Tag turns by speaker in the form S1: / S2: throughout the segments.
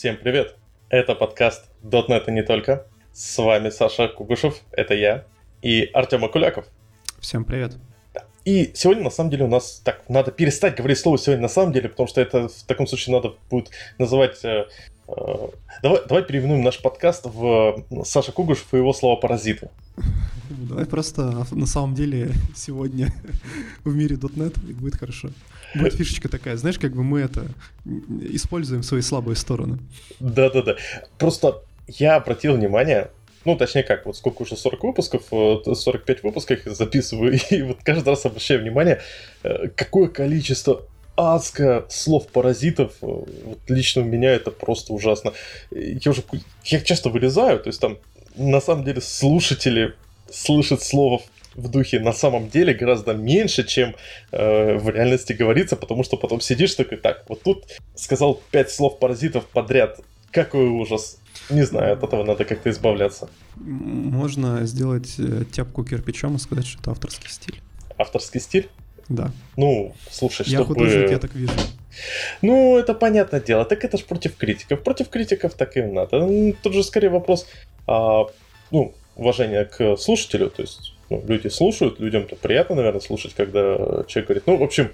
S1: Всем привет! Это подкаст .NET и не только. С вами Саша Кугушев, это я, и Артем Акуляков.
S2: Всем привет.
S1: И сегодня, на самом деле, у нас... Так, надо перестать говорить слово «сегодня» на самом деле, потому что это в таком случае надо будет называть... Э, э, давай, давай переименуем наш подкаст в э, Саша Кугушев и его слова «паразиты».
S2: Давай просто на самом деле сегодня в мире .NET и будет хорошо. Будет фишечка такая, знаешь, как бы мы это используем свои слабые стороны.
S1: Да-да-да. Просто я обратил внимание, ну, точнее как, вот сколько уже 40 выпусков, 45 э, выпусков записываю, и вот каждый раз обращаю внимание, э, какое количество адское слов паразитов, э, вот лично у меня это просто ужасно. Я уже, я часто вылезаю, то есть там на самом деле слушатели слышат слово в духе на самом деле гораздо меньше, чем э, в реальности говорится, потому что потом сидишь такой, так, вот тут сказал пять слов паразитов подряд, какой ужас. Не знаю, от этого надо как-то избавляться.
S2: Можно сделать э, тяпку кирпичом и сказать, что это авторский стиль.
S1: Авторский стиль?
S2: Да.
S1: Ну, слушай,
S2: я
S1: чтобы...
S2: художник, я так вижу.
S1: Ну, это понятное дело. Так это ж против критиков. Против критиков так и надо. Тут же скорее вопрос, а, ну, уважения к слушателю. То есть ну, люди слушают, людям-то приятно, наверное, слушать, когда человек говорит. Ну, в общем,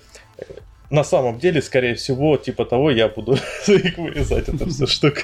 S1: на самом деле, скорее всего, типа того, я буду вырезать эту всю штуку.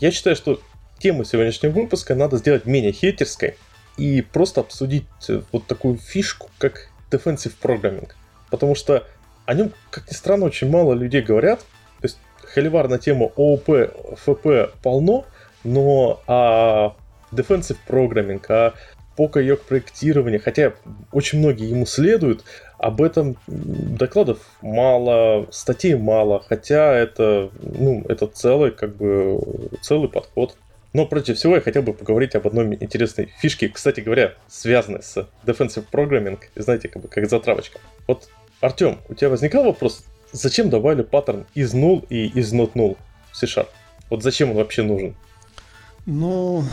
S1: Я считаю, что тему сегодняшнего выпуска надо сделать менее хейтерской и просто обсудить э, вот такую фишку, как defensive programming. Потому что о нем, как ни странно, очень мало людей говорят. То есть холивар на тему ООП, ФП полно, но о defensive programming, о покаек проектирования, хотя очень многие ему следуют, об этом докладов мало, статей мало, хотя это, ну, это целый, как бы, целый подход. Но прежде всего я хотел бы поговорить об одной интересной фишке, кстати говоря, связанной с defensive programming, знаете, как бы как затравочка. Вот, Артем, у тебя возникал вопрос, зачем добавили паттерн из null и из not null в C-Sharp? Вот зачем он вообще нужен?
S2: Ну,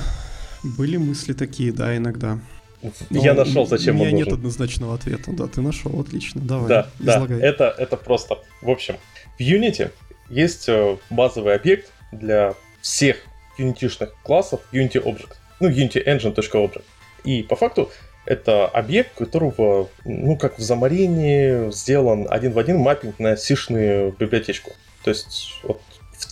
S2: были мысли такие, да, иногда.
S1: Но я нашел, зачем
S2: он. У меня нет однозначного ответа. Да, ты нашел, отлично. Давай,
S1: да,
S2: излагай.
S1: Да, это, это просто. В общем, в Unity есть э, базовый объект для всех unity классов Unity Object. Ну, Unity Engine.object. И по факту это объект, которого, ну, как в замарении, сделан один в один маппинг на сишную библиотечку. То есть, вот,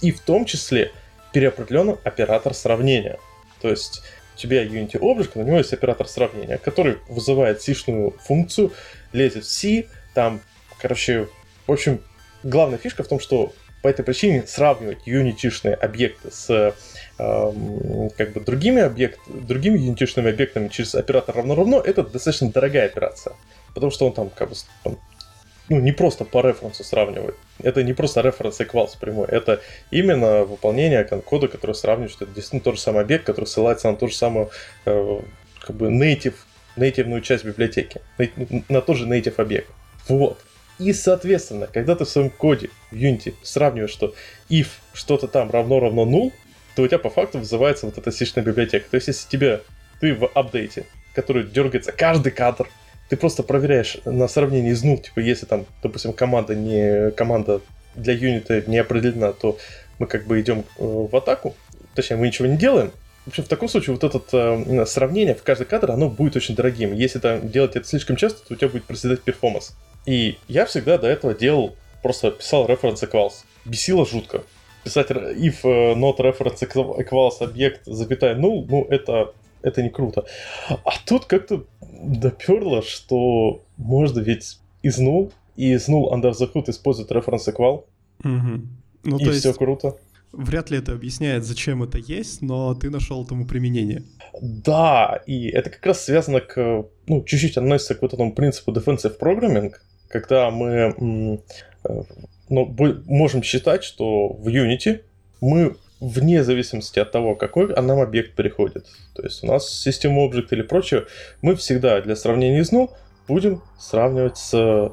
S1: и в том числе переопределен оператор сравнения. То есть тебя Unity Object, на него есть оператор сравнения, который вызывает сишную функцию, лезет в C, там, короче, в общем, главная фишка в том, что по этой причине сравнивать unity объекты с э, как бы другими объектами, другими unity объектами через оператор равно-равно, это достаточно дорогая операция. Потому что он там как бы там, ну, не просто по референсу сравнивать. Это не просто референс equals прямой. Это именно выполнение кода, который сравнивает, что это действительно тот же самый объект, который ссылается на ту же самую э, как бы native, нативную часть библиотеки, на тот же native объект. Вот. И, соответственно, когда ты в своем коде в Unity сравниваешь, что if что-то там равно-равно null, то у тебя по факту вызывается вот эта сишная библиотека. То есть, если тебе ты в апдейте, который дергается каждый кадр, ты просто проверяешь на сравнении из ну, типа, если там, допустим, команда не команда для юнита не определена, то мы как бы идем э, в атаку, точнее, мы ничего не делаем. В общем, в таком случае вот это э, сравнение в каждый кадр, оно будет очень дорогим. Если там делать это слишком часто, то у тебя будет проседать перформанс. И я всегда до этого делал, просто писал reference equals. Бесило жутко. Писать if э, not reference equals объект, запятая null, ну, это это не круто. А тут как-то доперло, что можно ведь из null и из null under the hood использовать reference equal.
S2: Угу.
S1: Ну, и все круто.
S2: Вряд ли это объясняет, зачем это есть, но ты нашел этому применение.
S1: Да, и это как раз связано к, ну, чуть-чуть относится к вот этому принципу defensive programming, когда мы э, ну, можем считать, что в Unity мы вне зависимости от того, какой нам объект приходит. То есть у нас System Object или прочее, мы всегда для сравнения из null будем сравнивать с, э,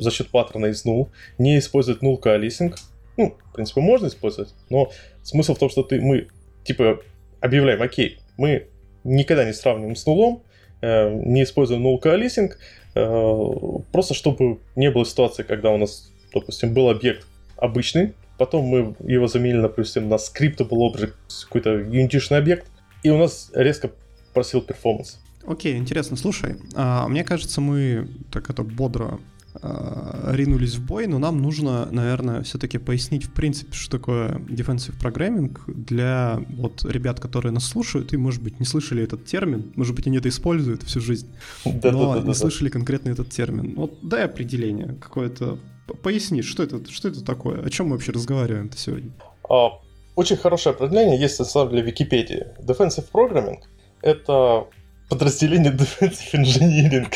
S1: за счет паттерна из null, не использовать null coalescing. Ну, в принципе, можно использовать, но смысл в том, что ты, мы типа объявляем, окей, мы никогда не сравниваем с нулом, э, не используем null coalescing, э, просто чтобы не было ситуации, когда у нас, допустим, был объект обычный, потом мы его заменили, допустим, на scriptable object, какой-то юнитишный объект, и у нас резко просил перформанс.
S2: Окей, интересно, слушай, а, мне кажется, мы так это бодро а, ринулись в бой, но нам нужно, наверное, все-таки пояснить, в принципе, что такое defensive programming для вот ребят, которые нас слушают и, может быть, не слышали этот термин, может быть, они это используют всю жизнь, но не слышали конкретно этот термин. Вот дай определение какое-то, поясни, что это, что это такое, о чем мы вообще разговариваем сегодня?
S1: А, очень хорошее определение есть, на самом деле, в Википедии. Defensive programming — это подразделение Defensive Engineering.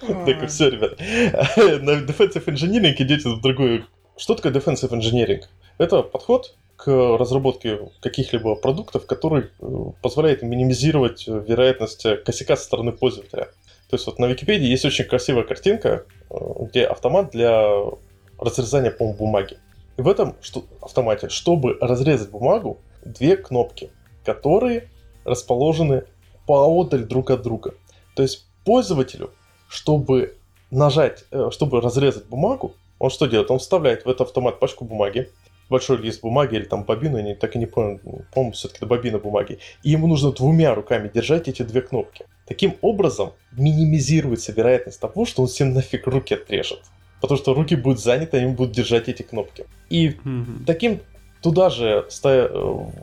S1: Так, все, ребят. На Defensive Engineering идете в другую. Что такое Defensive Engineering? Это подход к разработке каких-либо продуктов, который э, позволяет минимизировать вероятность косяка со стороны пользователя. То есть вот на Википедии есть очень красивая картинка, э, где автомат для разрезания, по бумаги. И в этом автомате, чтобы разрезать бумагу, две кнопки, которые расположены поодаль друг от друга. То есть пользователю, чтобы нажать, э, чтобы разрезать бумагу, он что делает? Он вставляет в этот автомат пачку бумаги, большой лист бумаги или там бобину, я не, так и не помню, по-моему, все-таки это бобина бумаги. И ему нужно двумя руками держать эти две кнопки. Таким образом минимизируется вероятность того, что он всем нафиг руки отрежет. Потому что руки будут заняты, они будут держать эти кнопки. И mm-hmm. таким туда же э,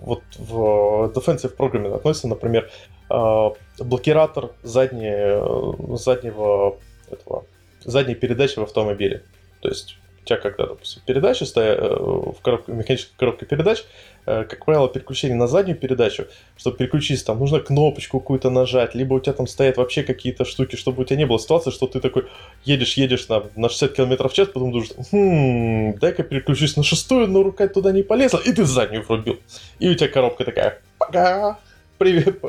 S1: вот в Defensive Programming относится, например, э, блокиратор задней, э, заднего этого, задней передачи в автомобиле. То есть тебя когда, допустим, передача стоит э, в коробке, механической коробке передач, э, как правило, переключение на заднюю передачу, чтобы переключиться, там нужно кнопочку какую-то нажать, либо у тебя там стоят вообще какие-то штуки, чтобы у тебя не было ситуации, что ты такой едешь, едешь на, на 60 км в час, потом думаешь, хм, дай-ка переключусь на шестую, но рука туда не полезла, и ты заднюю врубил. И у тебя коробка такая, пока, привет,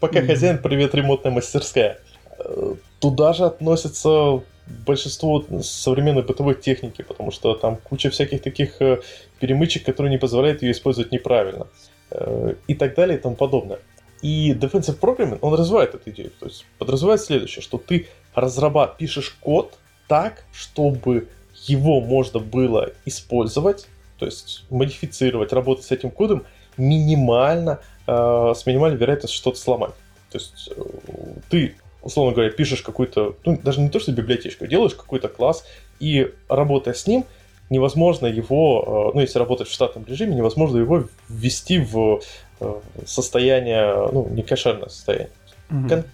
S1: пока хозяин, привет, ремонтная мастерская. Э, туда же относится большинство современной бытовой техники, потому что там куча всяких таких э, перемычек, которые не позволяют ее использовать неправильно. Э, и так далее и тому подобное. И Defensive Programming, он развивает эту идею. То есть подразумевает следующее, что ты разрабат, пишешь код так, чтобы его можно было использовать, то есть модифицировать, работать с этим кодом минимально, э, с минимальной вероятностью что-то сломать. То есть э, ты условно говоря, пишешь какую-то, ну, даже не то, что библиотечку, делаешь какой-то класс, и работая с ним, невозможно его, э, ну, если работать в штатном режиме, невозможно его ввести в э, состояние, ну, не кошерное состояние. Угу. Кон-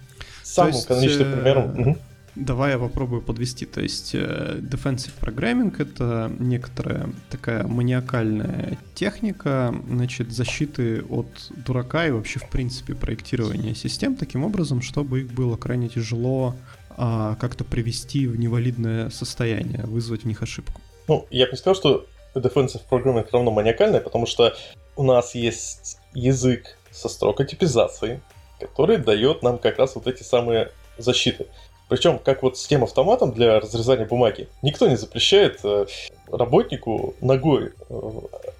S1: самым есть, каноничным э, примером. Угу.
S2: Давай я попробую подвести. То есть э, defensive programming — это некоторая такая маниакальная техника значит, защиты от дурака и вообще, в принципе, проектирования систем таким образом, чтобы их было крайне тяжело а, как-то привести в невалидное состояние, вызвать в них ошибку.
S1: Ну, я бы сказал, что defensive programming равно маниакальное, потому что у нас есть язык со строкой типизацией, который дает нам как раз вот эти самые защиты. Причем, как вот с тем автоматом для разрезания бумаги, никто не запрещает э, работнику ногой, э,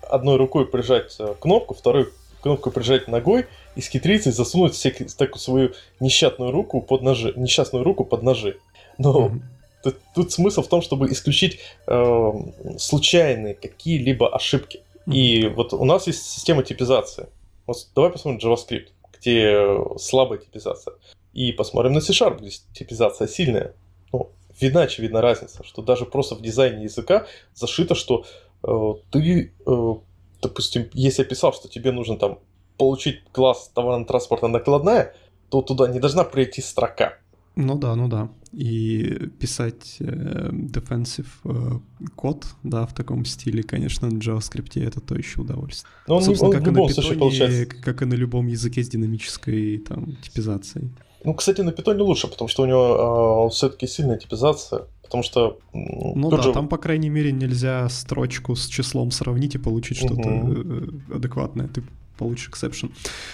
S1: одной рукой прижать э, кнопку, второй кнопку прижать ногой и схитриться и засунуть все, такую свою несчастную руку под ножи, несчастную руку под ножи. Но mm-hmm. тут, тут смысл в том, чтобы исключить э, случайные какие-либо ошибки. Mm-hmm. И вот у нас есть система типизации. Вот давай посмотрим JavaScript, где слабая типизация и посмотрим на C-Sharp, где типизация сильная. Ну, видна очевидна разница, что даже просто в дизайне языка зашито, что э, ты, э, допустим, если описал, что тебе нужно там получить класс товарно-транспортная накладная, то туда не должна прийти строка.
S2: Ну да, ну да. И писать э, defensive э, код, да, в таком стиле, конечно, на JavaScript это то еще удовольствие. Но он, Собственно, он как, и на Python, получается... как и на любом языке с динамической там, типизацией.
S1: Ну, кстати, на питоне лучше, потому что у него э, все-таки сильная типизация. Потому что...
S2: Ну да, же... там, по крайней мере, нельзя строчку с числом сравнить и получить угу. что-то э, адекватное. Ты получишь exception.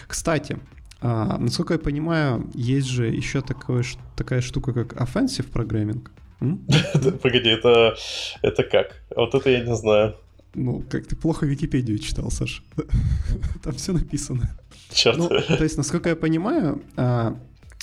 S2: Кстати, а, насколько я понимаю, есть же еще такое, такая штука, как offensive programming.
S1: Погоди, это, это как? Вот это я не знаю.
S2: Ну, как ты плохо Википедию читал, Саш. Там все написано. Черт. Ну, то есть, насколько я понимаю, а,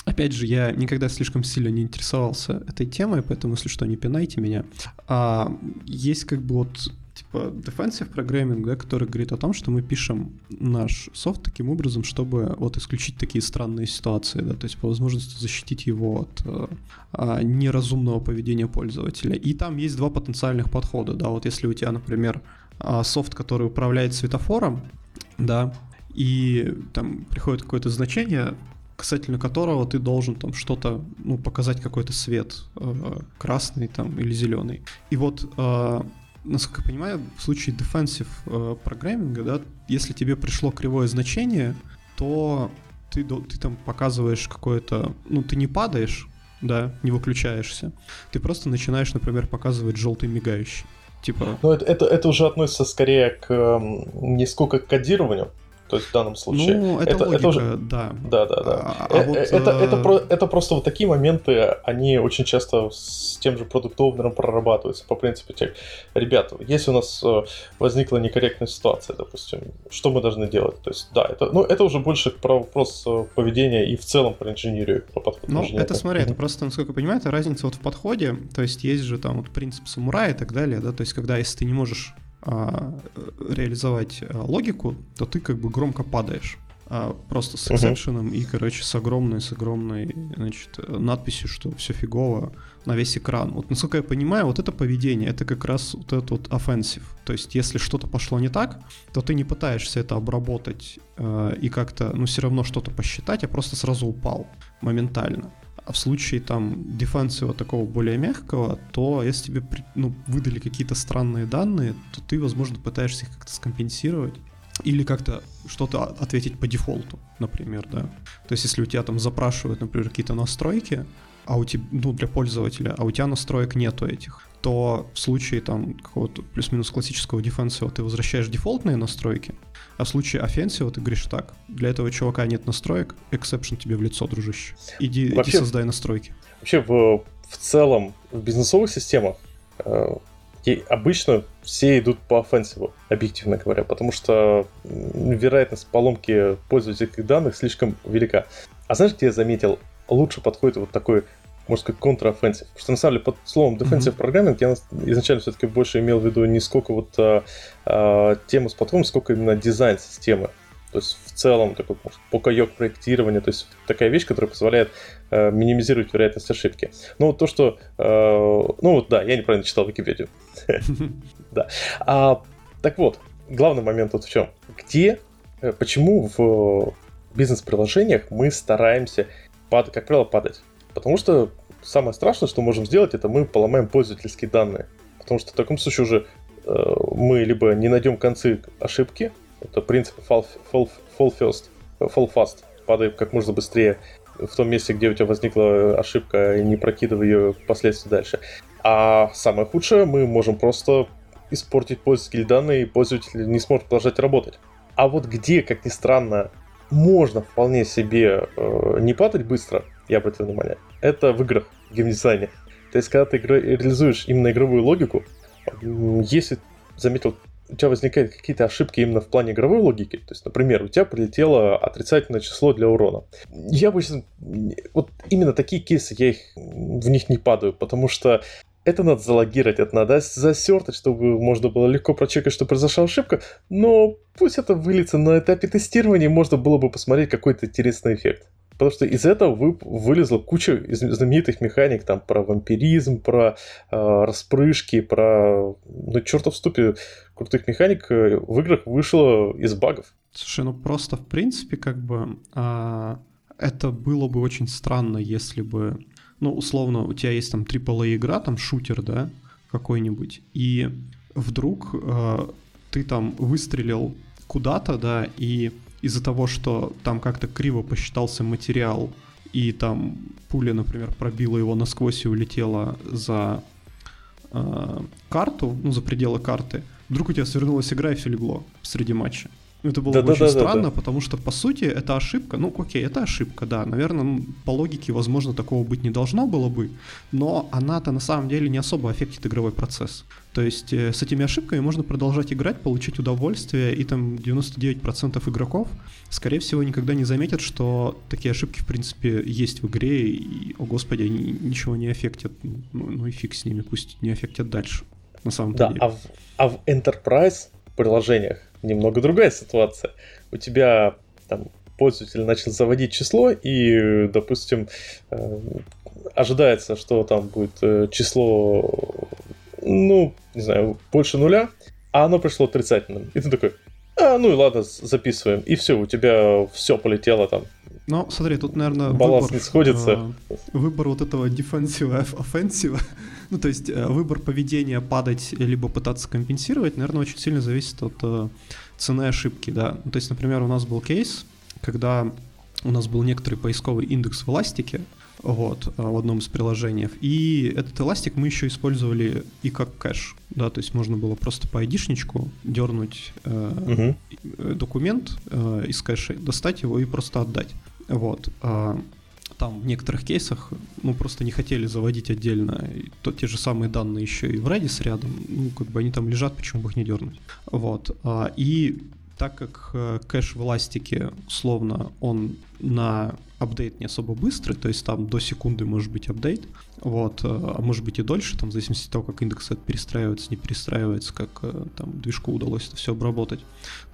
S2: Опять же, я никогда слишком сильно не интересовался этой темой, поэтому, если что, не пинайте меня. А, есть как бы вот типа defensive programming, да, который говорит о том, что мы пишем наш софт таким образом, чтобы вот исключить такие странные ситуации, да, то есть по возможности защитить его от э, а, неразумного поведения пользователя. И там есть два потенциальных подхода, да, вот если у тебя, например, а, софт, который управляет светофором, да, и там приходит какое-то значение, касательно которого ты должен там что-то, ну, показать какой-то свет, э, красный там или зеленый. И вот, э, насколько я понимаю, в случае defensive э, программинга, да, если тебе пришло кривое значение, то ты, ты там показываешь какое-то, ну, ты не падаешь, да, не выключаешься. Ты просто начинаешь, например, показывать желтый мигающий. Типа...
S1: Ну, это, это, это уже относится скорее к не сколько к кодированию, то есть в данном случае.
S2: Ну, это, это, логика, это уже... да.
S1: Да, да, да. А, а э, вот, это, э... это, про, это просто вот такие моменты, они очень часто с тем же продукт прорабатываются. По принципу тех, ребята, если у нас возникла некорректная ситуация, допустим, что мы должны делать? То есть, да, это, ну, это уже больше про вопрос поведения и в целом про инженерию, про
S2: подход Ну, это смотри, это просто, насколько я понимаю, это разница вот в подходе, то есть есть же там вот принцип самурая и так далее, да, то есть когда если ты не можешь а, реализовать а, логику, то ты как бы громко падаешь. А, просто с эксепшеном uh-huh. и, короче, с огромной, с огромной, значит, надписью, что все фигово на весь экран. Вот, насколько я понимаю, вот это поведение, это как раз вот этот вот offensive. То есть, если что-то пошло не так, то ты не пытаешься это обработать э, и как-то, ну, все равно что-то посчитать, а просто сразу упал моментально. А в случае там дефенсива такого более мягкого, то если тебе ну, выдали какие-то странные данные, то ты, возможно, пытаешься их как-то скомпенсировать или как-то что-то ответить по дефолту, например, да. То есть если у тебя там запрашивают, например, какие-то настройки, а у тебя, ну, для пользователя, а у тебя настроек нету этих, то в случае там какого-то плюс-минус классического дефенсива ты возвращаешь дефолтные настройки, а в случае офенсива ты говоришь так, для этого чувака нет настроек, exception тебе в лицо, дружище. Иди, вообще, иди создай настройки.
S1: Вообще в, в целом в бизнесовых системах э, обычно все идут по офенсиву, объективно говоря, потому что вероятность поломки пользовательских данных слишком велика. А знаешь, где я заметил, лучше подходит вот такой можно сказать, контрафенсив. Потому что на самом деле под словом defensive mm-hmm. программинг я изначально все-таки больше имел в виду не сколько вот а, а, тему с подходом, сколько именно дизайн системы. То есть в целом такой может, покаек проектирования, то есть такая вещь, которая позволяет э, минимизировать вероятность ошибки. Ну вот то, что... Э, ну вот да, я неправильно читал Википедию. Да. А, так вот, главный момент тут в чем? Где, э, почему в бизнес-приложениях мы стараемся, как правило, падать? Потому что самое страшное, что можем сделать, это мы поломаем пользовательские данные. Потому что в таком случае уже э, мы либо не найдем концы ошибки, это принцип fall, fall, fall first, fall fast, падай как можно быстрее в том месте, где у тебя возникла ошибка, и не прокидывай ее впоследствии дальше. А самое худшее, мы можем просто испортить пользовательские данные, и пользователь не сможет продолжать работать. А вот где, как ни странно, можно вполне себе э, не падать быстро, я обратил внимание, это в играх, в геймдизайне. То есть, когда ты игра... реализуешь именно игровую логику, если заметил, у тебя возникают какие-то ошибки именно в плане игровой логики, то есть, например, у тебя прилетело отрицательное число для урона. Я обычно... Вот именно такие кейсы, я их в них не падаю, потому что это надо залогировать, это надо засертать, чтобы можно было легко прочекать, что произошла ошибка, но пусть это выльется на этапе тестирования, можно было бы посмотреть какой-то интересный эффект. Что из этого вы, вылезла куча знаменитых механик, там, про вампиризм, про э, распрыжки, про, ну, чертов ступе крутых механик э, в играх вышло из багов.
S2: Слушай, ну просто, в принципе, как бы, э, это было бы очень странно, если бы ну, условно, у тебя есть там AAA игра, там шутер, да, какой-нибудь, и вдруг э, ты там выстрелил куда-то, да, и из-за того, что там как-то криво посчитался материал, и там пуля, например, пробила его насквозь и улетела за э, карту, ну, за пределы карты, вдруг у тебя свернулась игра и все легло среди матча. Это было да, бы да, очень да, странно, да, да. потому что, по сути, это ошибка. Ну, окей, это ошибка, да. Наверное, ну, по логике, возможно, такого быть не должно было бы, но она-то на самом деле не особо аффектит игровой процесс. То есть э, с этими ошибками можно продолжать играть, получить удовольствие, и там 99% игроков, скорее всего, никогда не заметят, что такие ошибки, в принципе, есть в игре, и, о господи, они ничего не аффектят. Ну, ну и фиг с ними, пусть не аффектят дальше. на самом
S1: да,
S2: деле.
S1: А в, а в Enterprise приложениях немного другая ситуация. У тебя там пользователь начал заводить число, и, допустим, э, ожидается, что там будет э, число, ну, не знаю, больше нуля, а оно пришло отрицательным. И ты такой, а, ну и ладно, записываем. И все, у тебя все полетело там.
S2: Ну, смотри, тут, наверное,
S1: баланс выбор, не сходится.
S2: Э, выбор вот этого дефенсива, офенсива, ну, то есть э, выбор поведения падать либо пытаться компенсировать, наверное, очень сильно зависит от э, цены ошибки, да. Ну, то есть, например, у нас был кейс, когда у нас был некоторый поисковый индекс в эластике, вот, э, в одном из приложений. И этот эластик мы еще использовали и как кэш. Да, то есть можно было просто по айдишничку дернуть э, угу. документ э, из кэша, достать его и просто отдать. Вот. Там в некоторых кейсах ну просто не хотели заводить отдельно то, те же самые данные еще и в Redis рядом, ну как бы они там лежат, почему бы их не дернуть. Вот. А, и так как э, кэш в эластике, условно, он на апдейт не особо быстрый, то есть там до секунды может быть апдейт, вот, э, а может быть и дольше, там в зависимости от того, как индекс перестраивается, не перестраивается, как э, там движку удалось это все обработать,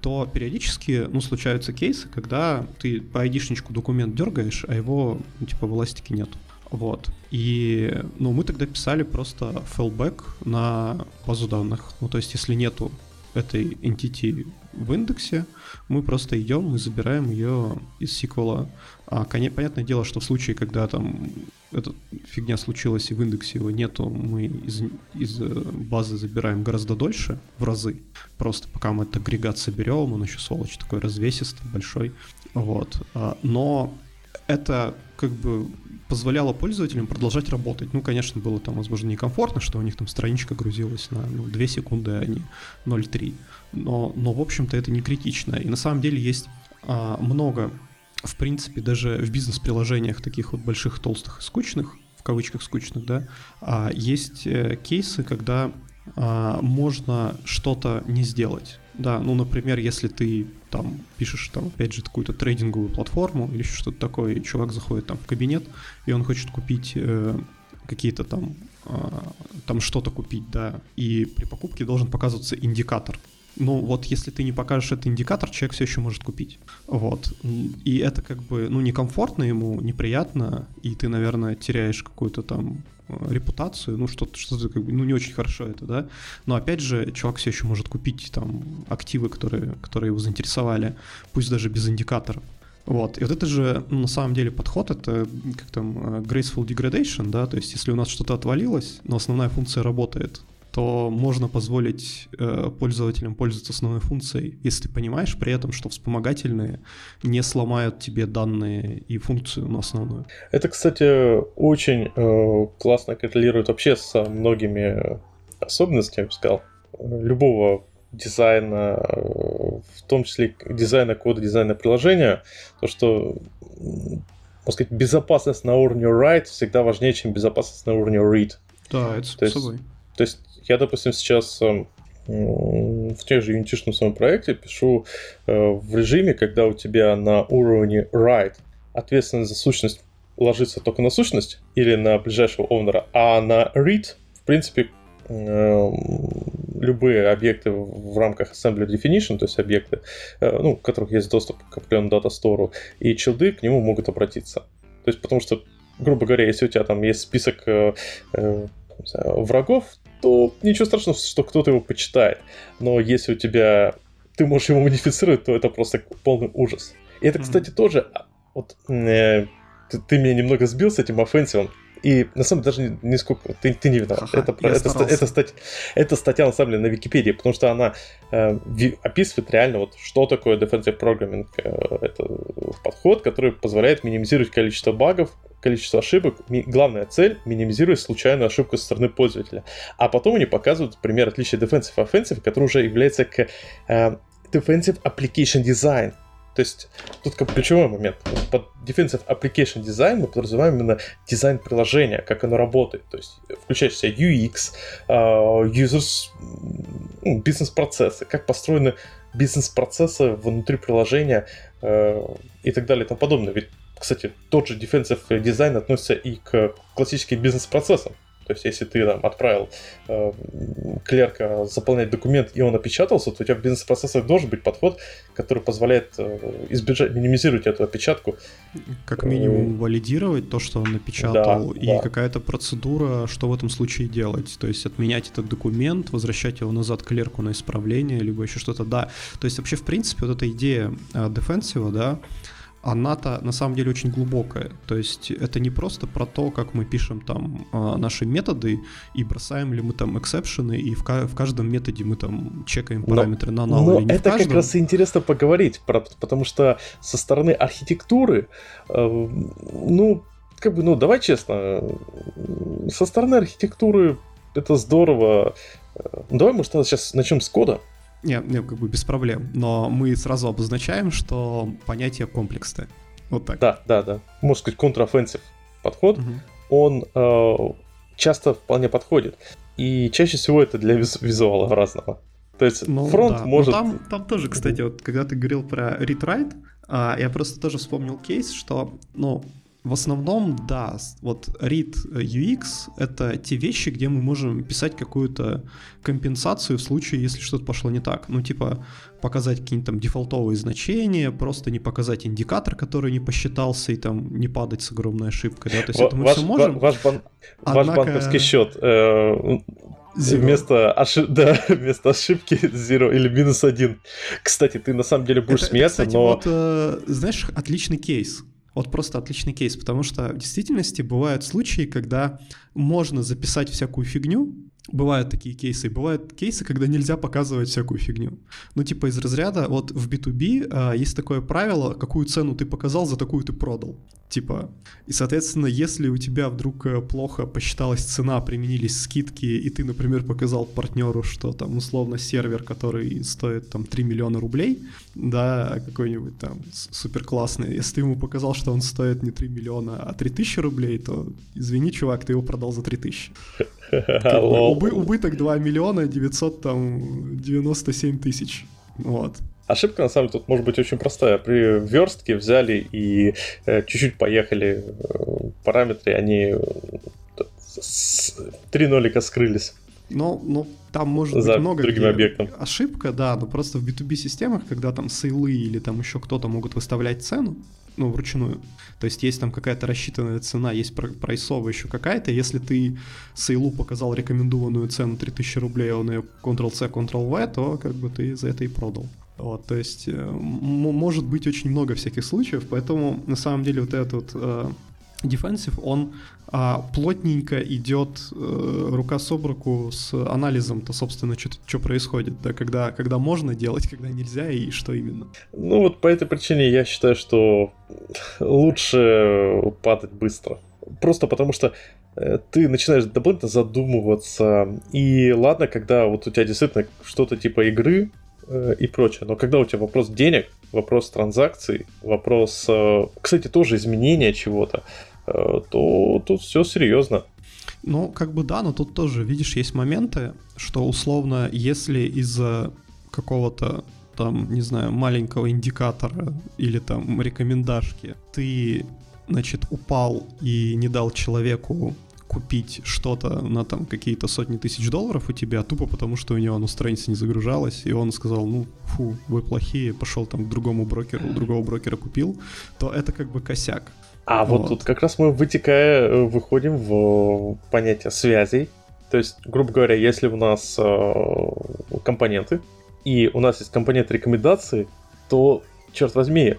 S2: то периодически, ну, случаются кейсы, когда ты по айдишничку документ дергаешь, а его, ну, типа, в эластике нету. Вот. И, ну, мы тогда писали просто fallback на базу данных. Ну, то есть, если нету этой entity в индексе, мы просто идем и забираем ее из сиквела. А, понятное дело, что в случае, когда там эта фигня случилась и в индексе его нету, мы из, из э, базы забираем гораздо дольше, в разы. Просто пока мы этот агрегат соберем, он еще сволочь такой развесистый, большой. Вот. А, но это как бы позволяло пользователям продолжать работать. Ну, конечно, было там, возможно, некомфортно, что у них там страничка грузилась на ну, 2 секунды, а не 0,3. Но, но, в общем-то, это не критично. И на самом деле есть а, много, в принципе, даже в бизнес-приложениях таких вот больших, толстых и скучных, в кавычках скучных, да, а, есть э, кейсы, когда а, можно что-то не сделать. Да, ну, например, если ты там пишешь там, опять же, какую-то трейдинговую платформу или что-то такое, и чувак заходит там в кабинет, и он хочет купить э, какие-то там, э, там что-то купить, да, и при покупке должен показываться индикатор. Ну, вот если ты не покажешь этот индикатор, человек все еще может купить. Вот. И это как бы, ну, некомфортно ему, неприятно, и ты, наверное, теряешь какую-то там Э, репутацию, ну что-то, что-то как бы, ну не очень хорошо это, да, но опять же чувак все еще может купить там активы, которые, которые его заинтересовали, пусть даже без индикаторов. Вот, и вот это же, ну, на самом деле, подход, это как там э, graceful degradation, да, то есть если у нас что-то отвалилось, но основная функция работает, то можно позволить э, пользователям пользоваться основной функцией, если ты понимаешь при этом, что вспомогательные не сломают тебе данные и функцию на основную.
S1: Это, кстати, очень э, классно коррелирует вообще со многими особенностями, я бы сказал, любого дизайна, э, в том числе дизайна кода, дизайна приложения, то, что можно сказать, безопасность на уровне write всегда важнее, чем безопасность на уровне read.
S2: Да, это то есть, собой.
S1: То есть я, допустим, сейчас эм, в тех же юнитишном своем проекте пишу э, в режиме, когда у тебя на уровне write ответственность за сущность ложится только на сущность или на ближайшего овнера, а на read, в принципе, эм, любые объекты в рамках assembly definition, то есть объекты, э, ну, у которых есть доступ к определенному дата-стору, и чилды к нему могут обратиться. То есть, потому что, грубо говоря, если у тебя там есть список э, врагов, то ничего страшного, что кто-то его почитает. Но если у тебя ты можешь его модифицировать, то это просто полный ужас. И это, кстати, mm-hmm. тоже а, вот э, ты, ты меня немного сбил с этим офенсивом. И на самом деле даже не, не сколько ты, ты не виноват. Ха-ха, это, это, это, это, стать, это статья на самом деле на Википедии, потому что она э, описывает реально вот что такое defensive programming. Э, это подход, который позволяет минимизировать количество багов, количество ошибок. Ми, главная цель минимизировать случайную ошибку со стороны пользователя. А потом они показывают пример отличия defensive и offensive, который уже является к э, defensive application design. То есть тут как ключевой момент. Под Defensive Application Design мы подразумеваем именно дизайн приложения, как оно работает. То есть включает в себя UX, uh, users, ну, бизнес-процессы, как построены бизнес-процессы внутри приложения uh, и так далее и тому подобное. Ведь, кстати, тот же Defensive Design относится и к классическим бизнес-процессам. То есть, если ты там отправил э, клерка заполнять документ, и он опечатался, то у тебя в бизнес-процессах должен быть подход, который позволяет э, избежать, минимизировать эту опечатку.
S2: Как минимум валидировать то, что он напечатал, да, и да. какая-то процедура, что в этом случае делать. То есть отменять этот документ, возвращать его назад клерку на исправление, либо еще что-то. Да, то есть вообще, в принципе, вот эта идея э, дефенсива, да, она-то на самом деле очень глубокая. То есть это не просто про то, как мы пишем там а, наши методы и бросаем ли мы там эксепшены, и в, в каждом методе мы там чекаем параметры но, на null
S1: но
S2: или не
S1: это
S2: в каждом.
S1: как раз и интересно поговорить, про, потому что со стороны архитектуры, э, ну, как бы, ну, давай честно, со стороны архитектуры это здорово. Э, давай, может, сейчас начнем с кода.
S2: Не, не, как бы без проблем. Но мы сразу обозначаем, что понятие комплексное. Вот так.
S1: Да, да, да. Можно сказать, контрафенсив подход, угу. он э, часто вполне подходит. И чаще всего это для виз- визуала разного. То есть ну, фронт да. может...
S2: Но там, там тоже, кстати, вот когда ты говорил про а, я просто тоже вспомнил кейс, что, ну, в основном, да, вот read UX — это те вещи, где мы можем писать какую-то компенсацию в случае, если что-то пошло не так. Ну, типа, показать какие-нибудь там дефолтовые значения, просто не показать индикатор, который не посчитался, и там не падать с огромной ошибкой, да, то есть это мы ваш, все можем.
S1: Ваш, бан... Однако... ваш банковский счет э, Вместо, ошиб... да, вместо ошибки zero или минус один. Кстати, ты на самом деле будешь
S2: это,
S1: смеяться,
S2: это, кстати,
S1: но...
S2: Вот, э, знаешь, отличный кейс. Вот просто отличный кейс, потому что в действительности бывают случаи, когда можно записать всякую фигню, Бывают такие кейсы. Бывают кейсы, когда нельзя показывать всякую фигню. Ну, типа из разряда, вот в B2B а, есть такое правило, какую цену ты показал, за такую ты продал. Типа, и, соответственно, если у тебя вдруг э, плохо посчиталась цена, применились скидки, и ты, например, показал партнеру, что там условно сервер, который стоит там 3 миллиона рублей, да, какой-нибудь там супер классный, если ты ему показал, что он стоит не 3 миллиона, а 3 тысячи рублей, то извини, чувак, ты его продал за 3 тысячи. Убы, убыток 2 миллиона 997 тысяч. Вот.
S1: Ошибка, на самом деле, тут может быть очень простая. При верстке взяли и э, чуть-чуть поехали э, параметры, они э, три нолика скрылись.
S2: Ну, ну, там может
S1: За
S2: быть много
S1: другим объектом.
S2: ошибка, да, но просто в B2B системах, когда там сейлы или там еще кто-то могут выставлять цену, ну, вручную. То есть есть там какая-то рассчитанная цена, есть прайсовая еще какая-то. Если ты сейлу показал рекомендованную цену 3000 рублей, а он ее Ctrl-C, Ctrl-V, то как бы ты за это и продал. Вот, то есть э, может быть очень много всяких случаев, поэтому на самом деле вот этот вот э, defensive, он а, плотненько идет э, рука с руку с анализом-то, собственно, что происходит, да, когда, когда можно делать, когда нельзя и что именно.
S1: Ну вот по этой причине я считаю, что лучше падать быстро. Просто потому что э, ты начинаешь дополнительно задумываться. И ладно, когда вот у тебя действительно что-то типа игры, Э, и прочее. Но когда у тебя вопрос денег, вопрос транзакций, вопрос, э, кстати, тоже изменения чего-то, то тут все серьезно.
S2: Ну, как бы да, но тут тоже, видишь, есть моменты, что условно, если из-за какого-то там, не знаю, маленького индикатора или там рекомендашки ты, значит, упал и не дал человеку купить что-то на там какие-то сотни тысяч долларов у тебя, тупо потому, что у него оно страница не загружалась, и он сказал, ну, фу, вы плохие, пошел там к другому брокеру, другого брокера купил, то это как бы косяк.
S1: А вот, вот тут как раз мы, вытекая, э, выходим в понятие связей. То есть, грубо говоря, если у нас э, компоненты, и у нас есть компонент рекомендации, то, черт возьми,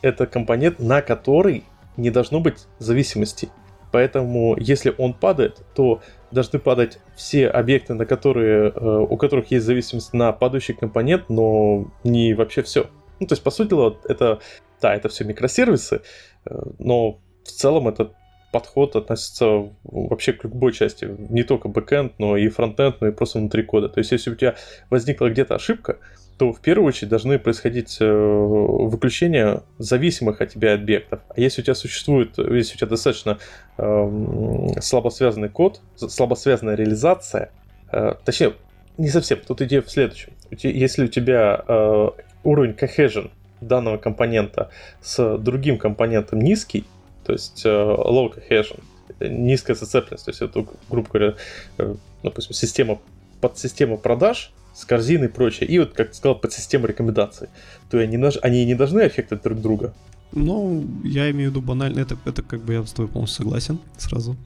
S1: это компонент, на который не должно быть зависимости. Поэтому, если он падает, то должны падать все объекты, на которые, э, у которых есть зависимость на падающий компонент, но не вообще все. Ну, то есть, по сути дела, это, да, это все микросервисы, э, но в целом этот подход относится вообще к любой части, не только бэкэнд, но и фронтенд, но и просто внутри кода. То есть, если у тебя возникла где-то ошибка, то в первую очередь должны происходить э, выключения зависимых от тебя объектов. А если у тебя существует, если у тебя достаточно э, слабо связанный код, слабо связанная реализация, э, точнее, не совсем, тут идея в следующем. Если у тебя э, уровень cohesion данного компонента с другим компонентом низкий, то есть э, low cohesion, низкая зацепленность. То есть это, грубо говоря, э, допустим, система подсистема продаж с корзиной и прочее. И вот, как ты сказал, подсистема рекомендаций. То они, они не должны аффектить друг друга.
S2: Ну, я имею в виду банально, это, это как бы я с тобой полностью согласен сразу.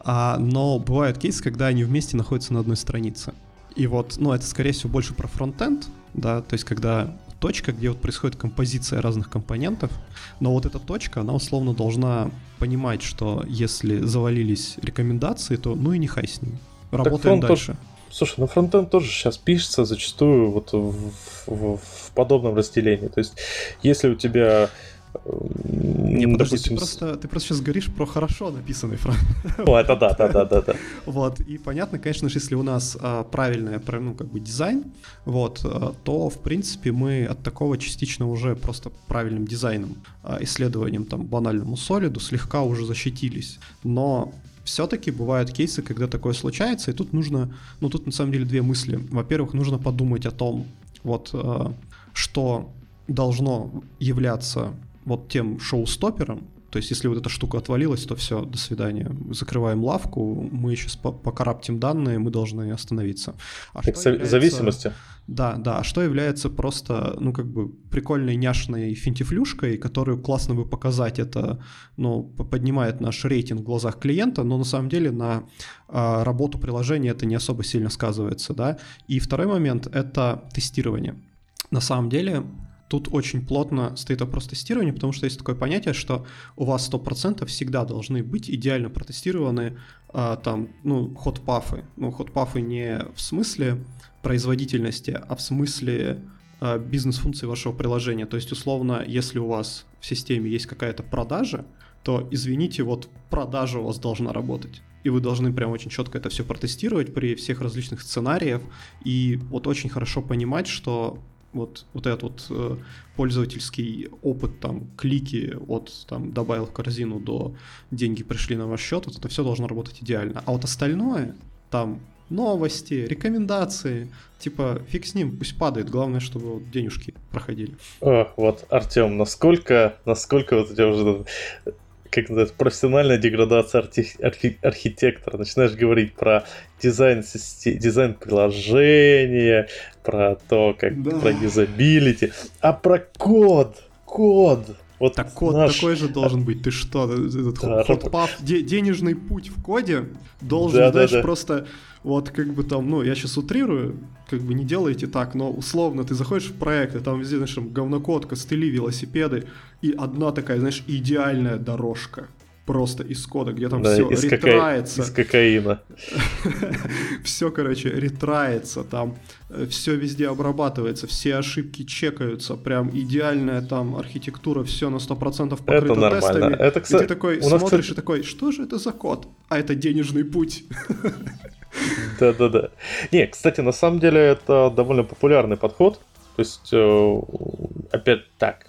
S2: А, но бывают кейсы, когда они вместе находятся на одной странице. И вот, ну, это, скорее всего, больше про фронтенд, да, то есть когда точка, где вот происходит композиция разных компонентов, но вот эта точка, она условно должна понимать, что если завалились рекомендации, то ну и нехай с ними. Работаем дальше. Тоже,
S1: слушай, ну фронтенд тоже сейчас пишется зачастую вот в, в, в подобном разделении. То есть, если у тебя
S2: не, подожди, допустим... ты, просто, ты просто сейчас говоришь про хорошо написанный фраг.
S1: О, это да, да, да, да, да.
S2: Вот, и понятно, конечно же, если у нас а, правильный, ну, как бы дизайн, вот, а, то, в принципе, мы от такого частично уже просто правильным дизайном, а, исследованием, там, банальному солиду слегка уже защитились. Но все-таки бывают кейсы, когда такое случается, и тут нужно, ну, тут на самом деле две мысли. Во-первых, нужно подумать о том, вот, что должно являться вот тем шоу-стопером, то есть, если вот эта штука отвалилась, то все, до свидания. Закрываем лавку, мы сейчас покараптим данные, мы должны остановиться.
S1: А что является... зависимости.
S2: Да, да. А что является просто, ну, как бы прикольной няшной финтифлюшкой, которую классно бы показать, это, ну, поднимает наш рейтинг в глазах клиента, но на самом деле на э, работу приложения это не особо сильно сказывается, да. И второй момент — это тестирование. На самом деле тут очень плотно стоит вопрос тестирования, потому что есть такое понятие, что у вас 100% всегда должны быть идеально протестированы а, там, ну, ход-пафы. Ну, ход-пафы не в смысле производительности, а в смысле а, бизнес-функции вашего приложения. То есть, условно, если у вас в системе есть какая-то продажа, то, извините, вот продажа у вас должна работать. И вы должны прям очень четко это все протестировать при всех различных сценариях. И вот очень хорошо понимать, что вот, вот этот вот э, пользовательский опыт, там, клики от, там, добавил в корзину до деньги пришли на ваш счет, вот это все должно работать идеально. А вот остальное, там, новости, рекомендации, типа, фиг с ним, пусть падает, главное, чтобы вот денежки проходили.
S1: О, вот, Артем, насколько, насколько вот у тебя уже как называется, профессиональная деградация архи- архи- архитектора. Начинаешь говорить про дизайн, дизайн приложения, про то, как да. про юзабилити, а про код, код.
S2: Вот так код наш... такой же должен быть. Ты что, этот да, ход, ход денежный путь в коде должен, да, знаешь, да, да. просто вот как бы там, ну, я сейчас утрирую, как бы не делайте так, но условно ты заходишь в проект, и там везде, знаешь, там говнокод, костыли, велосипеды, и одна такая, знаешь, идеальная дорожка просто из кода, где там да, все из ретрается.
S1: Кока... Из кокаина.
S2: все, короче, ретрается, там э, все везде обрабатывается, все ошибки чекаются, прям идеальная там архитектура, все на 100% покрыто это нормально. тестами. Это, кстати, и ты такой смотришь кстати... и такой, что же это за код? А это денежный путь.
S1: Да-да-да. Не, кстати, на самом деле это довольно популярный подход. То есть, э, опять так.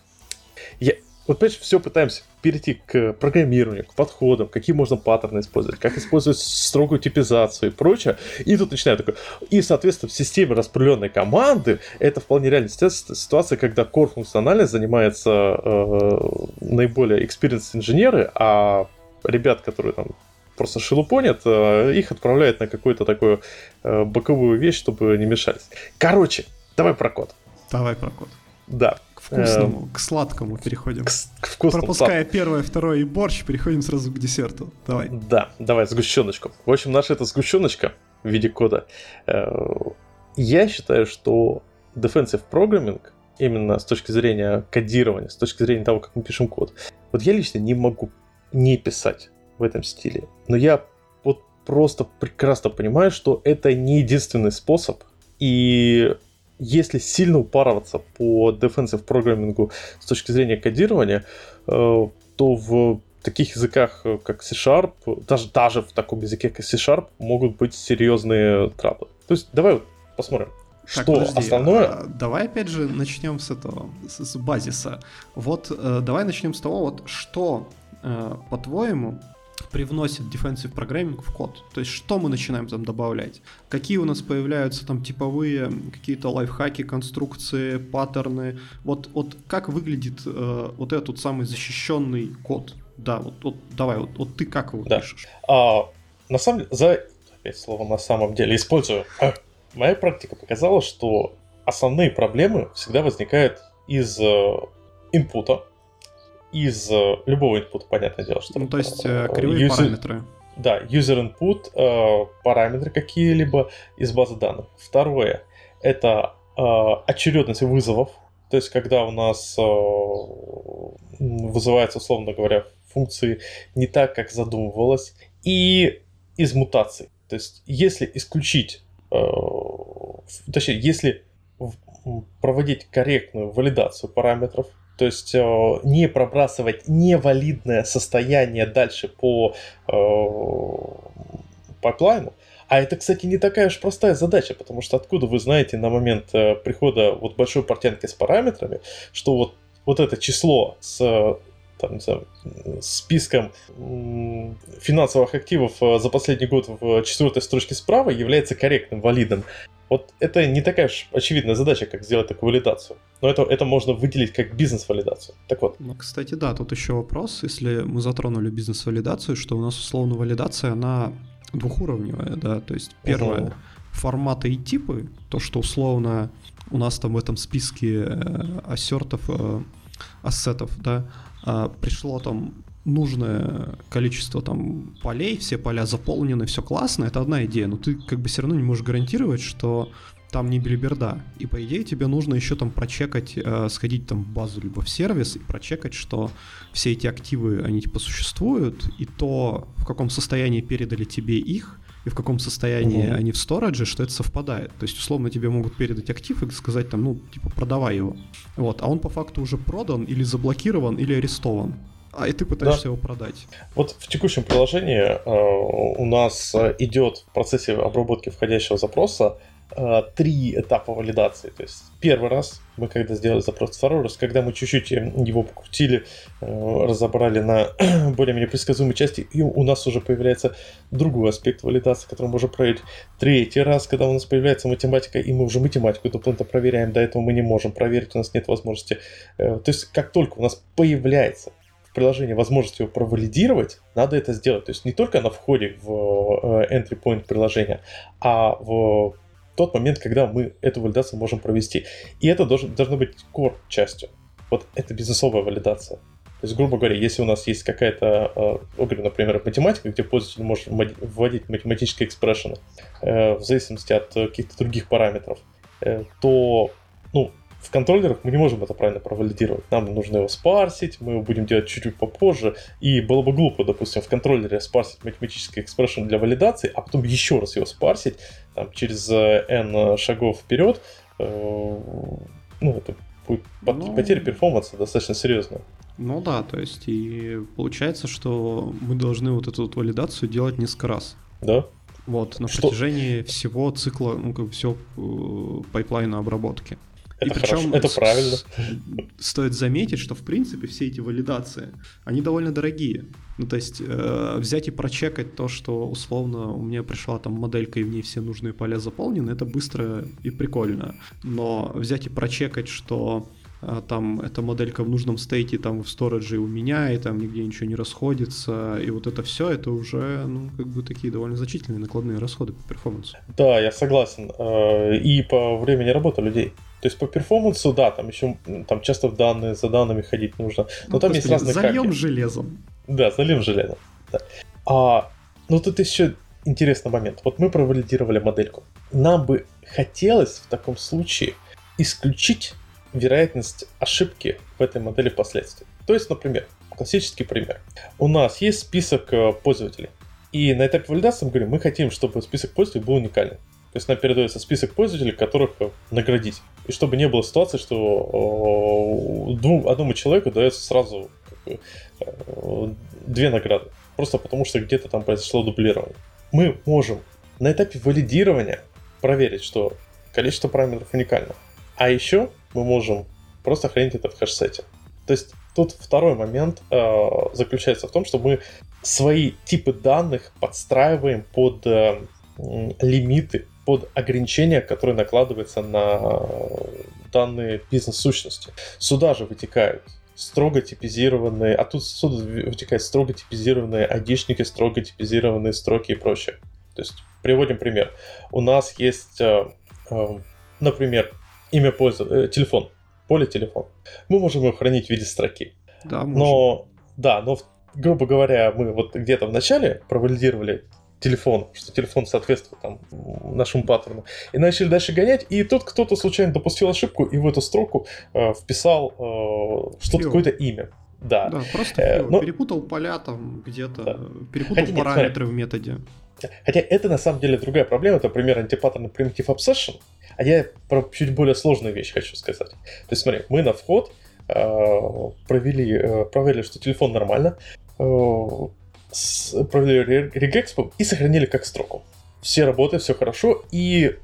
S1: Я, вот, понимаешь, все пытаемся перейти к программированию, к подходам, какие можно паттерны использовать, как использовать строгую типизацию и прочее. И тут начинаю такой... И, соответственно, в системе распределенной команды это вполне реальная ситуация, когда core функциональность занимается э, наиболее experienced инженеры, а ребят, которые там просто шелупонят, э, их отправляют на какую-то такую э, боковую вещь, чтобы не мешались. Короче, давай про код.
S2: Давай про код.
S1: Да.
S2: К вкусному, эм, к сладкому переходим. К, к вкусному. Пропуская первое, второе и борщ, переходим сразу к десерту. Давай.
S1: Да, давай, сгущеночку. В общем, наша эта сгущеночка в виде кода. Э, я считаю, что defensive programming именно с точки зрения кодирования, с точки зрения того, как мы пишем код. Вот я лично не могу не писать в этом стиле. Но я вот просто прекрасно понимаю, что это не единственный способ. И если сильно упарываться по defensive программингу с точки зрения кодирования, э, то в таких языках, э, как C-Sharp, даже, даже в таком языке, как C-Sharp, могут быть серьезные траблы. То есть давай посмотрим. Так, что подожди, основное? А,
S2: давай опять же начнем с этого, с, с базиса. Вот э, давай начнем с того, вот что, э, по-твоему, привносит defensive программинг в код. То есть что мы начинаем там добавлять? Какие у нас появляются там типовые какие-то лайфхаки, конструкции, паттерны? Вот, вот как выглядит э, вот этот самый защищенный код? Да, вот, вот давай, вот, вот ты как его
S1: Да.
S2: пишешь?
S1: А, на самом деле, за опять слово на самом деле использую. А, Моя практика показала, что основные проблемы всегда возникают из э, инпута, из э, любого инпута, понятное дело, что
S2: Ну, то есть э,
S1: э,
S2: кривые
S1: user-
S2: параметры.
S1: Да, user input, параметры какие-либо из базы данных. Второе, это очередность вызовов, то есть когда у нас м, вызываются, условно говоря, функции не так, как задумывалось, и из мутаций. То есть если исключить, точнее, если проводить корректную валидацию параметров, то есть э, не пробрасывать невалидное состояние дальше по э, пайплайну. А это, кстати, не такая уж простая задача, потому что откуда вы знаете на момент э, прихода вот большой портянки с параметрами, что вот, вот это число с э, там, не знаю, списком финансовых активов за последний год в четвертой строчке справа является корректным, валидным. Вот это не такая уж очевидная задача, как сделать такую валидацию. Но это, это можно выделить как бизнес-валидацию. Так вот,
S2: Ну, кстати, да, тут еще вопрос, если мы затронули бизнес-валидацию, что у нас условно валидация, она двухуровневая, да, то есть первое
S1: Мгм.
S2: форматы и типы, то, что условно у нас там в этом списке э, ассертов, э, ассетов, да, а, пришло там нужное количество там полей, все поля заполнены, все классно, это одна идея, но ты как бы все равно не можешь гарантировать, что там не билиберда. И по идее тебе нужно еще там прочекать, э, сходить там в базу либо в сервис и прочекать, что все эти активы, они типа существуют, и то, в каком состоянии передали тебе их, и в каком состоянии
S1: Мгм.
S2: они в сторидже, что это совпадает. То есть, условно, тебе могут передать актив и сказать там, ну, типа, продавай его. Вот, а он по факту уже продан или заблокирован, или арестован. А и ты пытаешься его продать.
S1: Вот в текущем приложении э, у нас э, идет в процессе обработки входящего запроса э, три этапа валидации. То есть первый раз мы когда сделали запрос, второй раз, когда мы чуть-чуть э, его покрутили, э, разобрали на более-менее предсказуемой части, и у нас уже появляется другой аспект валидации, который мы можем проверить. Третий раз, когда у нас появляется математика, и мы уже математику дополнительно проверяем, до этого мы не можем проверить, у нас нет возможности. Э, То есть как только у нас появляется в приложении возможность его провалидировать, надо это сделать. То есть не только на входе в э, entry point приложения, а в тот момент, когда мы эту валидацию можем провести. И это должен, должно быть core частью. Вот это бизнесовая валидация. То есть, грубо говоря, если у нас есть какая-то, э, говорю, например, математика, где пользователь может вводить математические экспрессионы э, в зависимости от каких-то других параметров, то ну, в контроллерах мы не можем это правильно провалидировать. Нам нужно его спарсить, мы его будем делать чуть-чуть попозже. И было бы глупо, допустим, в контроллере спарсить математический экспрессион для валидации, а потом еще раз его спарсить там, через э, n шагов вперед. Э, Ну, это будет
S2: Ну.
S1: потеря перформанса достаточно серьезная.
S2: Ну да, то есть и получается, что мы должны вот эту вот валидацию делать несколько раз.
S1: Да?
S2: Вот, на
S1: Что?
S2: протяжении всего цикла, ну, как бы всего э, пайплайна обработки.
S1: Это
S2: причем
S1: хорошо, это правильно.
S2: Стоит заметить, что в принципе все эти валидации, они довольно дорогие. Ну, то есть э, взять и прочекать то, что условно у меня пришла там моделька и в ней все нужные поля заполнены, это быстро и прикольно. Но взять и прочекать, что там эта моделька в нужном стейте там в сторидже у меня, и там нигде ничего не расходится, и вот это все, это уже, ну, как бы такие довольно значительные накладные расходы по перформансу.
S1: Да, я согласен. Э, И по времени работы людей. То есть по перформансу, да, там еще там часто в данные, за данными ходить нужно. Но
S2: Ну,
S1: там есть разные
S2: зальем
S1: хаки.
S2: железом.
S1: Да, залив железом. Да. А, ну тут еще интересный момент. Вот мы провалидировали модельку. Нам бы хотелось в таком случае исключить вероятность ошибки в этой модели впоследствии. То есть, например, классический пример. У нас есть список э, пользователей. И на этапе валидации мы говорим, мы хотим, чтобы список пользователей был уникальным. То есть нам передается список пользователей, которых э, наградить. И чтобы не было ситуации, что э, двум, одному человеку дается сразу две награды. Просто потому, что где-то там произошло дублирование. Мы можем на этапе валидирования проверить, что количество параметров уникально. А еще мы можем просто хранить это в хэш-сете. То есть тут второй момент э, заключается в том, что мы свои типы данных подстраиваем под э, лимиты, под ограничения, которые накладываются на данные бизнес-сущности. Сюда же вытекают строго типизированные, а тут отсюда вытекает строго типизированные айдишники, строго типизированные строки и прочее. То есть, приводим пример. У нас есть, э, э, например, имя пользователя, телефон, поле телефон. Мы можем его хранить в виде строки.
S2: Да, можем.
S1: Но, да, но, грубо говоря, мы вот где-то в начале провалидировали телефон, что телефон соответствует там нашему паттерну. И начали дальше гонять, и тут кто-то случайно допустил ошибку и в эту строку э, вписал э, что-то, какое-то имя. Да.
S2: Да, просто э, но... перепутал поля там где-то, да. перепутал Хотя, параметры нет, в методе.
S1: Хотя это на самом деле другая проблема, это пример антипаттерна Primitive Obsession, а я про чуть более сложную вещь хочу сказать. То есть смотри, мы на вход э, провели, э, проверили, что телефон нормально, э, провели регэкспо и сохранили как строку. Все работают, все хорошо, и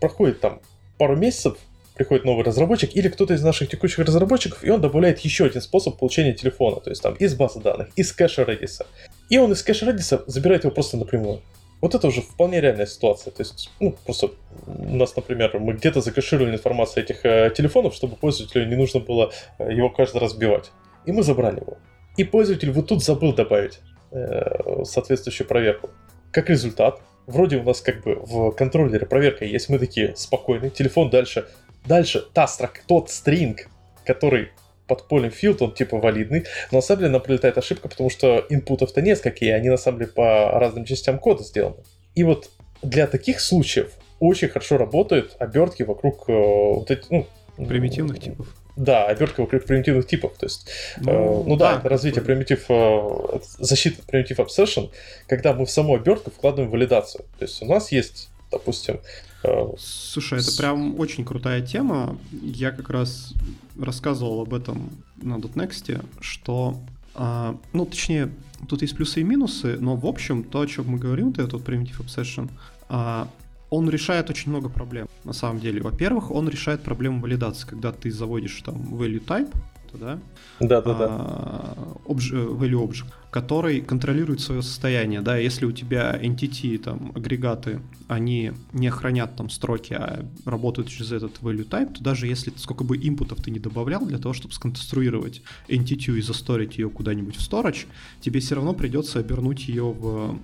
S1: проходит там пару месяцев, приходит новый разработчик или кто-то из наших текущих разработчиков, и он добавляет еще один способ получения телефона, то есть там из базы данных, из кэша Redis. И он из кэша Redis забирает его просто напрямую. Вот это уже вполне реальная ситуация. То есть, ну, просто у нас, например, мы где-то закэшировали информацию этих э, телефонов, чтобы пользователю не нужно было э, его каждый раз сбивать. И мы забрали его. И пользователь вот тут забыл добавить э, соответствующую проверку. Как результат, вроде у нас как бы в контроллере проверка есть, мы такие спокойные, телефон дальше, дальше та строка, тот стринг, который под полем field, он типа валидный, но на самом деле нам прилетает ошибка, потому что инпутов-то несколько, и они на самом деле по разным частям кода сделаны. И вот для таких случаев очень хорошо работают обертки вокруг э, вот этих, ну,
S2: примитивных типов.
S1: Да, обертка вокруг примитивных типов. То есть, ну, э, ну да, да, это развитие примитив, э, защиты примитив obsession, когда мы в саму обертку вкладываем валидацию. То есть у нас есть, допустим...
S2: Э, Слушай, это прям очень крутая тема. Я как раз рассказывал об этом на .next, что, э, ну, точнее, тут есть плюсы и минусы, но в общем, то, о чем мы говорим, вот этот Primitive Obsession, э, он решает очень много проблем, на самом деле. Во-первых, он решает проблему валидации, когда ты заводишь там value type, да?
S1: Да, да, да.
S2: value object, который контролирует свое состояние, да, если у тебя entity, там, агрегаты, они не хранят там строки, а работают через этот value type, то даже если сколько бы инпутов ты не добавлял для того, чтобы сконструировать entity и засторить ее куда-нибудь в storage, тебе все равно придется обернуть ее в,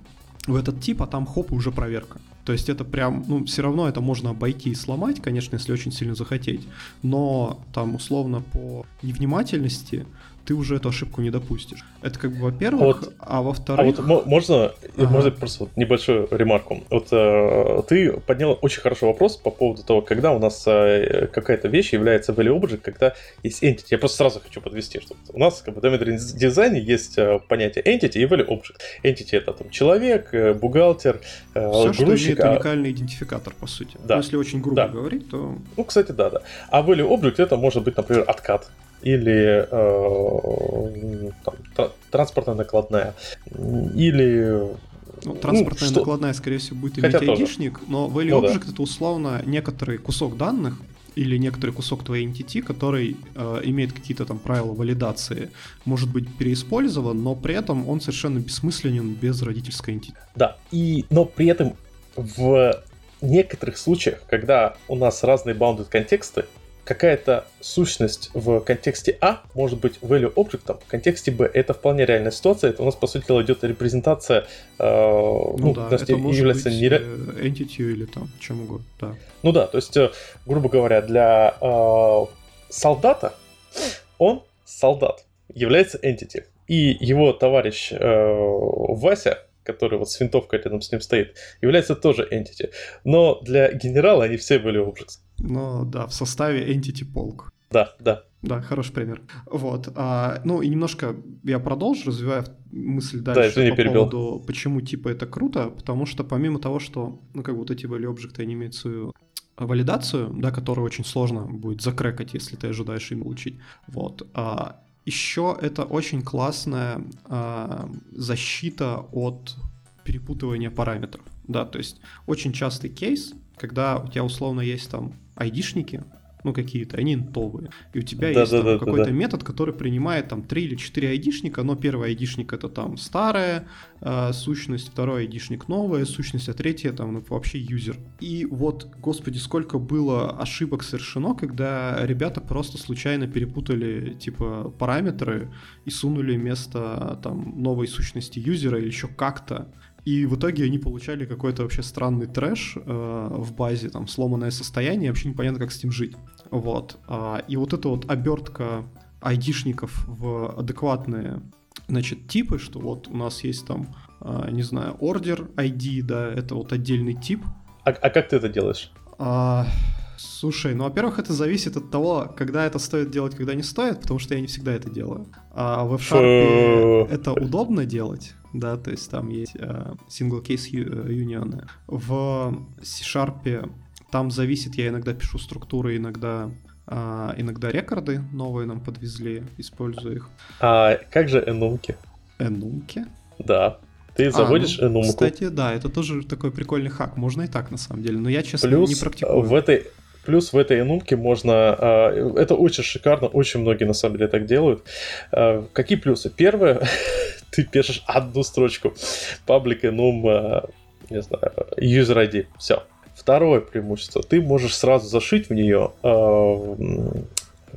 S2: в этот тип, а там хоп, уже проверка. То есть это прям, ну, все равно это можно обойти и сломать, конечно, если очень сильно захотеть. Но там условно по невнимательности ты уже эту ошибку не допустишь. Это как бы во-первых, а, вот, а во-вторых...
S1: А вот можно, ага. можно просто вот небольшую ремарку. Вот э, ты поднял очень хороший вопрос по поводу того, когда у нас э, какая-то вещь является value object, когда есть entity. Я просто сразу хочу подвести, что у нас как бы в дизайне есть э, понятие entity и value object. Entity это там человек, э, бухгалтер,
S2: э, Все, грузчик. имеет а... уникальный идентификатор, по сути. Да. Если очень грубо да. говорить, то...
S1: Ну, кстати, да, да. А value object это может быть, например, откат или э, там, транспортная накладная, или
S2: ну, транспортная ну, накладная, скорее всего, будет иметь айдишник, но value ну, object да. это условно некоторый кусок данных или некоторый кусок твоей entity, который э, имеет какие-то там правила валидации, может быть переиспользован, но при этом он совершенно бессмысленен без родительской entity.
S1: Да, и, но при этом в некоторых случаях, когда у нас разные bounded контексты, какая-то сущность в контексте А может быть value object в контексте Б. Это вполне реальная ситуация. Это у нас, по сути дела, идет репрезентация.
S2: Э, ну, ну да, это может является быть нере... Э, entity или там чем угодно. Да.
S1: Ну да, то есть, э, грубо говоря, для э, солдата он солдат является entity. И его товарищ э, Вася который вот с винтовкой рядом с ним стоит, является тоже entity. Но для генерала они все были objects.
S2: Ну да, в составе entity полк.
S1: Да, да.
S2: Да, хороший пример. Вот. А, ну и немножко я продолжу, развивая мысль дальше да, по перебил. поводу, почему типа это круто, потому что помимо того, что, ну как вот эти value объекты, они имеют свою валидацию, да, которую очень сложно будет закрекать, если ты ожидаешь им получить. Вот. А, еще это очень классная а, защита от перепутывания параметров. Да, то есть очень частый кейс, когда у тебя условно есть там айдишники, ну какие-то, они интовые. И у тебя да, есть да, там, да, какой-то да. метод, который принимает там 3 или 4 айдишника, но первый айдишник это там старая э, сущность, второй айдишник новая сущность, а третья там ну, вообще юзер. И вот, господи, сколько было ошибок совершено, когда ребята просто случайно перепутали типа параметры и сунули вместо там новой сущности юзера или еще как-то. И в итоге они получали какой-то вообще странный трэш э, в базе, там, сломанное состояние, вообще непонятно, как с ним жить. Вот. А, и вот эта вот обертка айдишников в адекватные, значит, типы, что вот у нас есть там, а, не знаю, ордер ID, да, это вот отдельный тип.
S1: А, а как ты это делаешь?
S2: А, Слушай, ну, во-первых, это зависит от того, когда это стоит делать, когда не стоит, потому что я не всегда это делаю. А в F-Sharp это удобно делать, да, то есть там есть uh, single case union. В C-Sharp там зависит, я иногда пишу структуры, иногда uh, иногда рекорды новые нам подвезли, используя их.
S1: А как же энумки?
S2: Энумки?
S1: Да. Ты заводишь а, ну, энумку.
S2: Кстати, да, это тоже такой прикольный хак. Можно и так, на самом деле. Но я, честно, Плюс не практикую.
S1: в этой Плюс в этой энумке можно... А, это очень шикарно, очень многие на самом деле так делают. А, какие плюсы? Первое, ты пишешь одну строчку. Public enum, а, не знаю, user ID. Все. Второе преимущество. Ты можешь сразу зашить в нее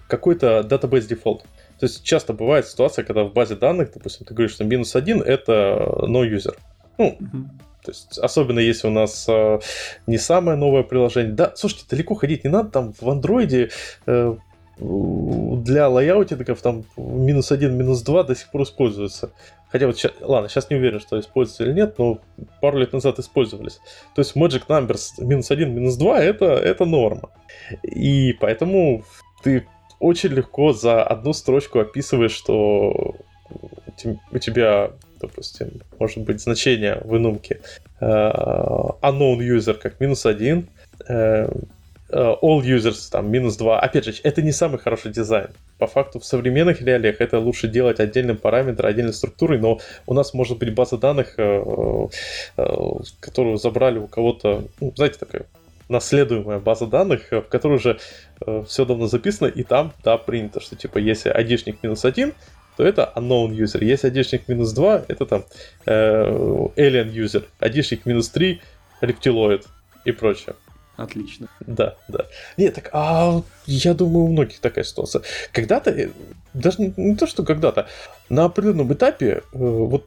S1: какой-то database default. То есть часто бывает ситуация, когда в базе данных, допустим, ты говоришь, что минус один это no user. Ну, mm-hmm. То есть, особенно если у нас э, не самое новое приложение. Да, слушайте, далеко ходить не надо, там в андроиде э, для лайаутингов там минус один, минус два до сих пор используются. Хотя вот сейчас, ладно, сейчас не уверен, что используются или нет, но пару лет назад использовались. То есть Magic Numbers минус один, минус два это, это норма. И поэтому ты очень легко за одну строчку описываешь, что у тебя допустим, может быть значение в инумке uh, unknown user как минус один, uh, all users там минус два. Опять же, это не самый хороший дизайн. По факту в современных реалиях это лучше делать отдельным параметром, отдельной структурой, но у нас может быть база данных, uh, которую забрали у кого-то, ну, знаете, такая наследуемая база данных, в которой уже э, все давно записано, и там, да, принято, что типа если айдишник минус один, то это unknown user. Если одишник минус 2, это там э, alien user. Одишник минус 3, рептилоид и прочее.
S2: Отлично.
S1: Да, да. Нет, так, а я думаю, у многих такая ситуация. Когда-то, э, даже не, то, что когда-то, на определенном этапе э, вот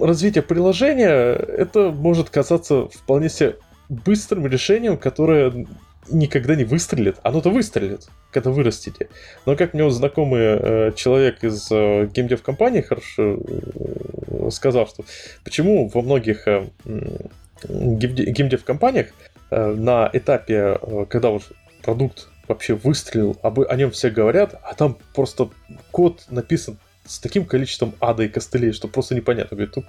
S1: развитие приложения, это может казаться вполне себе быстрым решением, которое никогда не выстрелит. Оно-то выстрелит, когда вырастете. Но как мне вот знакомый э, человек из э, геймдев-компании хорошо э, сказал, что почему во многих э, геймдев-компаниях на этапе, э, когда вот продукт вообще выстрелил, об, о нем все говорят, а там просто код написан с таким количеством ада и костылей, что просто непонятно. Говорит, тут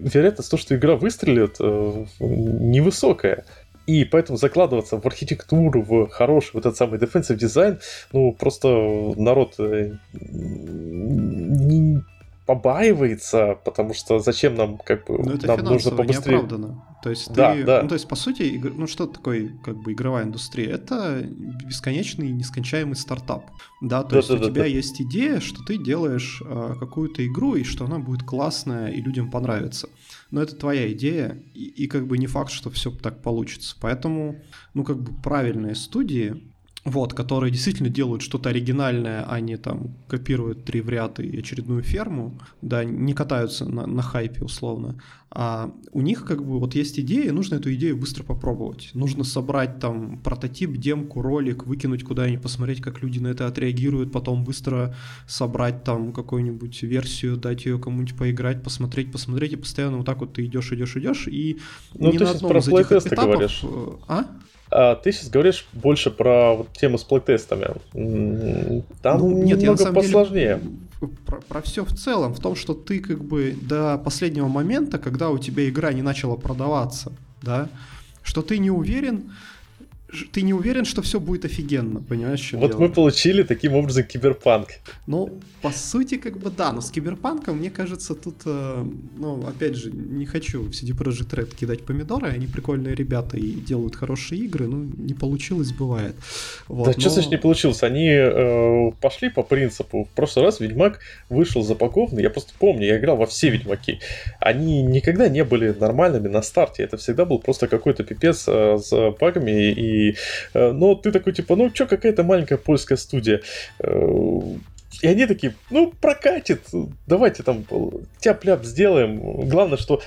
S1: вероятность того, что игра выстрелит, э, невысокая. И поэтому закладываться в архитектуру, в хороший вот этот самый defensive дизайн, ну, просто народ э, побаивается, потому что зачем нам как бы
S2: ну, это
S1: нам нужно побыстрее.
S2: Неоправданно. То есть да, ты, да. ну то есть по сути, игр... ну что такое как бы игровая индустрия? Это бесконечный, нескончаемый стартап, да. То да, есть да, у да, тебя да. есть идея, что ты делаешь э, какую-то игру и что она будет классная и людям понравится но это твоя идея, и, и как бы не факт, что все так получится. Поэтому, ну, как бы правильные студии, вот, которые действительно делают что-то оригинальное, а не там копируют три в ряд и очередную ферму, да, не катаются на, на хайпе условно, а у них как бы вот есть идея, нужно эту идею быстро попробовать. Нужно собрать там прототип, демку, ролик, выкинуть куда-нибудь, посмотреть, как люди на это отреагируют, потом быстро собрать там какую-нибудь версию, дать ее кому-нибудь поиграть, посмотреть, посмотреть, и постоянно вот так вот ты идешь, идешь, идешь, и
S1: ну, ни ты на одном из этих этапов... говоришь. Э, а? А ты сейчас говоришь больше про вот тему с плейтестами. Там ну, нет, немного я, посложнее.
S2: Деле, про, про все в целом, в том, что ты как бы до последнего момента, когда у тебя игра не начала продаваться, да, что ты не уверен, ты не уверен, что все будет офигенно, понимаешь?
S1: Вот дело? мы получили таким образом киберпанк.
S2: Ну, по сути, как бы да, но с киберпанком, мне кажется, тут, э, ну, опять же, не хочу в CD Projekt Red кидать помидоры, они прикольные ребята и делают хорошие игры, ну, не получилось, бывает.
S1: Вот, да но... что значит не получилось? Они э, пошли по принципу, в прошлый раз Ведьмак вышел запакованный, я просто помню, я играл во все Ведьмаки. Они никогда не были нормальными на старте, это всегда был просто какой-то пипец э, с багами и и, э, ну, ты такой, типа, ну, что, какая-то маленькая польская студия. Э, и они такие, ну, прокатит, давайте там тяп-ляп сделаем. Главное, что,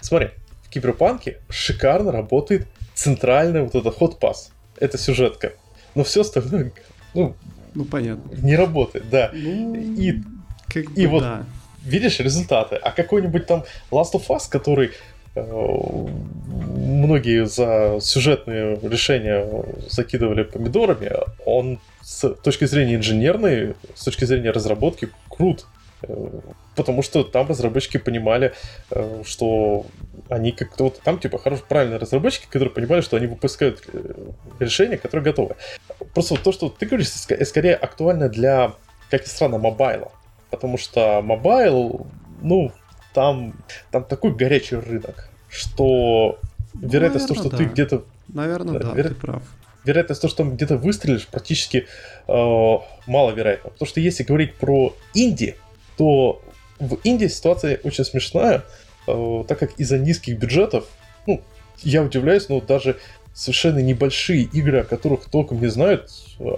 S1: смотри, в Киберпанке шикарно работает центральный вот этот ход-пас. Это сюжетка. Но все остальное, ну,
S2: ну понятно.
S1: Не работает, да. Ну, и
S2: как бы и вот да.
S1: видишь результаты. А какой-нибудь там Last of Us, который Э, многие за сюжетные решения закидывали помидорами, он с точки зрения инженерной, с точки зрения разработки крут. Э, потому что там разработчики понимали, э, что они как-то вот там типа хорошие, правильные разработчики, которые понимали, что они выпускают решения, которые готовы. Просто вот то, что ты говоришь, скорее актуально для, как ни странно, мобайла. Потому что мобайл, ну, там, там такой горячий рынок, что вероятность того, что
S2: да.
S1: ты где-то...
S2: Наверное, да, веро... ты прав.
S1: Вероятность того, что там где-то выстрелишь, практически э, маловероятно. Потому что если говорить про Инди, то в Индии ситуация очень смешная, э, так как из-за низких бюджетов, ну, я удивляюсь, но даже совершенно небольшие игры, о которых толком не знают,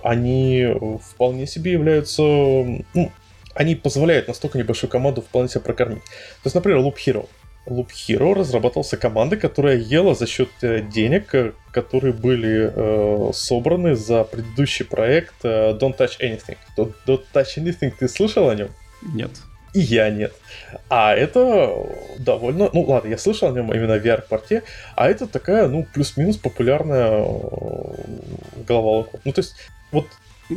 S1: они вполне себе являются ну, они позволяют настолько небольшую команду вполне себя прокормить. То есть, например, Loop Hero. Loop Hero разрабатывался командой, которая ела за счет э, денег, э, которые были э, собраны за предыдущий проект э, Don't Touch Anything. Don't, Don't Touch Anything, ты слышал о нем?
S2: Нет.
S1: И я нет. А это довольно... Ну ладно, я слышал о нем именно в VR-порте, а это такая, ну, плюс-минус популярная головоломка. Ну, то есть, вот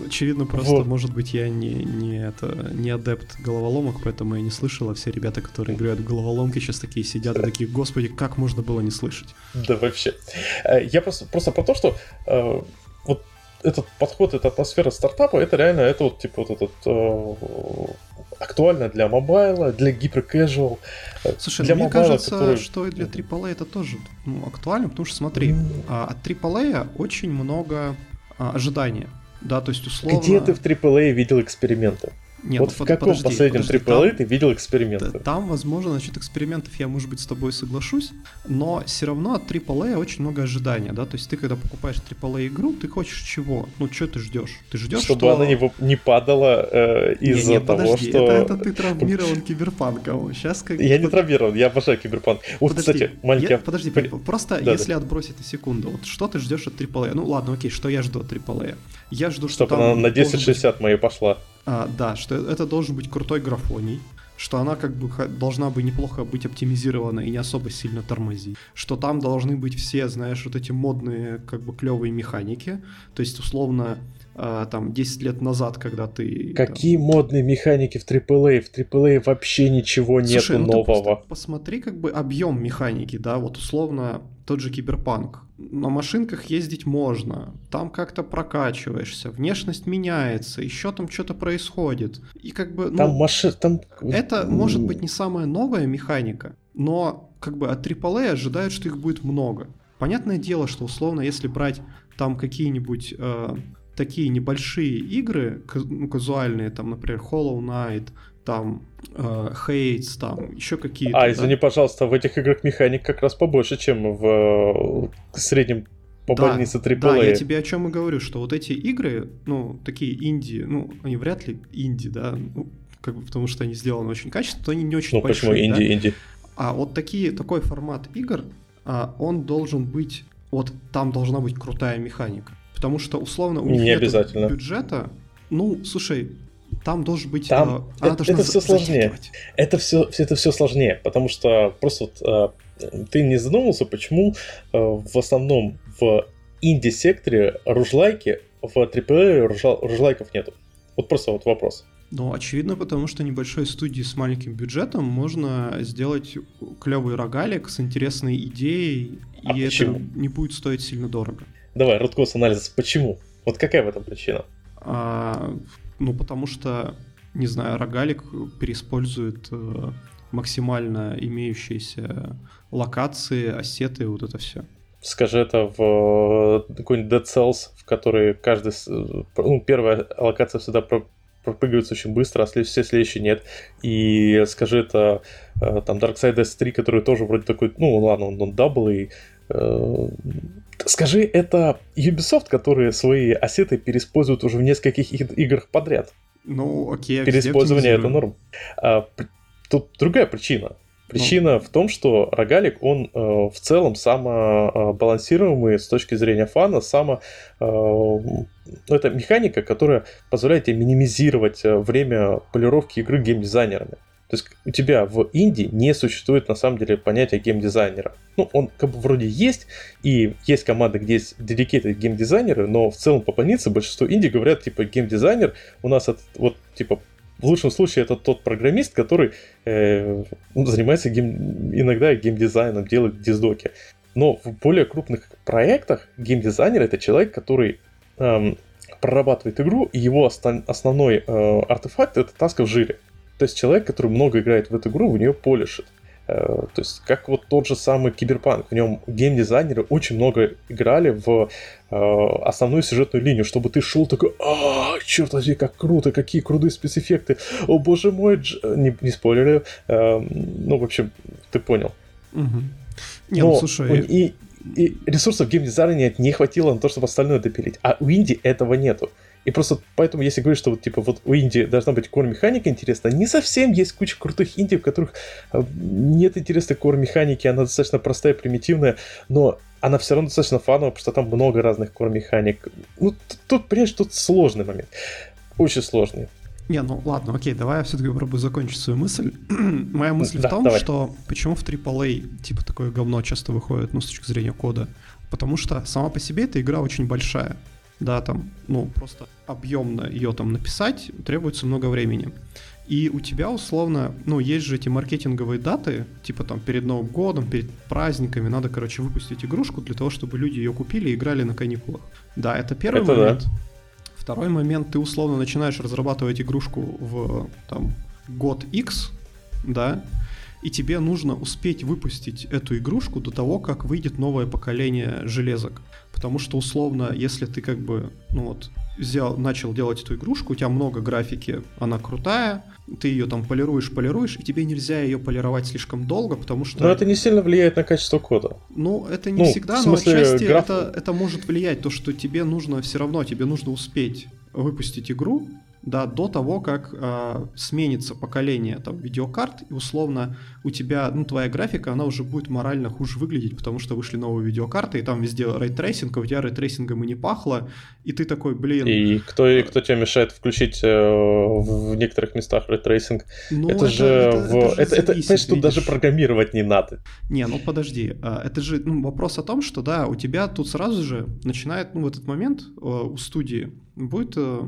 S2: Очевидно, просто, вот. может быть, я не, не, это, не адепт головоломок, поэтому я не слышал, а все ребята, которые играют в головоломки, сейчас такие сидят и такие, господи, как можно было не слышать?
S1: Да вообще. Э, я просто, просто про то, что э, вот этот подход, эта атмосфера стартапа, это реально, это вот, типа, вот этот э, актуально для мобайла, для
S2: hyper-casual. Слушай, для ну, мне мобайла, кажется, который... что и для AAA это тоже ну, актуально, потому что, смотри, mm. от AAA очень много а, ожидания. Да, то есть условно...
S1: Где ты в AAA видел эксперименты? Нет, вот ну, в каком подожди, последнем подожди, AAA там, ты видел эксперименты?
S2: Там, возможно, насчет экспериментов я, может быть, с тобой соглашусь, но все равно от AAA очень много ожидания, да, то есть ты, когда покупаешь AAA игру, ты хочешь чего? Ну, что ты ждешь? Ты ждешь,
S1: Чтобы что... она не, не падала э, из-за не, не, того,
S2: подожди,
S1: что...
S2: Это, это ты травмирован киберпанком. Сейчас как...
S1: Я не травмирован, я обожаю киберпанк. Вот, подожди, кстати, маленький...
S2: Я, подожди, просто да, если да. отбросить на секунду, вот что ты ждешь от AAA? Ну, ладно, окей, что я жду от AAA? Я жду,
S1: что Чтобы она на 1060 быть... моей пошла.
S2: А, да, что это должен быть крутой графоний, что она как бы должна бы неплохо быть оптимизирована и не особо сильно тормозить, что там должны быть все, знаешь, вот эти модные как бы клевые механики, то есть условно а, там 10 лет назад, когда ты...
S1: Какие там... модные механики в AAA? В AAA вообще ничего Слушай, нету ну нового.
S2: посмотри как бы объем механики, да, вот условно тот же Киберпанк. На машинках ездить можно, там как-то прокачиваешься, внешность меняется, еще там что-то происходит. И как бы... Ну,
S1: там машин... Там...
S2: Это может быть не самая новая механика, но как бы от AAA ожидают, что их будет много. Понятное дело, что условно, если брать там какие-нибудь э, такие небольшие игры, ну, казуальные, там, например, Hollow Knight, там э, Хейтс, там еще какие-то.
S1: А, извини, да? пожалуйста, в этих играх механик как раз побольше, чем в э, среднем по да, больнице AAA.
S2: Да, я тебе о чем и говорю, что вот эти игры, ну, такие инди, ну, они вряд ли инди, да, ну, как бы потому что они сделаны очень качественно, то они не очень
S1: ну,
S2: большие.
S1: Почему инди,
S2: да?
S1: инди?
S2: А вот такие, такой формат игр, а, он должен быть, вот там должна быть крутая механика. Потому что, условно, у них
S1: не обязательно.
S2: бюджета. Ну, слушай, там должен быть...
S1: Там э, это, это все сложнее. Это все, это все сложнее, потому что просто вот, э, ты не задумывался, почему э, в основном в инди-секторе ружлайки, в AAA ружлайков нету. Вот просто вот вопрос.
S2: Ну, очевидно, потому что небольшой студии с маленьким бюджетом можно сделать клевый рогалик с интересной идеей, а и почему? это не будет стоить сильно дорого.
S1: Давай, root анализ. Почему? Вот какая в этом причина?
S2: А, ну, потому что, не знаю, рогалик переиспользует э, максимально имеющиеся локации, ассеты, вот это все.
S1: Скажи это в э, какой-нибудь Dead Cells, в которой каждый, э, ну, первая локация всегда пропрыгивается очень быстро, а все следующие нет. И скажи это там Darksiders 3, который тоже вроде такой, ну ладно, он, он double A Скажи, это Ubisoft, которые свои ассеты переиспользуют уже в нескольких играх подряд.
S2: Ну, окей.
S1: Переиспользование это норм. А, тут другая причина. Причина ну. в том, что рогалик, он э, в целом самобалансируемый с точки зрения фана, само, э, это механика, которая позволяет тебе минимизировать э, время полировки игры геймдизайнерами. То есть у тебя в инди не существует на самом деле понятия геймдизайнера. Ну, он как бы вроде есть, и есть команды, где есть dedicated геймдизайнеры, но в целом по больнице большинство инди говорят, типа, геймдизайнер у нас это, вот, типа, в лучшем случае это тот программист, который э, занимается гейм, иногда геймдизайном, делает диздоки. Но в более крупных проектах геймдизайнер это человек, который эм, прорабатывает игру, и его основ, основной э, артефакт это таска в жире. То есть человек, который много играет в эту игру, в нее полишит. Э, то есть, как вот тот же самый Киберпанк. В нем геймдизайнеры очень много играли в э, основную сюжетную линию, чтобы ты шел такой, а, черт возьми, как круто, какие крутые спецэффекты, о боже мой, дж... не, не спойлерю, э, ну, в общем, ты понял.
S2: Угу. Не, Но, ну, слушай...
S1: И, и ресурсов геймдизайнера не хватило на то, чтобы остальное допилить. А у инди этого нету. И просто поэтому, если говорить, что вот типа вот у Индии должна быть кор-механика интересная, не совсем есть куча крутых инди, в которых э, нет интересной кор-механики, она достаточно простая, примитивная, но она все равно достаточно фановая, потому что там много разных кор-механик. Ну, тут, понимаешь, тут сложный момент. Очень сложный.
S2: Не, ну ладно, окей, давай я все-таки попробую закончить свою мысль. Моя мысль да, в том, давай. что почему в AAA типа такое говно часто выходит, ну, с точки зрения кода. Потому что сама по себе эта игра очень большая да, там, ну, просто объемно ее там написать требуется много времени. И у тебя условно, ну, есть же эти маркетинговые даты, типа там перед Новым годом, перед праздниками, надо, короче, выпустить игрушку для того, чтобы люди ее купили и играли на каникулах. Да, это первый это момент. Да. Второй момент, ты условно начинаешь разрабатывать игрушку в там год X, да, и тебе нужно успеть выпустить эту игрушку до того, как выйдет новое поколение железок. Потому что, условно, если ты как бы, ну вот, взял, начал делать эту игрушку, у тебя много графики, она крутая, ты ее там полируешь, полируешь, и тебе нельзя ее полировать слишком долго, потому что...
S1: Но это не сильно влияет на качество кода.
S2: Ну, это не ну, всегда, смысле, но отчасти граф... это, это может влиять, то, что тебе нужно все равно, тебе нужно успеть выпустить игру, да, до того, как э, сменится поколение там видеокарт, и условно у тебя, ну, твоя графика, она уже будет морально хуже выглядеть, потому что вышли новые видеокарты, и там везде ray tracing, а у тебя рейтрейсингом и не пахло, и ты такой, блин...
S1: И кто, и кто тебе мешает включить э, в некоторых местах ray tracing? Ну, это, это же... Это, в... это, это, это, понимаешь, тут даже программировать не надо.
S2: Не, ну подожди, а, это же ну, вопрос о том, что, да, у тебя тут сразу же начинает, ну, в этот момент э, у студии будет э,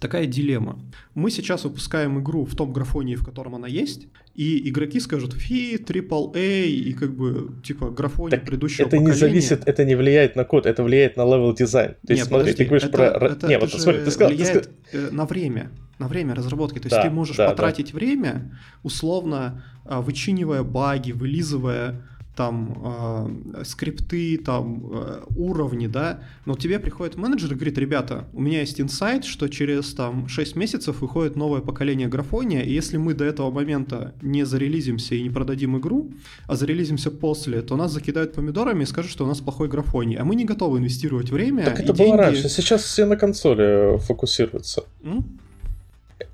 S2: такая дилемма. Мы сейчас выпускаем игру в том графоне, в котором она есть, и игроки скажут фи, AAA, и как бы, типа, графоне так предыдущего
S1: это поколения. не зависит, это не влияет на код, это влияет на level design. То есть, Нет, смотри, подожди, ты говоришь
S2: это,
S1: про...
S2: Это,
S1: не,
S2: это
S1: вот смотри, ты сказал...
S2: влияет
S1: ты
S2: сказал... на время, на время разработки. То есть да, ты можешь да, потратить да. время, условно, вычинивая баги, вылизывая там э, скрипты, там э, уровни, да, но тебе приходит менеджер и говорит, ребята, у меня есть инсайт, что через там 6 месяцев выходит новое поколение графония, и если мы до этого момента не зарелизимся и не продадим игру, а зарелизимся после, то нас закидают помидорами и скажут, что у нас плохой графоний, а мы не готовы инвестировать время
S1: Так это было раньше, сейчас все на консоли фокусируются. М?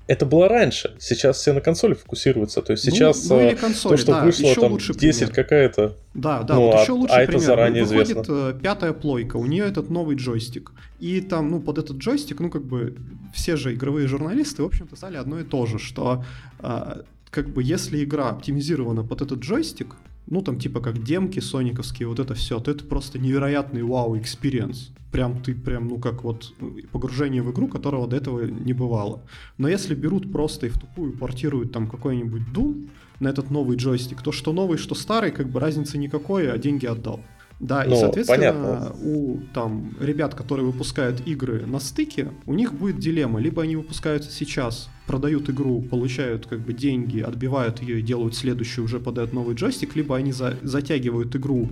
S1: Это было раньше. Сейчас все на консоли фокусируются. То есть ну, сейчас ну, ну консоли, то, что да, вышло там лучше 10 какая-то.
S2: Да, да, ну, вот а, еще лучше а пример. это заранее Выходит известно. Э, пятая плойка, у нее этот новый джойстик. И там, ну, под этот джойстик, ну, как бы все же игровые журналисты, в общем-то, стали одно и то же, что а, как бы если игра оптимизирована под этот джойстик, ну там типа как демки сониковские, вот это все, то это просто невероятный wow-experience. Прям ты прям, ну как вот погружение в игру, которого до этого не бывало. Но если берут просто и в тупую портируют там какой-нибудь Doom на этот новый джойстик, то что новый, что старый, как бы разницы никакой, а деньги отдал. Да, ну, и, соответственно, понятно. у там ребят, которые выпускают игры на стыке, у них будет дилемма. Либо они выпускаются сейчас, продают игру, получают как бы деньги, отбивают ее и делают следующую, уже подают новый джойстик, либо они за, затягивают игру,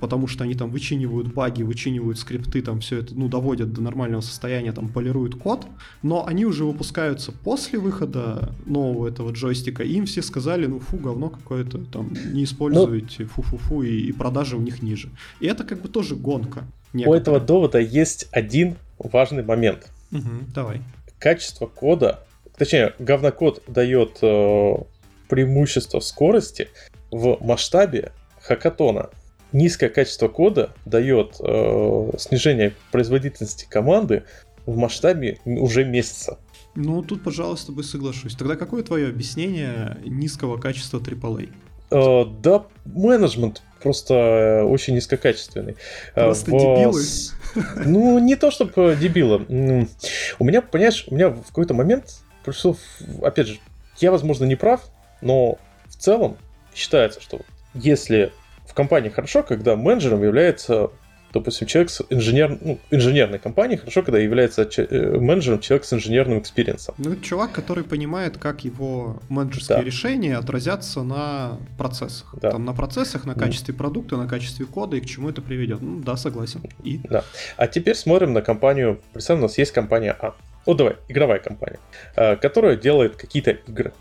S2: потому что они там вычинивают баги, вычинивают скрипты, там все это, ну, доводят до нормального состояния, там полируют код, но они уже выпускаются после выхода нового этого джойстика, и им все сказали, ну, фу, говно какое-то, там, не используйте, фу-фу-фу, и, и продажи у них ниже. И это как бы тоже гонка.
S1: Некоторая. У этого довода есть один важный момент.
S2: Угу, давай.
S1: Качество кода точнее, говнокод дает э, преимущество в скорости в масштабе хакатона. Низкое качество кода дает э, снижение производительности команды в масштабе уже месяца.
S2: Ну, тут, пожалуйста, с тобой соглашусь. Тогда какое твое объяснение низкого качества AAA?
S1: Э, да, менеджмент просто э, очень низкокачественный.
S2: Э, просто в... дебилы?
S1: Ну, не то чтобы дебилы. У меня, понимаешь, у меня в какой-то момент пришло, опять же, я, возможно, не прав, но в целом считается, что если в компании хорошо, когда менеджером является, допустим, человек с инженер... ну, инженерной компании, хорошо, когда является ч... Э, менеджером человек с инженерным experience ом.
S2: Ну, это чувак, который понимает, как его менеджерские да. решения отразятся на процессах. Да. Там, на процессах, на качестве mm. продукта, на качестве кода и к чему это приведет. Ну, да, согласен. И?
S1: Да. А теперь смотрим на компанию. Представим, у нас есть компания А. Вот давай, игровая компания, э, которая делает какие-то игры.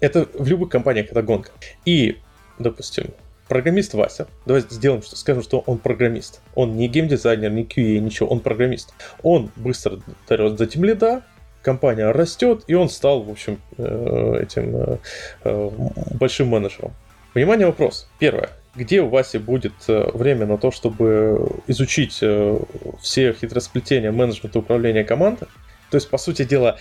S1: Это в любых компаниях это гонка. И, допустим, программист Вася, давай сделаем, что скажем, что он программист. Он не геймдизайнер, не QA, ничего, он программист. Он быстро дает за лида, компания растет, и он стал, в общем, э, этим э, большим менеджером. Внимание, вопрос. Первое где у Васи будет э, время на то, чтобы изучить э, все хитросплетения менеджмента управления командой. То есть, по сути дела,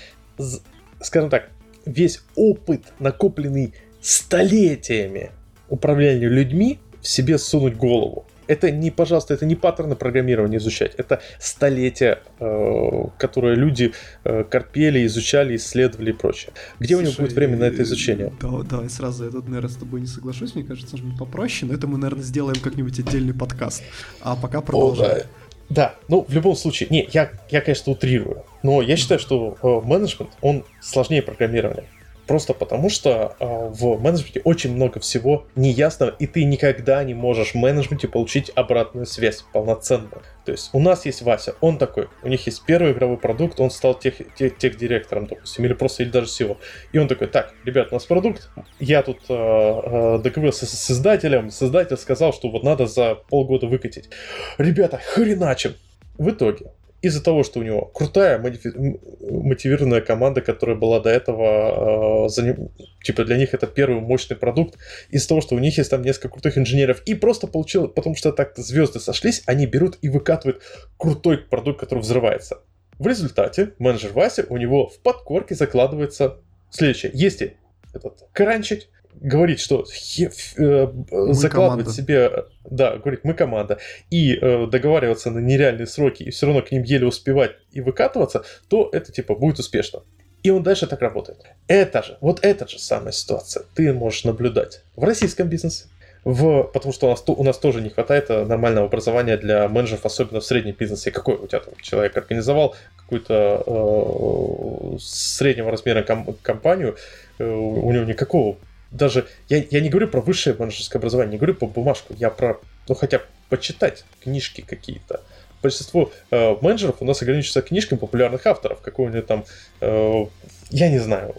S1: скажем так, весь опыт, накопленный столетиями управления людьми, в себе сунуть голову это не, пожалуйста, это не паттерны программирования изучать, это столетия, э, которые люди э, корпели, изучали, исследовали и прочее. Где Слушай, у них будет время на это изучение?
S2: Да, давай сразу, я тут, наверное, с тобой не соглашусь, мне кажется, что попроще, но это мы, наверное, сделаем как-нибудь отдельный подкаст. А пока продолжаем.
S1: О, да. Да, ну в любом случае, не, я, я конечно, утрирую, но я считаю, что э, менеджмент, он сложнее программирования. Просто потому, что э, в менеджменте очень много всего неясного, и ты никогда не можешь в менеджменте получить обратную связь полноценную. То есть у нас есть Вася, он такой, у них есть первый игровой продукт, он стал тех, тех, тех директором, допустим, или просто, или даже всего. И он такой, так, ребят, у нас продукт, я тут э, э, договорился с создателем, создатель сказал, что вот надо за полгода выкатить. Ребята, хреначим! В итоге, из-за того, что у него крутая мотивированная команда, которая была до этого, э, за, типа для них это первый мощный продукт, из-за того, что у них есть там несколько крутых инженеров, и просто получил, потому что так звезды сошлись, они берут и выкатывают крутой продукт, который взрывается. В результате менеджер Вася, у него в подкорке закладывается следующее. Если этот кранчить, говорить, что э, закладывать команда. себе, да, говорить, мы команда, и э, договариваться на нереальные сроки, и все равно к ним еле успевать и выкатываться, то это типа будет успешно. И он дальше так работает. Это же, вот эта же самая ситуация ты можешь наблюдать в российском бизнесе. В, потому что у нас, у нас тоже не хватает э, нормального образования для менеджеров, особенно в среднем бизнесе. Какой у тебя там человек организовал какую-то э, среднего размера ком- компанию, э, у него никакого даже, я, я не говорю про высшее менеджерское образование, не говорю по бумажку, я про, ну хотя почитать книжки какие-то. Большинство э, менеджеров у нас ограничивается книжками популярных авторов, какого-нибудь там, э, я не знаю,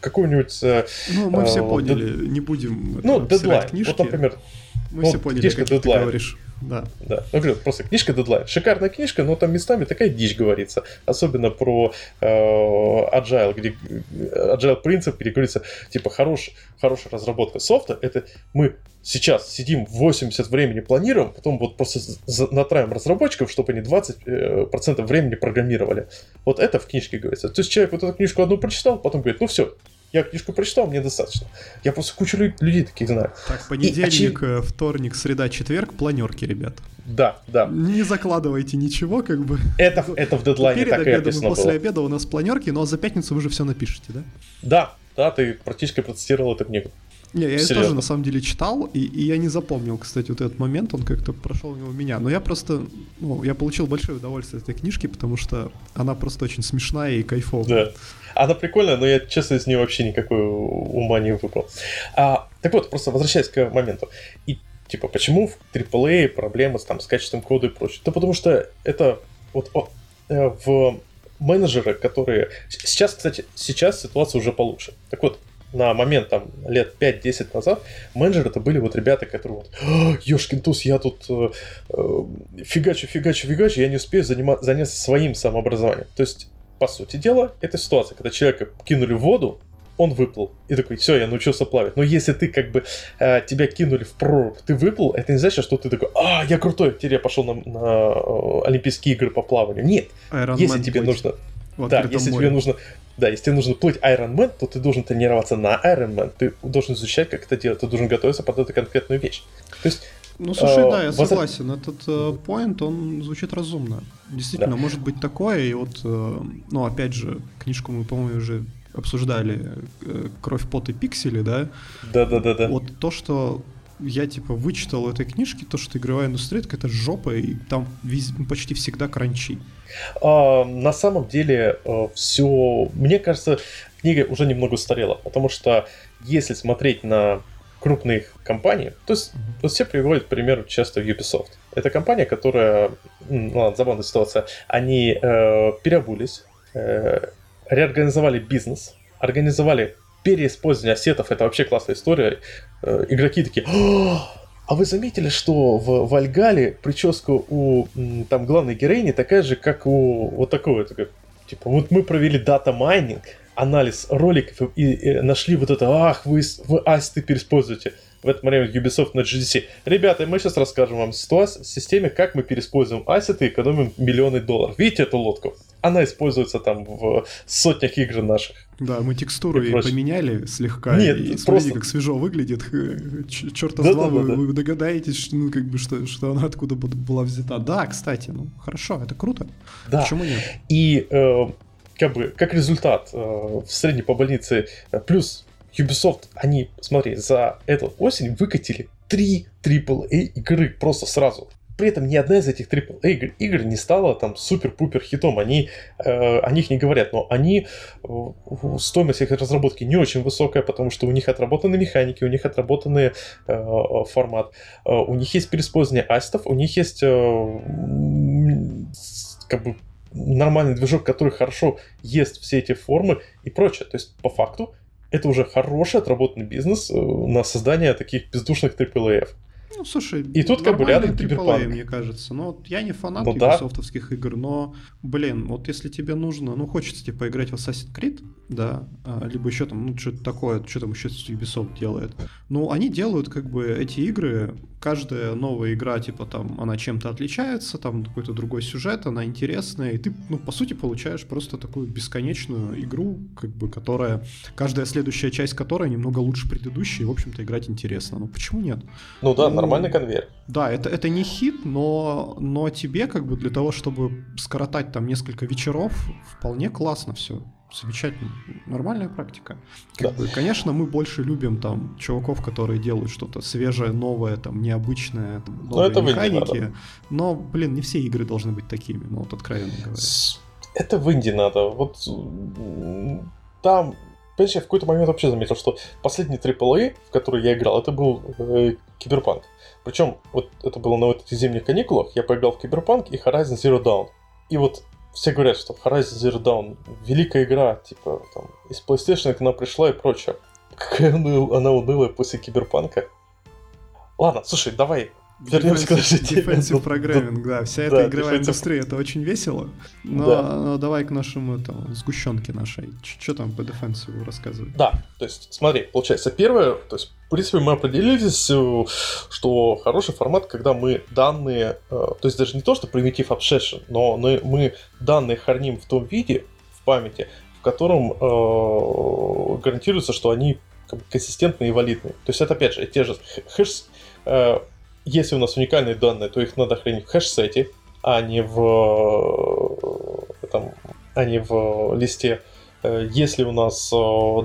S1: какую-нибудь... Э,
S2: ну, мы все э, поняли, дед... не будем
S1: Ну, дедлайн, книжки. вот, например,
S2: мы вот, все поняли, книжка
S1: дедлайн.
S2: ты говоришь.
S1: Да. Да. Ну, говорю, просто книжка Deadline. Шикарная книжка, но там местами такая дичь говорится. Особенно про э, Agile, где э, Agile принцип, где говорится, типа, хорош, хорошая разработка софта, это мы сейчас сидим 80 времени планируем, потом вот просто натравим разработчиков, чтобы они 20% э, времени программировали. Вот это в книжке говорится. То есть человек вот эту книжку одну прочитал, потом говорит, ну все, я книжку прочитал, мне достаточно. Я просто кучу людей таких знаю.
S2: Так, понедельник, и, очевид... Э, вторник, среда, четверг, планерки, ребят.
S1: Да, да.
S2: Не закладывайте ничего, как бы.
S1: Это, это в дедлайне Перед так
S2: обедом, и написано После было. обеда у нас планерки, но за пятницу вы уже все напишите, да?
S1: Да, да, ты практически процитировал эту книгу.
S2: Не, я Серьезно. тоже на самом деле читал, и, и я не запомнил, кстати, вот этот момент, он как-то прошел мимо меня. Но я просто, ну, я получил большое удовольствие от этой книжки, потому что она просто очень смешная и кайфовая.
S1: Да. Она прикольная, но я, честно, из нее вообще никакой ума не выпал. А, так вот, просто возвращаясь к моменту. И, типа, почему в AAA проблемы с, там, с качеством кода и прочее? Да потому что это вот о, э, в менеджеры, которые... Сейчас, кстати, сейчас ситуация уже получше. Так вот, на момент там лет 5-10 назад менеджеры это были вот ребята, которые вот Ёшкин туз, я тут э, э, фигачу, фигачу, фигачу, я не успею занима- заняться своим самообразованием. То есть, по сути дела, это ситуация, когда человека кинули в воду, он выплыл. И такой, все, я научился плавать. Но если ты как бы э, тебя кинули в прорубь, ты выплыл, это не значит, что ты такой, а, я крутой, теперь я пошел на, на э, Олимпийские игры по плаванию. Нет. Iron если Man тебе будет. нужно... Да, если море. тебе нужно да, если тебе нужно плыть Iron Man, то ты должен тренироваться на Iron Man, ты должен изучать, как это делать, ты должен готовиться под эту конкретную вещь. То есть
S2: ну, слушай, э, да, я согласен. Этот поинт, э, он звучит разумно. Действительно, да. может быть такое, и вот, э, ну, опять же, книжку мы, по-моему, уже обсуждали э, «Кровь, пот и пиксели», да?
S1: Да-да-да.
S2: Вот то, что я, типа, вычитал этой книжки, то, что игровая индустрия — это жопа, и там вез... почти всегда кранчи.
S1: А, на самом деле все, мне кажется, книга уже немного устарела, потому что если смотреть на крупные компании, то есть вот все приводят пример часто Ubisoft. Это компания, которая, ну ладно, забавная ситуация, они э, переобулись, э, реорганизовали бизнес, организовали переиспользование ассетов, это вообще классная история. Э, игроки такие, а вы заметили, что в Вальгале прическа у там главной героини такая же, как у вот такого, такой, типа, вот мы провели дата майнинг, анализ роликов и, и нашли вот это, ах, вы, вы асты переиспользуете. В это время Ubisoft на GDC. Ребята, мы сейчас расскажем вам ситуацию, системе, как мы переиспользуем ассеты и экономим миллионы долларов. Видите эту лодку? Она используется там в сотнях игр наших.
S2: Да, мы текстуру и поменяли слегка. Нет, и смотрите, как свежо выглядит. Черта да, с два, да, вы, да. вы догадаетесь, ну, как бы, что, что она откуда была взята. Да, кстати, ну, хорошо, это круто.
S1: Да. Почему нет? И э, как бы, как результат, э, в средней по больнице, э, плюс Ubisoft, они, смотри, за эту осень выкатили три AAA игры просто сразу. При этом ни одна из этих AAA игр, игр не стала там супер-пупер хитом. Они э, о них не говорят, но они э, стоимость их разработки не очень высокая, потому что у них отработаны механики, у них отработанный э, формат, э, у них есть переиспользование астов, у них есть э, как бы нормальный движок, который хорошо ест все эти формы и прочее. То есть, по факту, это уже хороший отработанный бизнес э, на создание таких бездушных AAA.
S2: Ну, слушай,
S1: и тут как бы рядом киберпанк.
S2: мне кажется. Ну, вот я не фанат ну, Ubisoftовских да. игр, но, блин, вот если тебе нужно, ну, хочется тебе поиграть в Assassin's Creed, да, а, либо еще там, ну, что-то такое, что там еще Ubisoft делает. Ну, они делают как бы эти игры, каждая новая игра, типа там, она чем-то отличается, там какой-то другой сюжет, она интересная, и ты, ну, по сути, получаешь просто такую бесконечную игру, как бы, которая, каждая следующая часть которой немного лучше предыдущей, и, в общем-то, играть интересно. Ну, почему нет?
S1: Ну да, ну, нормальный конвейер.
S2: Да, это, это не хит, но, но тебе как бы для того, чтобы скоротать там несколько вечеров, вполне классно все. Замечательно. Нормальная практика. Как да. бы, конечно, мы больше любим там чуваков, которые делают что-то свежее, новое, там, необычное, там, новые но механики. Но, блин, не все игры должны быть такими, ну вот откровенно говоря.
S1: Это в инди надо. Вот там Понимаешь, я в какой-то момент вообще заметил, что последний AAA, в который я играл, это был э, Киберпанк. Причем, вот это было на вот этих зимних каникулах, я поиграл в Киберпанк и Horizon Zero Dawn. И вот все говорят, что Horizon Zero Dawn великая игра, типа, там, из PlayStation к нам пришла и прочее. Какая она унылая после Киберпанка. Ладно, слушай, давай
S2: Вернемся к нашей теме. Defensive программинг, да. Вся эта да, игровая defensive... индустрия, это очень весело. Но, да. но давай к нашему там, сгущенке нашей. Что там по дефенсиву рассказывать?
S1: Да, то есть смотри, получается, первое, то есть в принципе, мы определились, э, что хороший формат, когда мы данные, э, то есть даже не то, что примитив obsession, но мы данные храним в том виде, в памяти, в котором э, гарантируется, что они как бы, консистентные и валидные. То есть это, опять же, те же хэш, если у нас уникальные данные, то их надо хранить в хэш-сете, а не в, там, а не в листе. Если у нас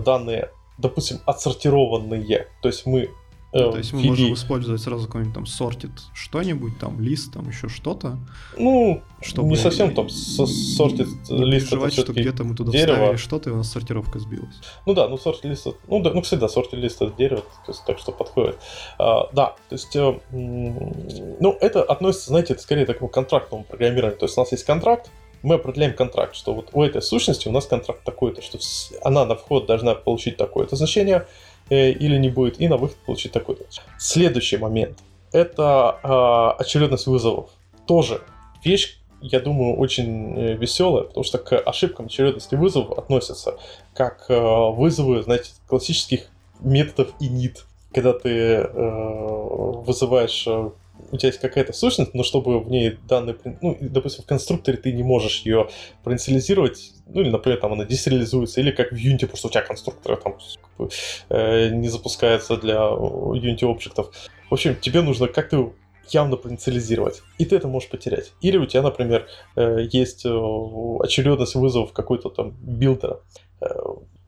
S1: данные допустим, отсортированные. То есть мы
S2: ну, то есть мы можем использовать сразу какой-нибудь там сортит что-нибудь, там лист, там еще что-то.
S1: Ну, чтобы не совсем там сортит лист.
S2: это что где-то мы туда дерево. вставили что-то, и у нас сортировка сбилась.
S1: Ну да, ну сортит лист, ну да, ну кстати, да, сортит лист это дерево, то есть, так что подходит. А, да, то есть, э, ну это относится, знаете, это скорее к такому контрактному программированию. То есть у нас есть контракт, мы определяем контракт, что вот у этой сущности у нас контракт такой-то, что она на вход должна получить такое-то значение, Э, или не будет, и на выход получить такой-то. Следующий момент. Это э, очередность вызовов. Тоже вещь, я думаю, очень э, веселая, потому что к ошибкам очередности вызовов относятся как э, вызовы, знаете, классических методов init, когда ты э, вызываешь э, у тебя есть какая-то сущность, но чтобы в ней данные, ну, допустим, в конструкторе ты не можешь ее проинициализировать, ну, или, например, там она десериализуется, или как в Unity, просто у тебя конструктор там как бы, э, не запускается для Unity объектов. В общем, тебе нужно как-то явно проинициализировать, и ты это можешь потерять. Или у тебя, например, э, есть э, очередность вызовов какой-то там билдера, э,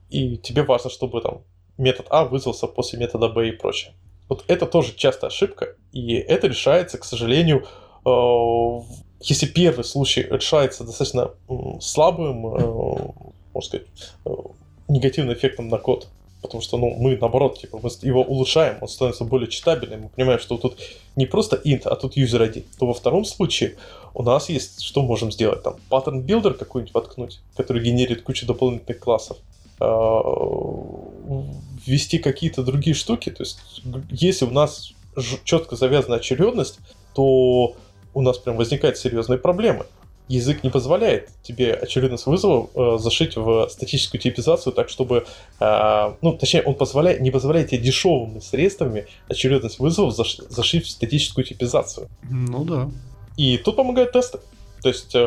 S1: и тебе важно, чтобы там метод А вызвался после метода Б и прочее. Вот это тоже частая ошибка, и это решается, к сожалению, э, если первый случай решается достаточно слабым, э, можно сказать, э, негативным эффектом на код, потому что ну, мы, наоборот, типа, мы его улучшаем, он становится более читабельным, мы понимаем, что тут не просто int, а тут user ID, то во втором случае у нас есть, что можем сделать, там, паттерн builder какой-нибудь воткнуть, который генерирует кучу дополнительных классов, ввести какие-то другие штуки. То есть, если у нас четко завязана очередность, то у нас прям возникают серьезные проблемы. Язык не позволяет тебе очередность вызова э, зашить в статическую типизацию так, чтобы, э, ну, точнее, он позволяет, не позволяет тебе дешевыми средствами очередность вызовов заш, зашить в статическую типизацию.
S2: Ну да.
S1: И тут помогают тесты. То есть... Э,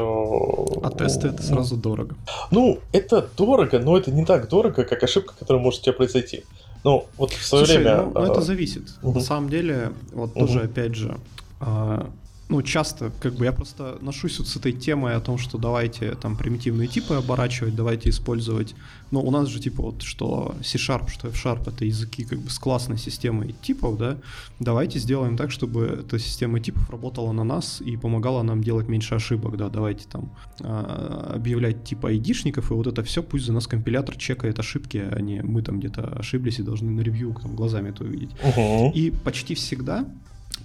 S2: а тесты это сразу дорого.
S1: Ну, это дорого, но это не так дорого, как ошибка, которая может у тебя произойти. Ну, вот в свое
S2: Слушай,
S1: время...
S2: Ну, ну, это зависит. Угу. На самом деле, вот угу. тоже, опять же, а, ну, часто, как бы я просто ношусь вот с этой темой о том, что давайте там примитивные типы оборачивать, давайте использовать. Но у нас же типа вот что C-Sharp, что F-Sharp это языки как бы с классной системой типов, да. Давайте сделаем так, чтобы эта система типов работала на нас и помогала нам делать меньше ошибок, да. Давайте там а, объявлять типа айдишников, и вот это все пусть за нас компилятор чекает ошибки, а не мы там где-то ошиблись и должны на ревью там глазами это увидеть. Uh-huh. И почти всегда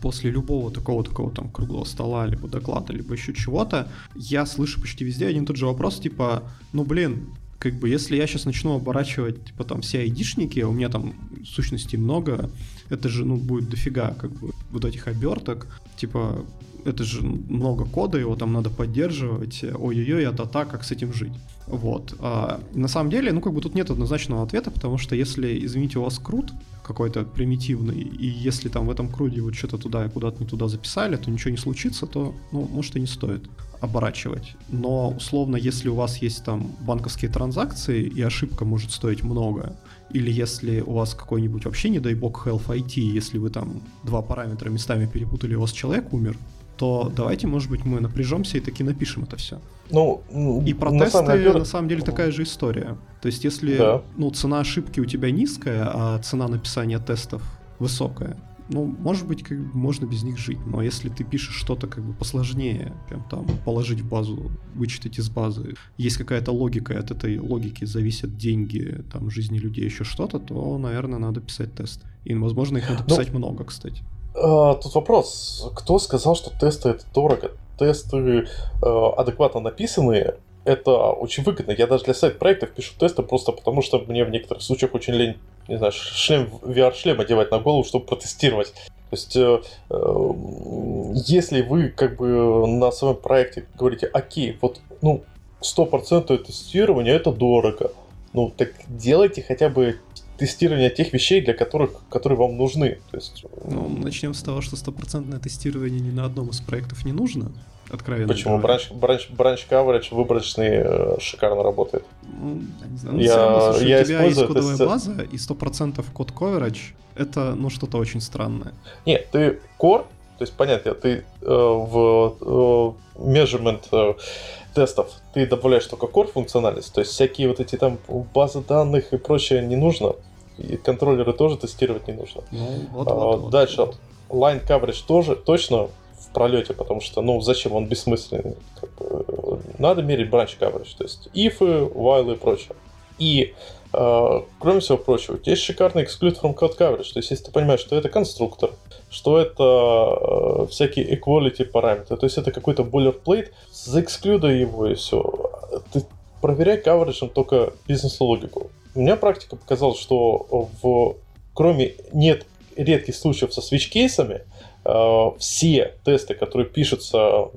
S2: после любого такого такого там круглого стола, либо доклада, либо еще чего-то, я слышу почти везде один и тот же вопрос, типа, ну блин, как бы если я сейчас начну оборачивать, типа там все айдишники, а у меня там сущностей много, это же, ну, будет дофига, как бы, вот этих оберток, типа, это же много кода, его там надо поддерживать, ой-ой-ой, а та как с этим жить? Вот. А, на самом деле, ну, как бы тут нет однозначного ответа, потому что если, извините, у вас крут, какой-то примитивный, и если там в этом круге вот что-то туда и куда-то не туда записали, то ничего не случится, то, ну, может и не стоит оборачивать. Но, условно, если у вас есть там банковские транзакции, и ошибка может стоить много, или если у вас какой-нибудь вообще, не дай бог, health IT, если вы там два параметра местами перепутали, у вас человек умер, то давайте, может быть, мы напряжемся и таки напишем это все.
S1: Ну,
S2: и про на самом деле... на самом деле такая же история. То есть, если да. ну, цена ошибки у тебя низкая, а цена написания тестов высокая, ну, может быть, как бы можно без них жить, но если ты пишешь что-то как бы посложнее, чем там положить в базу, вычитать из базы, есть какая-то логика, и от этой логики зависят деньги, там, жизни людей, еще что-то, то, наверное, надо писать тест. И, возможно, их надо ну, писать ну, много, кстати.
S1: А, тут вопрос, кто сказал, что тесты это дорого? Тесты э, адекватно написанные, это очень выгодно. Я даже для сайт-проектов пишу тесты просто потому, что мне в некоторых случаях очень лень, не знаю, шлем, VR-шлем одевать на голову, чтобы протестировать. То есть, э, э, если вы как бы на своем проекте говорите, окей, вот, ну, 100% тестирования это дорого, ну, так делайте хотя бы тестирование тех вещей, для которых, которые вам нужны. То есть...
S2: Ну, начнем с того, что стопроцентное тестирование ни на одном из проектов не нужно. Откровенно
S1: Почему? Бранч, бранч, бранч coverage выборочный э, шикарно работает.
S2: Ну, не знаю. Ну, я, равно, слушай, я у тебя есть кодовая база, и 100% код coverage это ну что-то очень странное.
S1: Нет, ты core, то есть понятно, ты э, в э, measurement э, тестов ты добавляешь только core функциональность, то есть всякие вот эти там базы данных и прочее не нужно. и контроллеры тоже тестировать не нужно.
S2: Ну, вот,
S1: А,
S2: вот, вот.
S1: Дальше, line coverage тоже точно в пролете, потому что, ну, зачем он бессмысленный? Как бы, э, надо мерить branch coverage, то есть if, while и прочее. И кроме всего прочего, есть шикарный exclude from code coverage. То есть, если ты понимаешь, что это конструктор, что это э, всякие equality параметры, то есть это какой-то boilerplate, заэксклюдай его и все. Ты проверяй coverage только бизнес-логику. У меня практика показала, что в, кроме нет редких случаев со switch-кейсами, э, все тесты, которые пишутся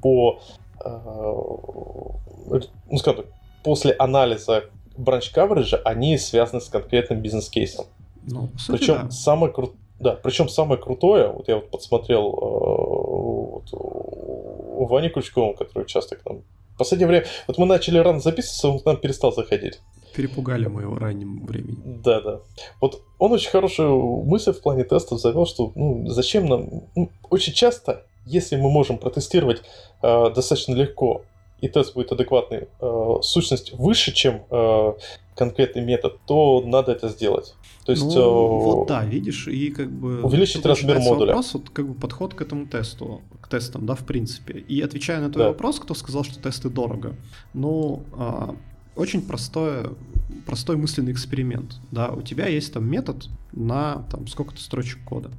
S1: по, э, ну, скажем так, после анализа бранч coverage, они связаны с конкретным бизнес-кейсом.
S2: Ну, сути,
S1: Причем
S2: да.
S1: самое кру- да, причем самое крутое, вот я вот подсмотрел э, вот, у Вани Крючкова, который часто к нам в последнее время, вот мы начали рано записываться, он к нам перестал заходить.
S2: Перепугали мы его ранним временем.
S1: Да, да. Вот он очень хорошую мысль в плане тестов завел, что ну, зачем нам... ну, очень часто, если мы можем протестировать э, достаточно легко, и тест будет адекватный, э, сущность выше, чем э, конкретный метод, то надо это сделать. То есть...
S2: ну,
S1: э,
S2: вот да, видишь, и как бы...
S1: увеличить размер модуля.
S2: Вопрос, вот как бы подход к этому тесту, к тестам, да, в принципе. И отвечая на твой
S1: Да.
S2: вопрос, кто сказал, что тесты дорого, ну, а, очень простое, простой мысленный эксперимент, да, у тебя есть там метод на там сколько-то строчек кода,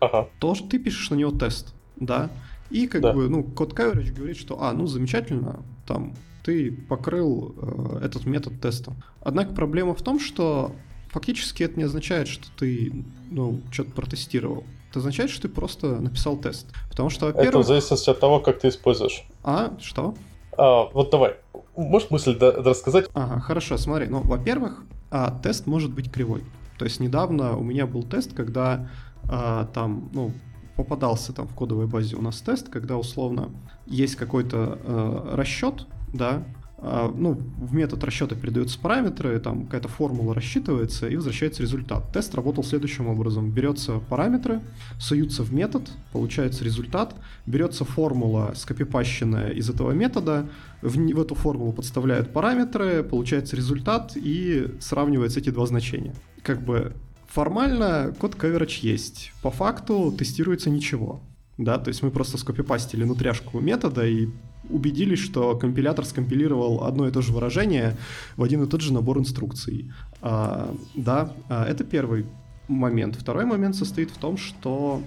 S1: Ага,
S2: тоже ты пишешь на него тест, да, и как
S1: Да.
S2: бы, ну, код coverage говорит, что, а, ну, замечательно, там, ты покрыл э, этот метод тестом. Однако проблема в том, что фактически это не означает, что ты, ну, что-то протестировал. Это означает, что ты просто написал тест. Потому что,
S1: это
S2: во-первых...
S1: в зависимости от того, как ты используешь.
S2: А, что?
S1: А, вот давай, можешь мысль до- рассказать?
S2: Ага, хорошо, смотри. Ну, во-первых, а, тест может быть кривой. То есть недавно у меня был тест, когда а, там, ну, попадался там в кодовой базе у нас тест, когда условно есть какой-то э, расчет, да, а, ну, в метод расчета передаются параметры, там какая-то формула рассчитывается и возвращается результат. Тест работал следующим образом. Берется параметры, суются в метод, получается результат, берется формула скопипащенная из этого метода, в, в эту формулу подставляют параметры, получается результат и сравниваются эти два значения. Как бы формально код coverage есть, по факту тестируется ничего. Да, то есть мы просто скопипастили нутряшку метода и убедились, что компилятор скомпилировал одно и то же выражение в один и тот же набор инструкций. А, да, а, это первый момент. Второй момент состоит в том, что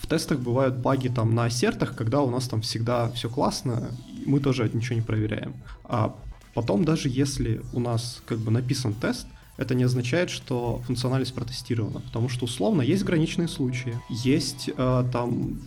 S2: в тестах бывают баги там на ассертах, когда у нас там всегда все классно, мы тоже ничего не проверяем. А потом даже если у нас как бы написан тест, это не означает, что функциональность протестирована, потому что условно есть граничные случаи, есть э, там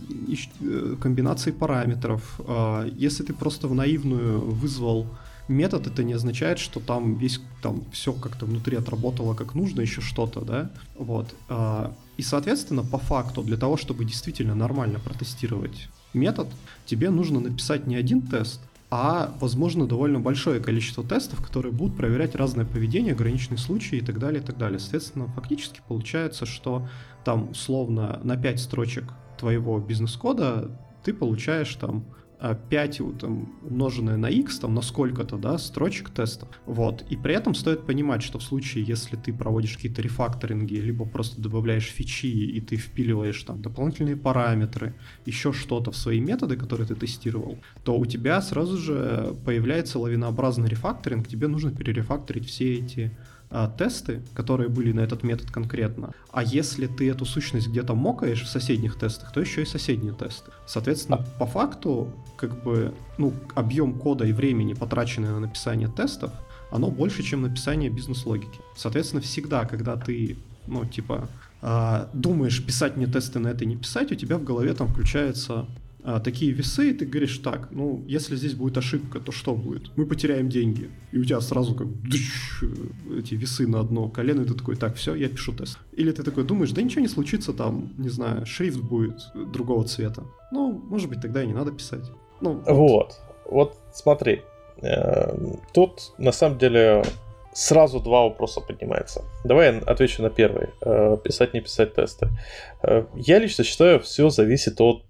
S2: э, комбинации параметров. Э, если ты просто в наивную вызвал метод, это не означает, что там весь там все как-то внутри отработало как нужно, еще что-то, да, вот. А, И, соответственно, по факту, для того, чтобы действительно нормально протестировать метод, тебе нужно написать не один тест, а, возможно, довольно большое количество тестов, которые будут проверять разное поведение, ограниченные случаи и так далее, и так далее. Соответственно, фактически получается, что там условно на 5 строчек твоего бизнес-кода ты получаешь там 5 вот, там, умноженное на x, там, на сколько-то, да, строчек теста. Вот. И при этом стоит понимать, что в случае, если ты проводишь какие-то рефакторинги, либо просто добавляешь фичи, и ты впиливаешь там дополнительные параметры, еще что-то в свои методы, которые ты тестировал, то у тебя сразу же появляется лавинообразный рефакторинг, тебе нужно перерефакторить все эти а, тесты, которые были на этот метод конкретно. А если ты эту сущность где-то мокаешь в соседних тестах, то еще и соседние тесты. Соответственно, по факту, как бы, ну, объем кода и времени, потраченное на написание тестов, оно больше, чем написание бизнес-логики. Соответственно, всегда, когда ты, ну, типа, а, думаешь, писать мне тесты на это, не писать, у тебя в голове там включаются а, такие весы, и ты говоришь, так, ну, если здесь будет ошибка, то что будет? Мы потеряем деньги. И у тебя сразу как дыщ, эти весы на одно колено, и ты такой, так, все, я пишу тест. Или ты такой думаешь, да ничего не случится, там, не знаю, шрифт будет другого цвета. Ну, может быть, тогда и не надо писать. Ну,
S1: Вот. Вот смотри. э, Тут на самом деле сразу два вопроса поднимается. Давай я отвечу на первый. Э, Писать, не писать тесты. Э, Я лично считаю, все зависит от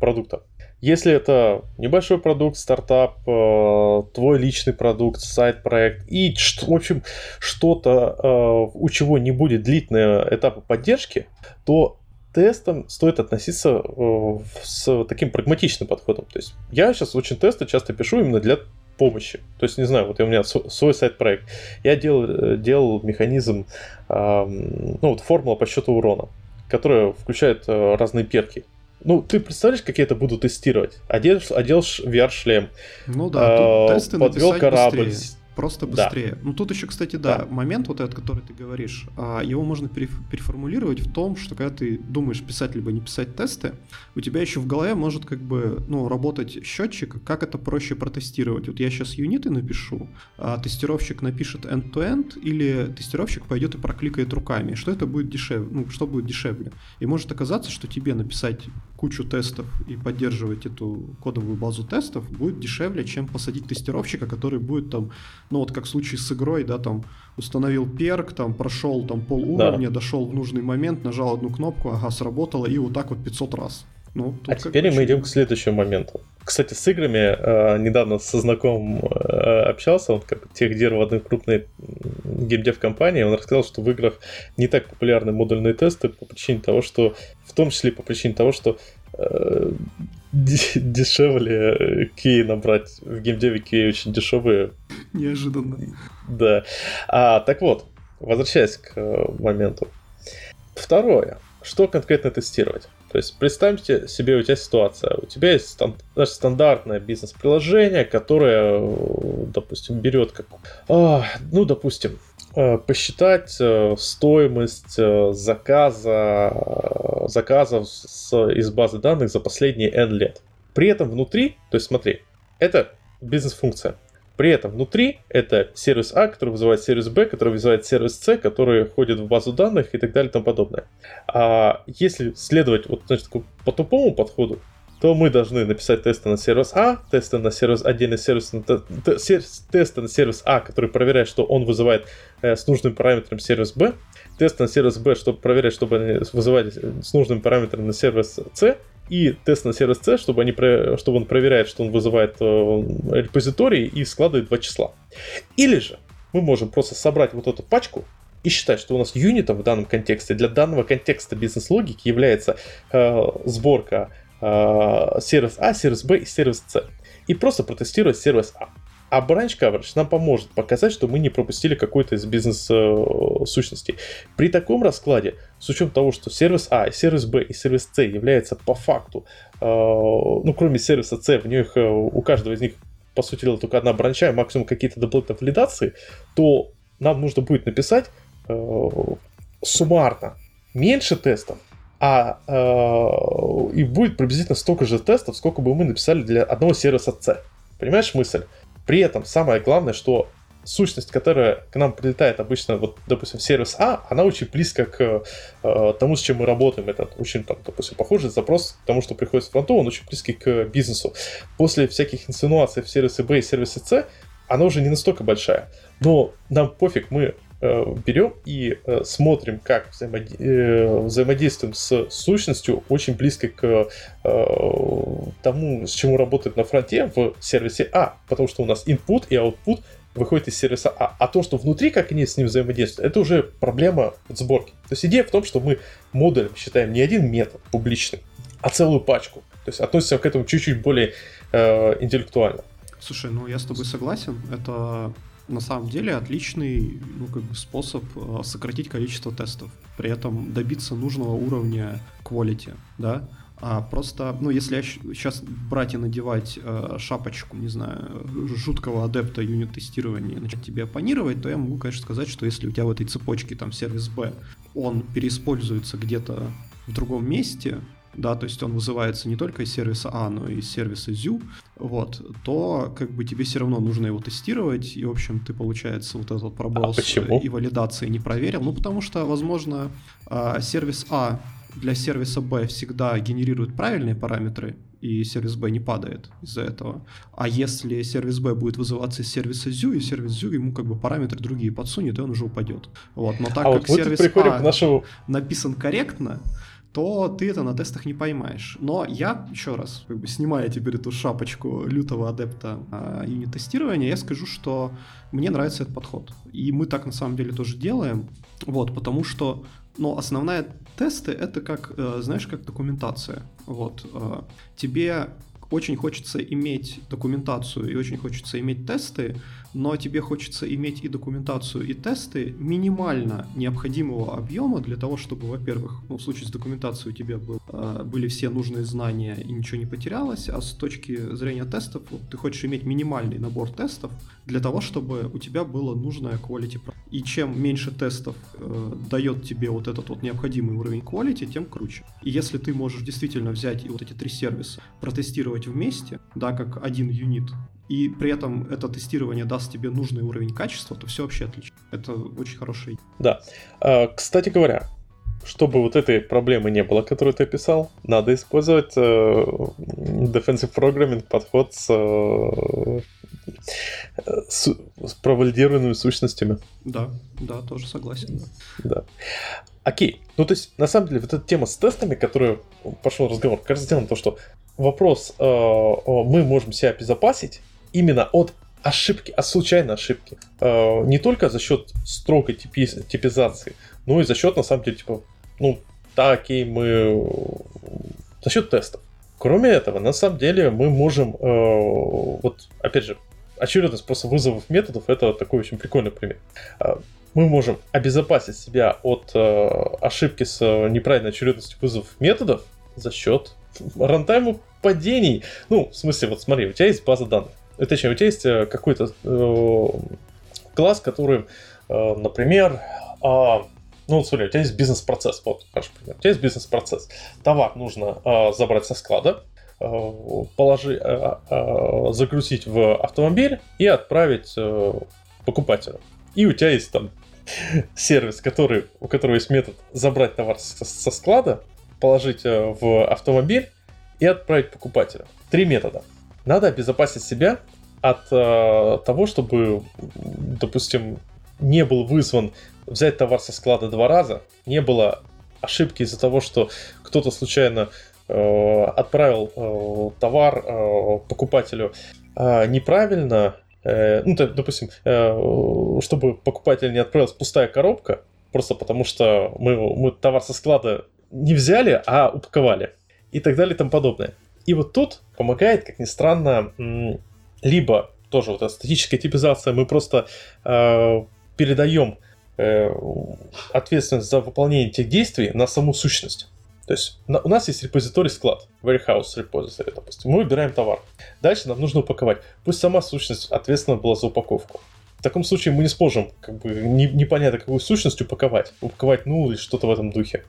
S1: продукта. Если это небольшой продукт, стартап, э, твой личный продукт, сайт-проект и, в общем, что-то, э, у чего не будет длительного этапа поддержки, то тестам стоит относиться э, с таким прагматичным подходом. То есть я сейчас очень тесты часто пишу именно для помощи. То есть, не знаю, вот у меня свой сайт-проект. Я делал, делал механизм, ну вот формула по счету урона, которая включает разные перки. Ну, ты представляешь, как я это буду тестировать? Одел, одел VR-шлем.
S2: Ну да, тут а, тесты подвел корабль. Быстрее. Просто быстрее. Да. Ну тут еще, кстати, да, да, момент вот этот, который ты говоришь, а, его можно переформулировать в том, что когда ты думаешь писать либо не писать тесты, у тебя еще в голове может как бы, ну, работать счетчик, как это проще протестировать. Вот я сейчас юниты напишу, а тестировщик напишет end-to-end, или тестировщик пойдет и прокликает руками. Что это будет дешевле? Ну, что будет дешевле? И может оказаться, что тебе написать кучу тестов и поддерживать эту кодовую базу тестов будет дешевле, чем посадить тестировщика, который будет там, ну вот как в случае с игрой, да, там установил перк, там прошел там пол уровня, да. дошел в нужный момент, нажал одну кнопку, ага, сработало, и вот так вот 500 раз. Ну,
S1: а теперь мы идем к следующему моменту. Кстати, с играми э, недавно со знакомым э, общался, он как техдир в одной крупной геймдев компании, он рассказал, что в играх не так популярны модульные тесты по причине того, что, том числе по причине того, что э, дешевле кей набрать. В геймдеве кей очень дешевые.
S2: Неожиданно.
S1: Да. А, так вот, возвращаясь к э, моменту. Второе. Что конкретно тестировать? То есть представьте себе, у тебя ситуация, у тебя есть стан- стандартное бизнес-приложение, которое, допустим, берет как, а, ну, допустим, э, посчитать э, стоимость э, заказа, заказов с, из базы данных за последние N лет. При этом внутри, то есть смотри, это бизнес-функция. При этом внутри это сервис А, который вызывает сервис Б, который вызывает сервис С, который ходит в базу данных и так далее и тому подобное. А если следовать вот, значит, по тупому подходу, то мы должны написать тесты на сервис А, тесты на сервис отдельный сервис, на тесты на сервис А, который проверяет, что он вызывает э, с нужным параметром сервис Б, тесты на сервис Б, чтобы проверять, чтобы они вызывали с нужным параметром на сервис С, и тест на сервис C, чтобы, они, чтобы он проверяет, что он вызывает э, репозиторий и складывает два числа. Или же мы можем просто собрать вот эту пачку и считать, что у нас юнитом в данном контексте для данного контекста бизнес-логики является э, сборка э, сервис А, сервис Б и сервис С. И просто протестировать сервис А. А branch coverage нам поможет показать, что мы не пропустили какой-то из бизнес-сущностей. При таком раскладе, с учетом того, что сервис А, сервис Б и сервис С являются по факту, э, ну, кроме сервиса С, в них, э, у каждого из них, по сути дела, только одна бранча, максимум какие-то дополнительные валидации, то нам нужно будет написать э, суммарно меньше тестов, а э, и будет приблизительно столько же тестов, сколько бы мы написали для одного сервиса C. Понимаешь мысль? При этом самое главное, что сущность, которая к нам прилетает обычно, вот, допустим, сервис А, она очень близко к э, тому, с чем мы работаем. Это очень, там, допустим, похожий запрос к тому, что приходит с фронту, он очень близкий к бизнесу. После всяких инсинуаций в сервисе Б и сервисе С, она уже не настолько большая. Но нам пофиг, мы берем и э, смотрим, как э, взаимодействуем с сущностью очень близко к э, тому, с чему работает на фронте в сервисе А, потому что у нас input и output выходит из сервиса А. А то, что внутри, как они с ним взаимодействуют, это уже проблема сборки. То есть идея в том, что мы модулем считаем не один метод публичный, а целую пачку. То есть относимся к этому чуть-чуть более э, интеллектуально.
S2: Слушай, ну я с тобой согласен. Это на самом деле отличный ну, как бы способ э, сократить количество тестов, при этом добиться нужного уровня quality, да, а просто, ну, если я сейчас брать и надевать э, шапочку, не знаю, жуткого адепта юнит-тестирования и начать тебе оппонировать, то я могу, конечно, сказать, что если у тебя в этой цепочке там сервис B, он переиспользуется где-то в другом месте, да, то есть он вызывается не только из сервиса А, но и из сервиса ZU, вот, то как бы тебе все равно нужно его тестировать, и, в общем, ты, получается, вот этот пробол а и валидации не проверил, ну, потому что, возможно, а, сервис А для сервиса B всегда генерирует правильные параметры, и сервис B не падает из-за этого. А если сервис B будет вызываться из сервиса ZU, и сервис ZU ему как бы параметры другие подсунет, и он уже упадет. Вот. Но так а как вот сервис А написан корректно, то ты это на тестах не поймаешь. Но я, еще раз, как бы снимая теперь эту шапочку лютого адепта а, юнит-тестирования, я скажу, что мне нравится этот подход. И мы так на самом деле тоже делаем, вот, потому что но основная тесты это как, э, знаешь, как документация. Вот. Э, тебе очень хочется иметь документацию и очень хочется иметь тесты, но тебе хочется иметь и документацию, и тесты минимально необходимого объема для того, чтобы, во-первых, ну, в случае с документацией у тебя был, э, были все нужные знания и ничего не потерялось, а с точки зрения тестов вот, ты хочешь иметь минимальный набор тестов для того, чтобы у тебя было нужное quality. И чем меньше тестов э, дает тебе вот этот вот необходимый уровень quality, тем круче. И если ты можешь действительно взять и вот эти три сервиса протестировать вместе, да, как один юнит, и при этом это тестирование даст тебе нужный уровень качества, то все вообще отлично. Это очень хороший.
S1: Да. А, кстати говоря, чтобы вот этой проблемы не было, которую ты описал, надо использовать э, defensive programming подход с, э, с, с провалидированными сущностями.
S2: Да, да, тоже согласен.
S1: Да. Окей. Ну, то есть, на самом деле, вот эта тема с тестами, которую пошел разговор, кажется, дело то, что вопрос, э, мы можем себя обезопасить именно от ошибки, от случайной ошибки. Э, не только за счет строгой типи, типизации, но и за счет, на самом деле, типа, ну, так окей, мы... За счет тестов. Кроме этого, на самом деле, мы можем, э, вот, опять же, очередность просто вызовов методов, это такой очень прикольный пример. Э, мы можем обезопасить себя от э, ошибки с неправильной очередностью вызовов методов за счет рантайма падений. Ну, в смысле, вот смотри, у тебя есть база данных. Точнее, у тебя есть э, какой-то э, класс, который, э, например, э, ну, смотри, у тебя есть бизнес-процесс. Вот, хорошо. У тебя есть бизнес-процесс. Товар нужно э, забрать со склада, э, положи, э, э, загрузить в автомобиль и отправить э, покупателю. И у тебя есть там сервис, который, у которого есть метод забрать товар со, со склада, положить в автомобиль и отправить покупателю. Три метода. Надо обезопасить себя от э, того, чтобы, допустим, не был вызван взять товар со склада два раза, не было ошибки из-за того, что кто-то случайно э, отправил э, товар э, покупателю э, неправильно, э, ну, то, допустим, э, чтобы покупатель не отправилась пустая коробка, просто потому что мы, мы товар со склада не взяли, а упаковали. И так далее и тому подобное. И вот тут помогает, как ни странно, либо тоже вот статическая типизация, мы просто э, передаем э, ответственность за выполнение этих действий на саму сущность. То есть на, у нас есть репозиторий склад, warehouse repository, допустим. Мы выбираем товар. Дальше нам нужно упаковать. Пусть сама сущность ответственна была за упаковку. В таком случае мы не сможем, как бы, не, непонятно какую сущность упаковать. Упаковать ну или что-то в этом духе.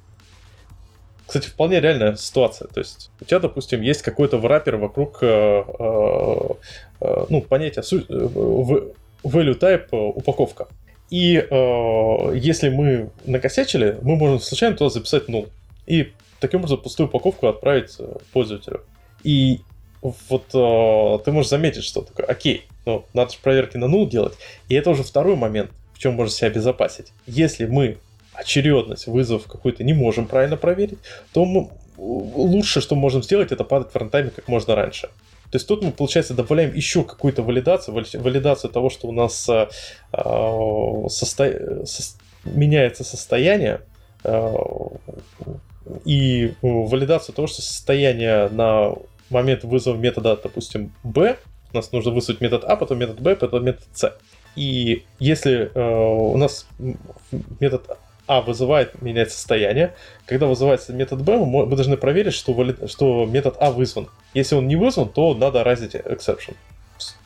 S1: Кстати, вполне реальная ситуация. То есть у тебя, допустим, есть какой-то враппер вокруг, э, э, э, ну, понятия value type упаковка. И если мы накосячили, мы можем случайно туда записать null. И таким образом пустую упаковку отправить пользователю. И вот э, ты можешь заметить, что такое, окей, ну, надо же проверки на null делать. И это уже второй момент, в чем можно себя обезопасить. Если мы очередность вызовов какой-то не можем правильно проверить, то мы, лучше, что мы можем сделать, это падать в фронтайме как можно раньше. То есть тут мы, получается, добавляем еще какую-то валидацию, валидацию того, что у нас э, состо... со... меняется состояние, э, и валидацию того, что состояние на момент вызова метода, допустим, B, у нас нужно вызвать метод А, потом метод B, потом метод C. И если э, у нас метод а вызывает, менять состояние. Когда вызывается метод Б, мы должны проверить, что, валид... что метод А вызван. Если он не вызван, то надо разить exception.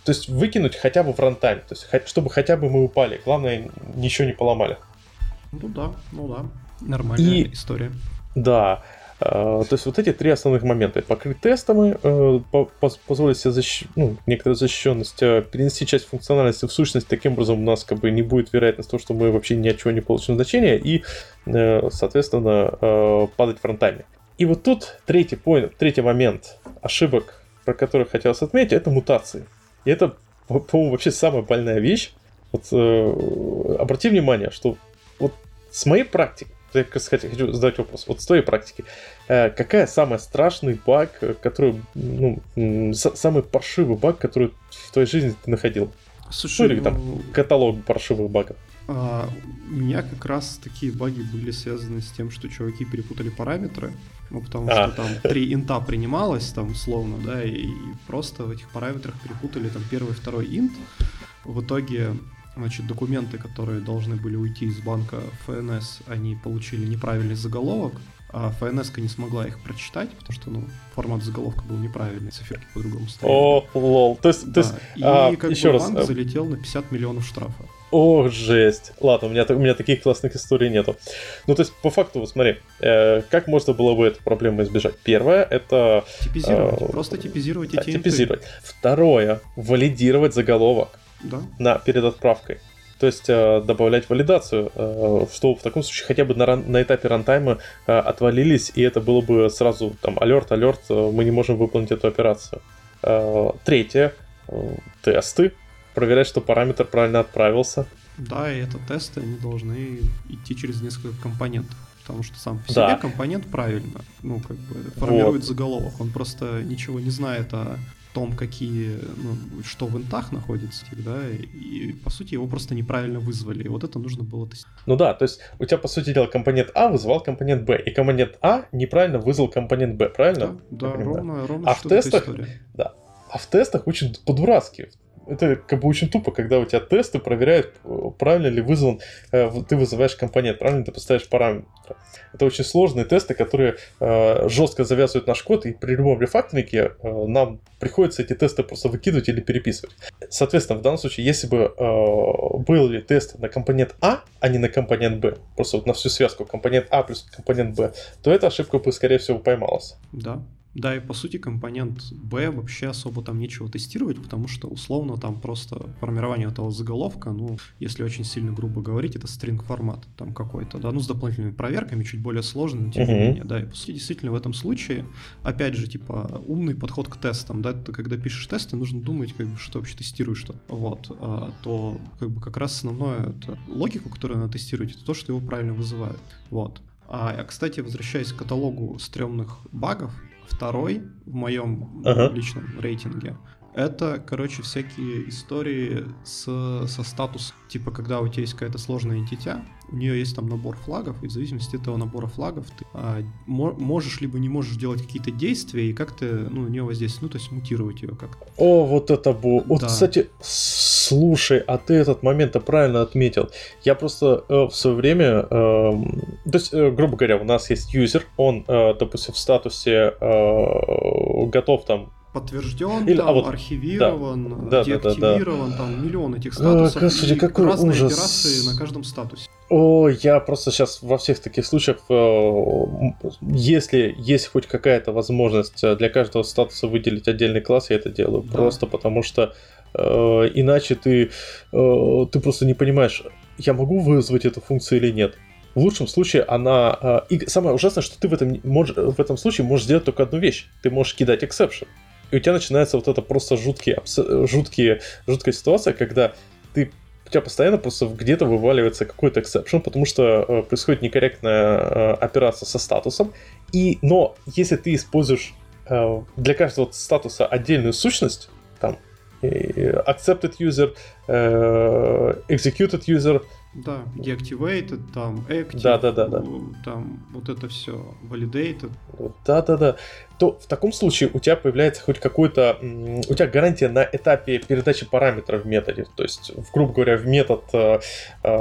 S1: То есть выкинуть хотя бы в рантайм, то есть чтобы хотя бы мы упали. Главное, ничего не поломали.
S2: Ну да, ну да. Нормальная И... история.
S1: Да. А, то есть вот эти три основных момента. Покрыть тестами, э, позволить себе защ... ну, некоторую защищенность, э, перенести часть функциональности в сущность, таким образом у нас как бы не будет вероятность того, что мы вообще ни от чего не получим значения, и, э, соответственно, падать в фронтами. И вот тут третий, point, третий момент ошибок, про который хотелось отметить, это мутации. И это, по-моему, вообще самая больная вещь. Вот, обрати внимание, что вот с моей практики я, кстати, хочу задать вопрос. Вот с твоей практики, э, какая самая страшный баг, который, ну, самый паршивый баг, который в твоей жизни ты находил? Слушай, ну, или там ну, каталог паршивых багов.
S2: А, у меня как раз такие баги были связаны с тем, что чуваки перепутали параметры. Ну, потому а. что там три инта принималось, там, условно, да, и, и просто в этих параметрах перепутали там первый, второй инт. В итоге, значит, документы, которые должны были уйти из банка ФНС, они получили неправильный заголовок, а ФНС не смогла их прочитать, потому что, ну, формат заголовка был неправильный, циферки по-другому стояли.
S1: О, лол. То есть, да. то есть
S2: и а, как еще бы раз, банк а... залетел на 50 миллионов штрафа.
S1: О, жесть. Ладно, у меня, у меня таких классных историй нету. Ну, то есть, по факту, вот смотри, э, как можно было бы эту проблему избежать? Первое, это...
S2: Типизировать, э, просто типизировать эти
S1: Типизировать. Второе, валидировать заголовок
S2: да.
S1: на, перед отправкой. То есть э, добавлять валидацию, э, что в таком случае хотя бы на, на этапе рантайма э, отвалились, и это было бы сразу там алерт, алерт, э, мы не можем выполнить эту операцию. Э, третье, э, тесты, проверять, что параметр правильно отправился.
S2: Да, и это тесты, они должны идти через несколько компонентов. Потому что сам по себе да. компонент правильно, ну, как бы, формирует вот. заголовок. Он просто ничего не знает о том, какие, ну, что в интах находится, да, и, по сути, его просто неправильно вызвали, и вот это нужно было тестировать.
S1: Ну да, то есть у тебя, по сути дела, компонент А вызывал компонент Б, и компонент А неправильно вызвал компонент Б, правильно?
S2: Да, да ровно, ровно
S1: а в тестах, да, а в тестах очень по-дурацки это как бы очень тупо, когда у тебя тесты проверяют, правильно ли вызван, э, ты вызываешь компонент, правильно ты поставишь параметры. Это очень сложные тесты, которые э, жестко завязывают наш код, и при любом рефакторинге э, нам приходится эти тесты просто выкидывать или переписывать. Соответственно, в данном случае, если бы э, были тесты на компонент А, а не на компонент Б, просто вот на всю связку компонент А плюс компонент Б, то эта ошибка бы, скорее всего, поймалась.
S2: Да, да, и по сути компонент B вообще особо там нечего тестировать, потому что условно там просто формирование этого заголовка, ну, если очень сильно грубо говорить, это string формат там какой-то, да, ну, с дополнительными проверками, чуть более сложный, но тем не менее, да, и по сути действительно в этом случае, опять же, типа, умный подход к тестам, да, ты когда пишешь тесты, нужно думать, как бы, что вообще тестируешь что, вот, а, то как бы как раз основное, это логику, которую надо тестировать, это то, что его правильно вызывает, вот. А, кстати, возвращаясь к каталогу стрёмных багов, второй в моем ага. личном рейтинге. Это, короче, всякие истории с, со статусом. Типа, когда у тебя есть какая-то сложная entity, у нее есть там набор флагов, и в зависимости от этого набора флагов ты а, можешь либо не можешь делать какие-то действия и как-то ну, на нее воздействовать, ну, то есть мутировать ее как-то.
S1: О, вот это. Вот, да. кстати, слушай, а ты этот момент правильно отметил. Я просто э, в свое время, э, то есть, э, грубо говоря, у нас есть юзер, он, э, допустим, в статусе э, готов там
S2: подтвержден, Или, а там, а вот, архивирован, да, деактивирован, да, да, да. там миллион этих статусов.
S1: А, господи, какой
S2: разные
S1: ужас.
S2: операции на каждом статусе.
S1: О, я просто сейчас во всех таких случаях, э, если есть хоть какая-то возможность для каждого статуса выделить отдельный класс, я это делаю. Да. Просто потому что э, иначе ты, э, ты просто не понимаешь, я могу вызвать эту функцию или нет. В лучшем случае она... Э, и самое ужасное, что ты в этом, можешь, в этом случае можешь сделать только одну вещь. Ты можешь кидать exception и у тебя начинается вот это просто жуткие, жуткие, жуткая ситуация, когда ты у тебя постоянно просто где-то вываливается какой-то эксепшн, потому что э, происходит некорректная э, операция со статусом. И, но если ты используешь э, для каждого статуса отдельную сущность, там, accepted user, э, executed user,
S2: да, deactivated, там, active,
S1: да, да, да, да.
S2: там вот это все, validated.
S1: Да, да, да. То в таком случае у тебя появляется хоть какой-то, у тебя гарантия на этапе передачи параметров в методе. То есть, грубо говоря, в метод, э, э,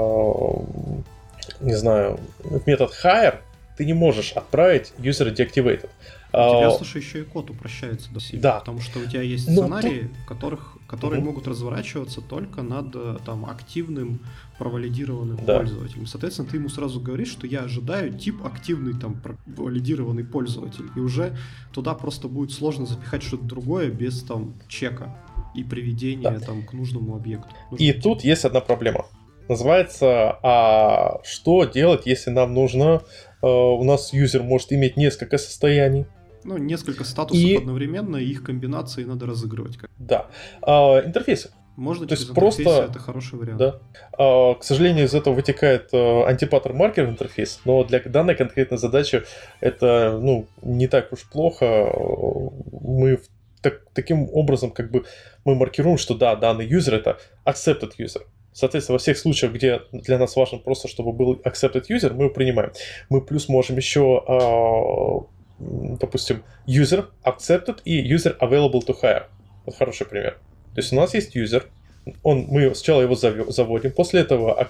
S1: не знаю, в метод hire ты не можешь отправить user deactivated.
S2: У тебя, а, слушай, еще и код упрощается до сильно, да. потому что у тебя есть ну, сценарии, в которых, которые угу. могут разворачиваться только над э, там активным провалидированным да. пользователем. Соответственно, ты ему сразу говоришь, что я ожидаю тип активный там валидированный пользователь, и уже туда просто будет сложно запихать что-то другое без там чека и приведения да. там к нужному объекту.
S1: Нужно и тут есть одна проблема. Называется, а что делать, если нам нужно, э, у нас юзер может иметь несколько состояний,
S2: ну, несколько статусов и... одновременно, и их комбинации надо разыгрывать.
S1: Да. А, интерфейсы.
S2: Можно
S1: То есть просто
S2: это хороший вариант.
S1: Да. А, к сожалению, из этого вытекает а, антипаттер маркер интерфейс, но для данной конкретной задачи это ну, не так уж плохо. Мы так, таким образом как бы мы маркируем, что да, данный юзер это accepted user. Соответственно, во всех случаях, где для нас важно просто, чтобы был accepted user, мы его принимаем. Мы плюс можем еще, э, допустим, user accepted и user available to hire. Вот хороший пример. То есть у нас есть user, он, мы сначала его заводим, после этого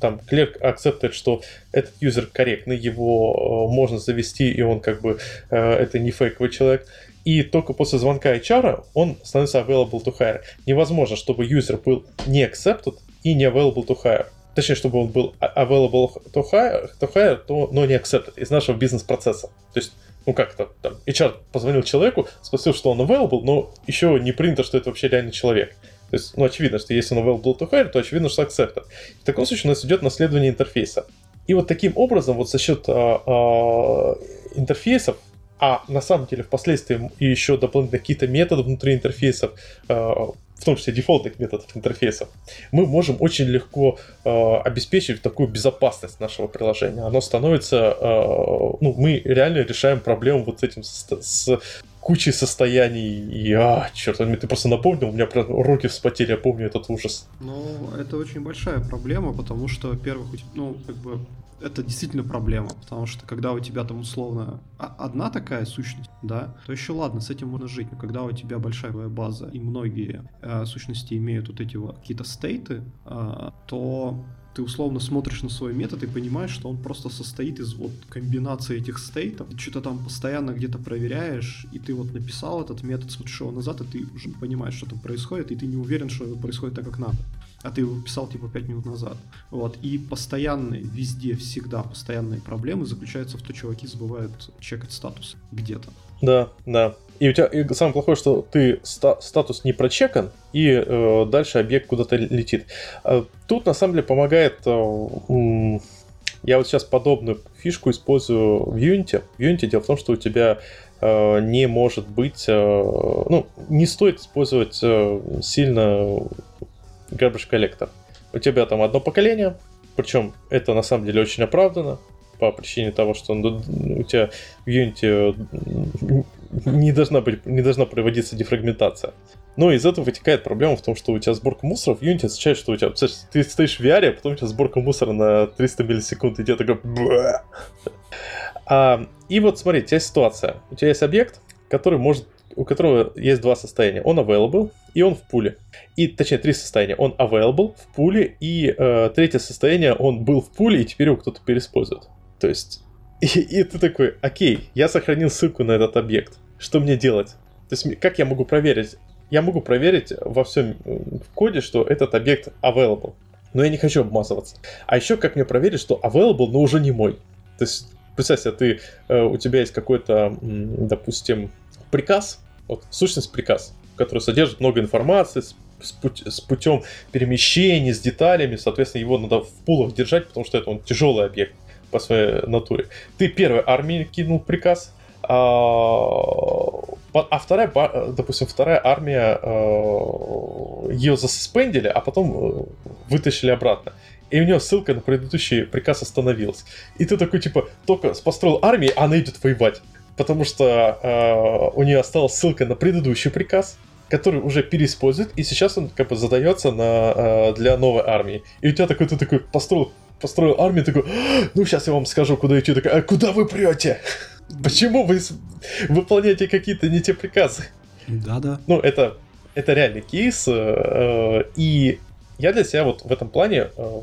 S1: там клерк accepted, что этот юзер корректный, его э, можно завести, и он как бы э, это не фейковый человек и только после звонка HR он становится available to hire. Невозможно, чтобы юзер был не accepted и не available to hire. Точнее, чтобы он был available to hire, to hire то, но не accepted из нашего бизнес-процесса. То есть, ну как это, там, HR позвонил человеку, спросил, что он available, но еще не принято, что это вообще реальный человек. То есть, ну, очевидно, что если он available to hire, то очевидно, что accepted. В таком случае у нас идет наследование интерфейса. И вот таким образом, вот за счет а, а, интерфейсов, а на самом деле впоследствии еще дополнительно какие-то методы внутри интерфейсов, э, в том числе дефолтных методов интерфейсов, мы можем очень легко э, обеспечить такую безопасность нашего приложения. Оно становится, э, ну, мы реально решаем проблему вот с этим, с, с кучей состояний, и, а, черт возьми, ты просто напомнил, у меня прям руки вспотели, я помню этот ужас.
S2: Ну, это очень большая проблема, потому что, во-первых, ну, как бы это действительно проблема, потому что когда у тебя там условно одна такая сущность, да, то еще ладно, с этим можно жить, но когда у тебя большая база и многие э, сущности имеют вот эти вот какие-то стейты, э, то ты условно смотришь на свой метод и понимаешь, что он просто состоит из вот комбинации этих стейтов. Ты что-то там постоянно где-то проверяешь, и ты вот написал этот метод, смотришь его назад, и ты уже понимаешь, что там происходит, и ты не уверен, что происходит так, как надо. А ты его писал типа 5 минут назад. Вот. И постоянные, везде, всегда постоянные проблемы заключаются в том, что чуваки забывают чекать статус где-то.
S1: Да, да. И у тебя и самое плохое, что ты ста- статус не прочекан, и э, дальше объект куда-то летит. Э, тут на самом деле помогает. Э, э, я вот сейчас подобную фишку использую в Unity. В Unity дело в том, что у тебя э, не может быть, э, ну, не стоит использовать э, сильно garbage collector. У тебя там одно поколение, причем это на самом деле очень оправдано, по причине того, что он, у тебя в Unity не должна, быть, не должна проводиться дефрагментация. Но из этого вытекает проблема в том, что у тебя сборка мусора в Unity означает, что у тебя ты стоишь в VR, а потом у тебя сборка мусора на 300 миллисекунд идет такой... А, и вот смотри, у тебя ситуация. У тебя есть объект, который может, у которого есть два состояния. Он available и он в пуле. И, точнее, три состояния. Он available в пуле, и э, третье состояние, он был в пуле, и теперь его кто-то переиспользует. То есть, и, и ты такой, окей, я сохранил ссылку на этот объект. Что мне делать? То есть, как я могу проверить? Я могу проверить во всем э, в коде, что этот объект available. Но я не хочу обмазываться. А еще как мне проверить, что available, но уже не мой? То есть, представь себе, ты, э, у тебя есть какой-то, допустим, приказ, вот, сущность приказ, который содержит много информации, с, с, путем перемещения, с деталями, соответственно, его надо в пулах держать, потому что это он тяжелый объект по своей натуре. Ты первой армии кинул приказ, а, а вторая, допустим, вторая армия, а, ее засуспендили, а потом э, вытащили обратно. И у нее ссылка на предыдущий приказ остановилась. И ты такой, типа, только построил армию, а она идет воевать потому что э, у нее осталась ссылка на предыдущий приказ, который уже переиспользует, и сейчас он как бы задается на, для новой армии. И у тебя такой, ты такой построил, построил армию, такой, ну сейчас я вам скажу, куда идти, такой, а куда вы прете? Почему вы выполняете какие-то не те приказы?
S2: Да-да.
S1: Ну, это, это реальный кейс, э, и я для себя вот в этом плане э,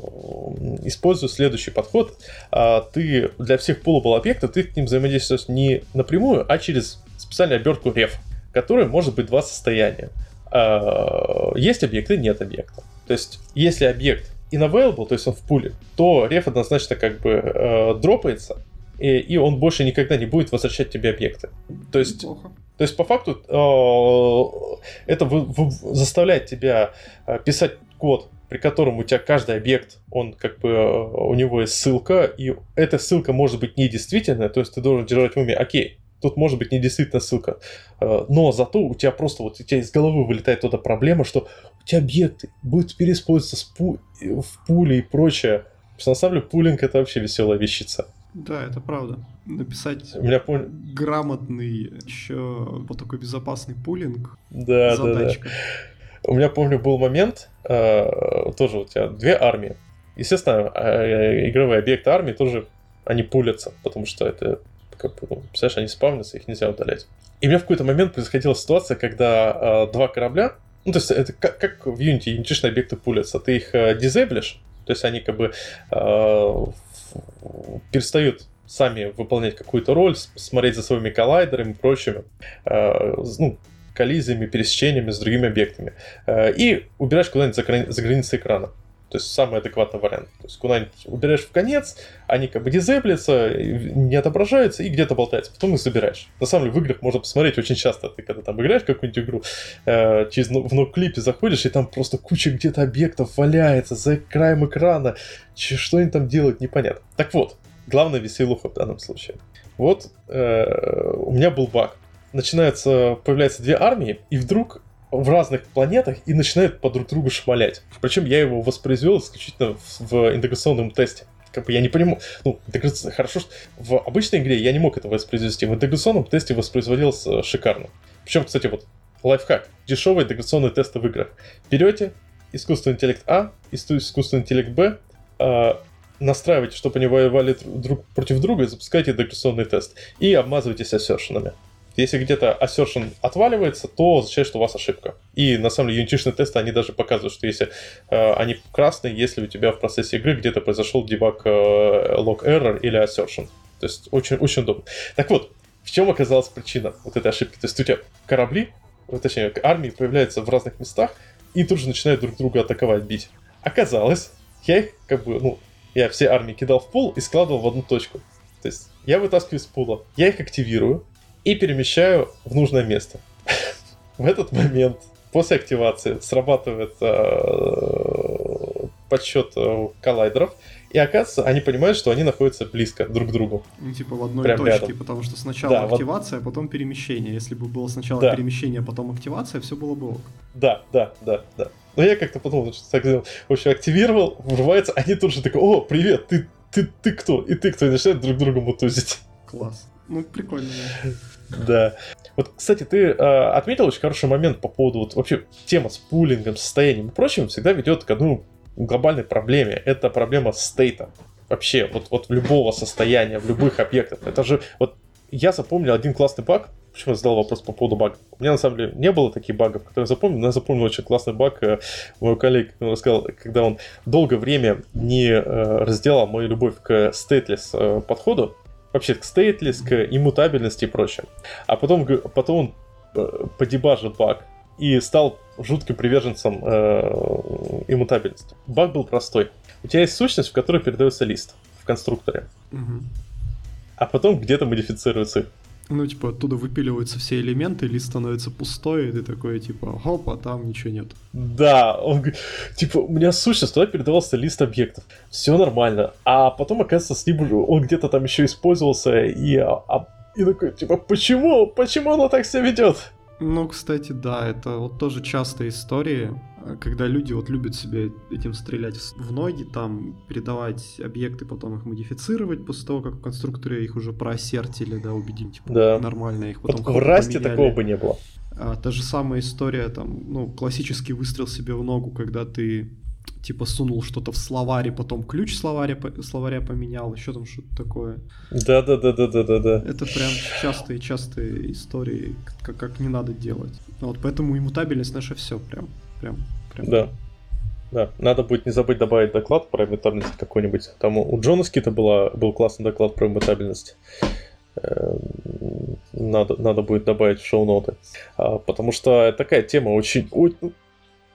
S1: использую следующий подход. Э, ты для всех pullable объектов, ты к ним взаимодействуешь не напрямую, а через специальную обертку ref, которой может быть два состояния. Э, есть объекты, нет объекта. То есть, если объект unavailable, то есть он в пуле, то ref однозначно как бы э, дропается, и, и он больше никогда не будет возвращать тебе объекты. То есть, Неплохо. то есть по факту э, это в, в, заставляет тебя э, писать код, при котором у тебя каждый объект, он как бы, у него есть ссылка, и эта ссылка может быть недействительная, то есть ты должен держать в уме, окей, тут может быть не действительно ссылка. Э, но зато у тебя просто вот у тебя из головы вылетает эта проблема, что у тебя объекты будут переиспользоваться в пуле и прочее. Что на самом деле пулинг это вообще веселая вещица.
S2: Да, это правда. Написать
S1: У меня пон...
S2: грамотный, еще вот такой безопасный пулинг.
S1: да, да, да.
S2: задачка.
S1: У меня, помню, был момент, э, тоже у тебя две армии. Естественно, э, игровые объекты армии тоже, они пулятся, потому что это, как бы, ну, представляешь, они спавнятся, их нельзя удалять. И у меня в какой-то момент происходила ситуация, когда э, два корабля, ну, то есть это как, как в Unity юнитишные объекты пулятся, ты их э, дизейблишь, то есть они как бы э, перестают сами выполнять какую-то роль, смотреть за своими коллайдерами и прочими, э, ну, коллизиями, пересечениями с другими объектами. Э, и убираешь куда-нибудь за, грани- за границы экрана. То есть самый адекватный вариант. То есть куда-нибудь убираешь в конец, они как бы дизейблятся, и не отображаются и где-то болтаются. Потом их забираешь. На самом деле в играх можно посмотреть очень часто. Ты когда там играешь какую-нибудь игру, э, через но- в ноклипе заходишь, и там просто куча где-то объектов валяется за краем экрана. Что они там делают, непонятно. Так вот, главная веселуха в данном случае. Вот э, у меня был баг. Начинаются, появляются две армии, и вдруг в разных планетах и начинают по друг другу шмалять. Причем я его воспроизвел исключительно в, в интеграционном тесте. Как бы я не понимаю, ну, интеграция, хорошо, что в обычной игре я не мог этого воспроизвести, в интеграционном тесте воспроизводилось э, шикарно. Причем, кстати, вот лайфхак, дешевые интеграционные тесты в играх. Берете искусственный интеллект А, иску- искусственный интеллект Б, э, настраиваете, чтобы они воевали друг против друга, и запускаете интеграционный тест. И обмазываетесь ассершенами. Если где-то assertion отваливается, то означает, что у вас ошибка. И на самом деле юнитишные тесты, они даже показывают, что если э, они красные, если у тебя в процессе игры где-то произошел дебаг э, log error или assertion. То есть очень, очень удобно. Так вот, в чем оказалась причина вот этой ошибки? То есть у тебя корабли, э, точнее, армии появляются в разных местах и тут же начинают друг друга атаковать, бить. Оказалось, я их как бы, ну, я все армии кидал в пул и складывал в одну точку. То есть я вытаскиваю из пула, я их активирую и перемещаю в нужное место. В этот момент, после активации, срабатывает э, подсчет э, коллайдеров, и оказывается, они понимают, что они находятся близко друг к другу.
S2: Ну, типа в одной
S1: Прям
S2: точке,
S1: рядом.
S2: потому что сначала
S1: Да, вот-
S2: активация, а потом перемещение. Если бы было сначала
S1: Да.
S2: перемещение, а потом активация, все было бы ок.
S1: Да, да, да, да. Но я как-то подумал, что так сделал. В общем, активировал, врывается, они тут же такой, о, привет, ты, ты, ты кто? И ты кто? И начинают друг друга мутузить.
S2: Класс. Ну, прикольно. да.
S1: Да. Вот, кстати, ты э, отметил очень хороший момент по поводу вот вообще тема с пулингом, состоянием и прочим всегда ведет к одной глобальной проблеме. Это проблема стейта. Вообще, вот, вот любого состояния, в любых объектах. Это же, вот я запомнил один классный баг, почему я задал вопрос по поводу багов. У меня на самом деле не было таких багов, которые я запомнил, но я запомнил очень классный баг э, моего коллеги, он рассказал, когда он долгое время не э, разделал мою любовь к стейтлес э, подходу, вообще к стейтлес, к иммутабельности и прочее. А потом, потом он э, подебажил баг и стал жутким приверженцем э, иммутабельности. Баг был простой. У тебя есть сущность, в которой передается лист в конструкторе,
S2: Мгм.
S1: а потом где-то модифицируется.
S2: Ну, типа, оттуда выпиливаются все элементы, лист становится пустой, и ты такой, типа, хоп, а там ничего нет.
S1: Да, он г- типа, у меня сущность, туда передавался лист объектов. Все нормально. А потом, оказывается, с ним он где-то там еще использовался, и, а- а- и такой, типа, почему? Почему оно так себя ведет?
S2: Ну, кстати, да, это вот тоже частая история, когда люди вот любят себе этим стрелять в в ноги, там передавать объекты, потом их модифицировать после того, как в конструкторе их уже проассертили, да, убедим, типа,
S1: Да.
S2: нормально их
S1: Вот
S2: потом
S1: в
S2: хоп,
S1: расте
S2: поменяли.
S1: такого бы не было.
S2: А, та же самая история, там, ну, классический выстрел себе в ногу, когда ты, типа, сунул что-то в словаре, потом ключ словаря, словаря поменял, еще там что-то такое.
S1: Да, да, да, да, да, да, да.
S2: Это прям частые-частые истории, как, как не надо делать. Вот поэтому иммутабельность наша все, прям, прям, прям.
S1: Да. Да, надо будет не забыть добавить доклад про иммутабельность какой-нибудь. Там у Джона Скита была, был классный доклад про иммутабельность. Эм, Надо, надо будет добавить в шоу-ноты. А, Потому что такая тема очень... ну,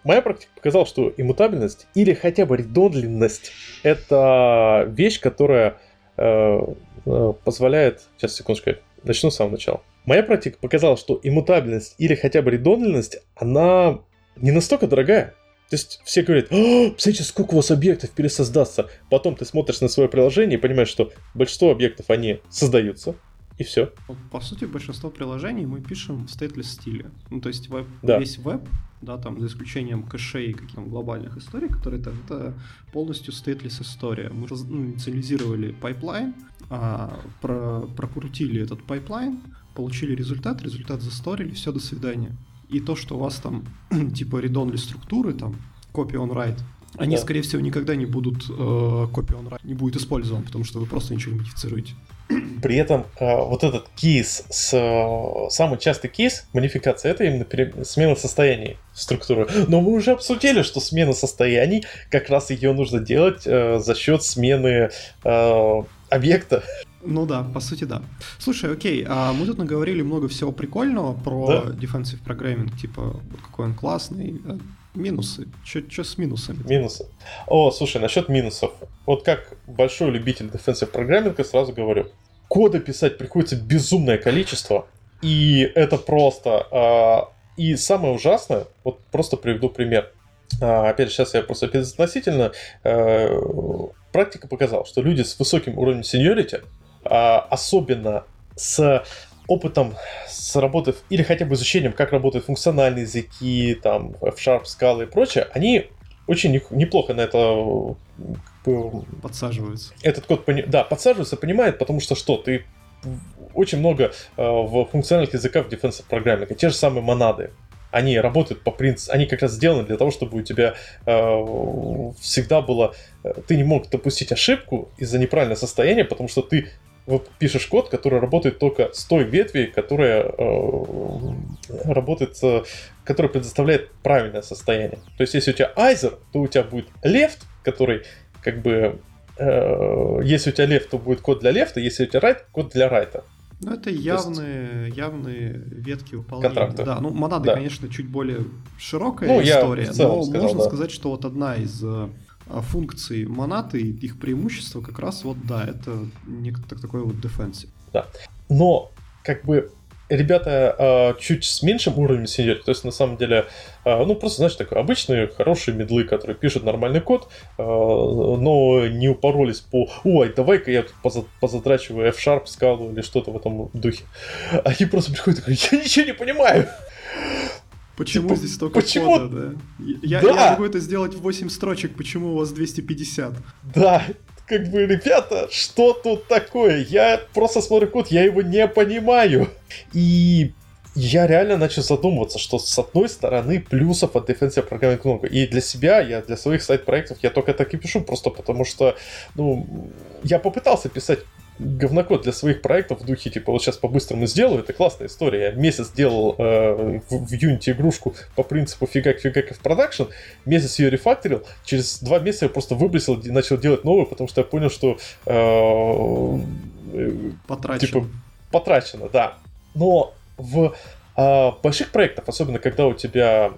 S1: Моя практика показала, что иммутабельность или хотя бы редондлинность — это вещь, которая э, э, позволяет... Сейчас, секундочку, я начну с самого начала. Моя практика показала, что иммутабельность или хотя бы редондлинность, она не настолько дорогая. То есть все говорят, «А, посмотрите, сколько у вас объектов пересоздастся. Потом ты смотришь на свое приложение и понимаешь, что большинство объектов, они создаются. и все.
S2: По сути, большинство приложений мы пишем в stateless стиле. Ну, то есть веб,
S1: да.
S2: весь веб, да, там, за исключением кэшей и каких-то глобальных историй, которые там, это полностью stateless история. Мы ну, инициализировали pipeline, а, про, прокрутили этот pipeline, получили результат, результат засторили, все, до свидания. И то, что у вас там, типа, read-only структуры, там, copy on write, они, да. скорее всего, никогда не будут э, copy on write, не будет использован, потому что вы просто ничего не модифицируете.
S1: При этом э, вот этот кейс, с, э, самый частый кейс модификации, это именно пере, смена состояний структуры. Но мы уже обсудили, что смена состояний, как раз ее нужно делать э, за счет смены э, объекта.
S2: Ну да, по сути да. Слушай, окей, а мы тут наговорили много всего прикольного про да. defensive programming, типа вот какой он классный, э, Минусы. Что с минусами?
S1: Минусы. О, слушай, насчет минусов. Вот как большой любитель defensive программинга сразу говорю. Кода писать приходится безумное количество. И это просто... Э, и самое ужасное, вот просто приведу пример. А, опять же, сейчас я просто безотносительно. Э, практика показала, что люди с высоким уровнем сеньорити, э, особенно с опытом с работой или хотя бы изучением, как работают функциональные языки, там, F-Sharp, Scala и прочее, они очень неплохо на это
S2: подсаживаются.
S1: Этот код, да, подсаживаются, понимает, потому что что, ты очень много э, в функциональных языках в defensive программинга, те же самые монады, они работают по принципу, они как раз сделаны для того, чтобы у тебя э, всегда было, э, ты не мог допустить ошибку из-за неправильного состояния, потому что ты пишешь код, который работает только с той ветви, которая э, работает, э, которая предоставляет правильное состояние. То есть, если у тебя айзер, то у тебя будет left, который как бы э, если у тебя left, то будет код для лефта, если у тебя right, код для райта.
S2: Ну, это явные, есть... явные ветки выполнения.
S1: Контракты.
S2: Да, ну, монады, да. конечно, чуть более широкая ну, история, но
S1: сказал,
S2: можно
S1: да.
S2: сказать, что вот одна из а функции монаты и их преимущества как раз вот, да, это некто такой вот дефенсив.
S1: Да. Но, как бы, ребята э, чуть с меньшим уровнем сеньорити, то есть на самом деле, э, ну просто, знаешь, такой обычные хорошие медлы, которые пишут нормальный код, э, но не упоролись по, ой, давай-ка я тут позадрачиваю F-Sharp, скалу или что-то в этом духе. Они просто приходят и говорят, я ничего не понимаю.
S2: Почему типа, здесь столько почему? кода, да? Я, да? я могу это сделать в 8 строчек, почему у вас 250?
S1: Да, как бы, ребята, что тут такое? Я просто смотрю код, я его не понимаю. И я реально начал задумываться, что с одной стороны плюсов от Defensive программинг много. И для себя, я для своих сайт-проектов я только так и пишу, просто потому что, ну, я попытался писать говнокод для своих проектов в духе, типа, вот сейчас по-быстрому сделаю, это классная история. Я месяц делал э, в, в Unity игрушку по принципу фигак-фигак в production, месяц ее рефакторил, через два месяца я просто выбросил и начал делать новую, потому что я понял, что... Э,
S2: потрачено.
S1: Типа, потрачено, да. Но в э, больших проектах, особенно когда у тебя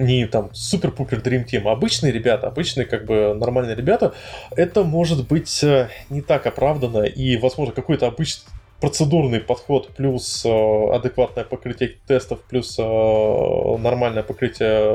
S1: не там супер-пупер Dream Team, а обычные ребята, обычные как бы нормальные ребята, это может быть э, не так оправдано и, возможно, какой-то обычный процедурный подход плюс э, адекватное покрытие тестов плюс э, нормальное покрытие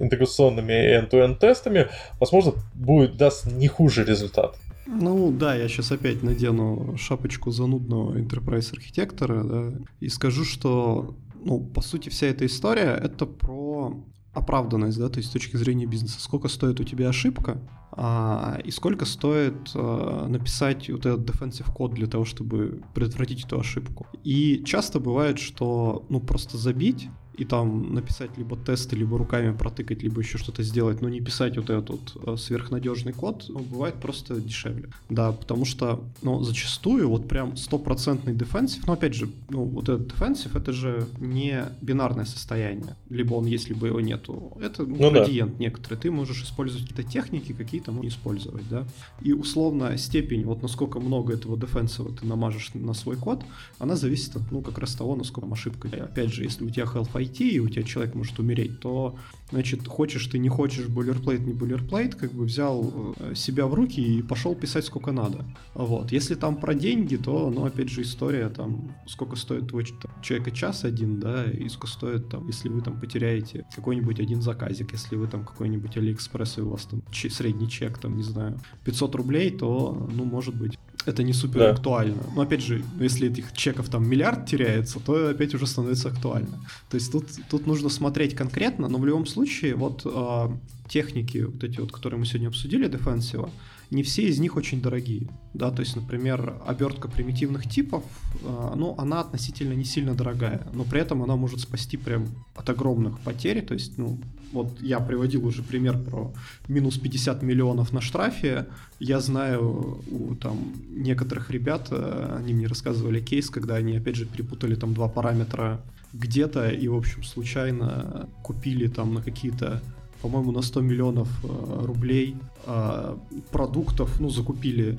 S1: интеграционными end-to-end тестами, возможно, будет даст не хуже результат.
S2: Ну да, я сейчас опять надену шапочку занудного enterprise архитектора да, и скажу, что ну, по сути, вся эта история — это про оправданность, да, то есть с точки зрения бизнеса, сколько стоит у тебя ошибка, а, и сколько стоит а, написать вот этот defensive код для того, чтобы предотвратить эту ошибку. И часто бывает, что ну просто забить и там написать либо тесты, либо руками протыкать, либо еще что-то сделать, но не писать вот этот э, сверхнадежный код, ну, бывает просто дешевле. Да, потому что, ну, зачастую вот прям стопроцентный дефенсив, но опять же, ну, вот этот дефенсив, это же не бинарное состояние. Либо он есть, либо его нету. Это ну, градиент да. некоторый. Ты можешь использовать какие-то техники, какие-то не использовать, да. И условно степень, вот насколько много этого defensive а ты намажешь на свой код, она зависит от, ну, как раз того, насколько ошибка. И опять же, если у тебя health IT, и у тебя человек может умереть, то, значит, хочешь ты, не хочешь, boilerplate, не boilerplate, как бы взял э, себя в руки и пошел писать сколько надо. Вот. Если там про деньги, то, ну, опять же, история там, сколько стоит твой человека час один, да, и сколько стоит там, если вы там потеряете какой-нибудь один заказик, если вы там какой-нибудь Алиэкспресс и у вас там средний чек, там, не знаю, 500 рублей, то, ну, может быть, это не супер да. актуально. Но опять же, если этих чеков там миллиард теряется, то опять уже становится актуально. То есть тут, тут нужно смотреть конкретно, но в любом случае вот э, техники, вот эти вот, которые мы сегодня обсудили, дефенсива, не все из них очень дорогие, да, то есть, например, обертка примитивных типов, э, ну, она относительно не сильно дорогая, но при этом она может спасти прям от огромных потерь, то есть, ну, вот я приводил уже пример про минус 50 миллионов на штрафе, я знаю у там некоторых ребят, э, они мне рассказывали кейс, когда они, опять же, перепутали там два параметра где-то и, в общем, случайно купили там на какие-то по-моему, на 100 миллионов э, рублей э, продуктов, ну, закупили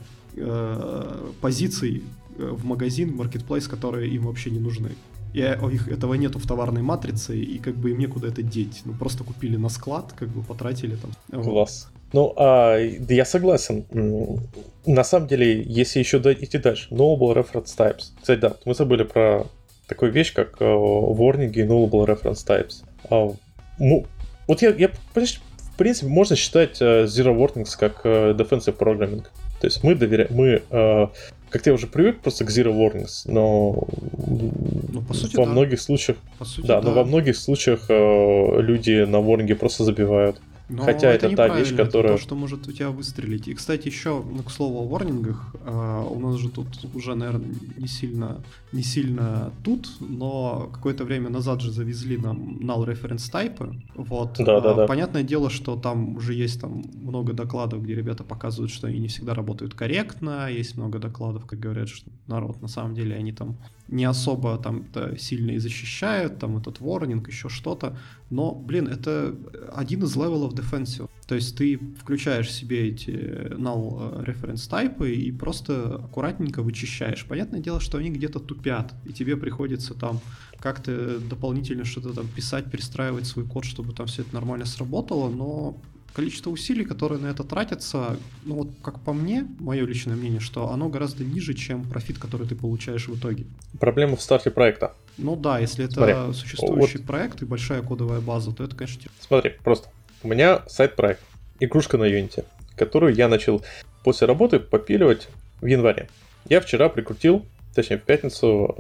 S2: позиций в магазин, маркетплейс, которые им вообще не нужны. И их этого нету в товарной матрице, и как бы им некуда это деть. Ну, просто купили на склад, как бы потратили там.
S1: Класс. Ну, а, да я согласен. На самом деле, если еще идти дальше, Nullable Reference Types. Кстати, да, мы забыли про такую вещь, как ворнинги и Nullable Reference Types. А, вот я, я в принципе, можно считать uh, Zero Warnings как defensive programming. То есть мы доверяем, мы, uh, как я уже привык просто к Zero Warnings, но ну, по сути, во да. многих случаях, по сути, да, да, но во многих случаях uh, люди на ворнинге просто забивают.
S2: Но Хотя это, это та вещь, которая... Это то, что может у тебя выстрелить. И, кстати, еще, ну, к слову о ворнингах, э, у нас же тут уже, наверное, не сильно, не сильно тут, но какое-то время назад же завезли нам null reference type. Вот.
S1: Да, да, да.
S2: Понятное дело, что там уже есть там много докладов, где ребята показывают, что они не всегда работают корректно. Есть много докладов, как говорят, что народ, на самом деле, они там не особо там сильно и защищают, там этот warning, еще что-то. Но, блин, это один из level ов defensive. То есть ты включаешь себе эти null reference type и просто аккуратненько вычищаешь. Понятное дело, что они где-то тупят, и тебе приходится там как-то дополнительно что-то там писать, перестраивать свой код, чтобы там все это нормально сработало, но количество усилий, которые на это тратятся, ну вот как по мне, мое личное мнение, что оно гораздо ниже, чем профит, который ты получаешь в итоге.
S1: Проблема в старте проекта.
S2: Ну да, если это Смотри, существующий вот... проект и большая кодовая база, то это, конечно...
S1: Смотри, просто. У меня сайт-проект, игрушка на Unity, которую я начал после работы попиливать в январе. Я вчера прикрутил, точнее в пятницу,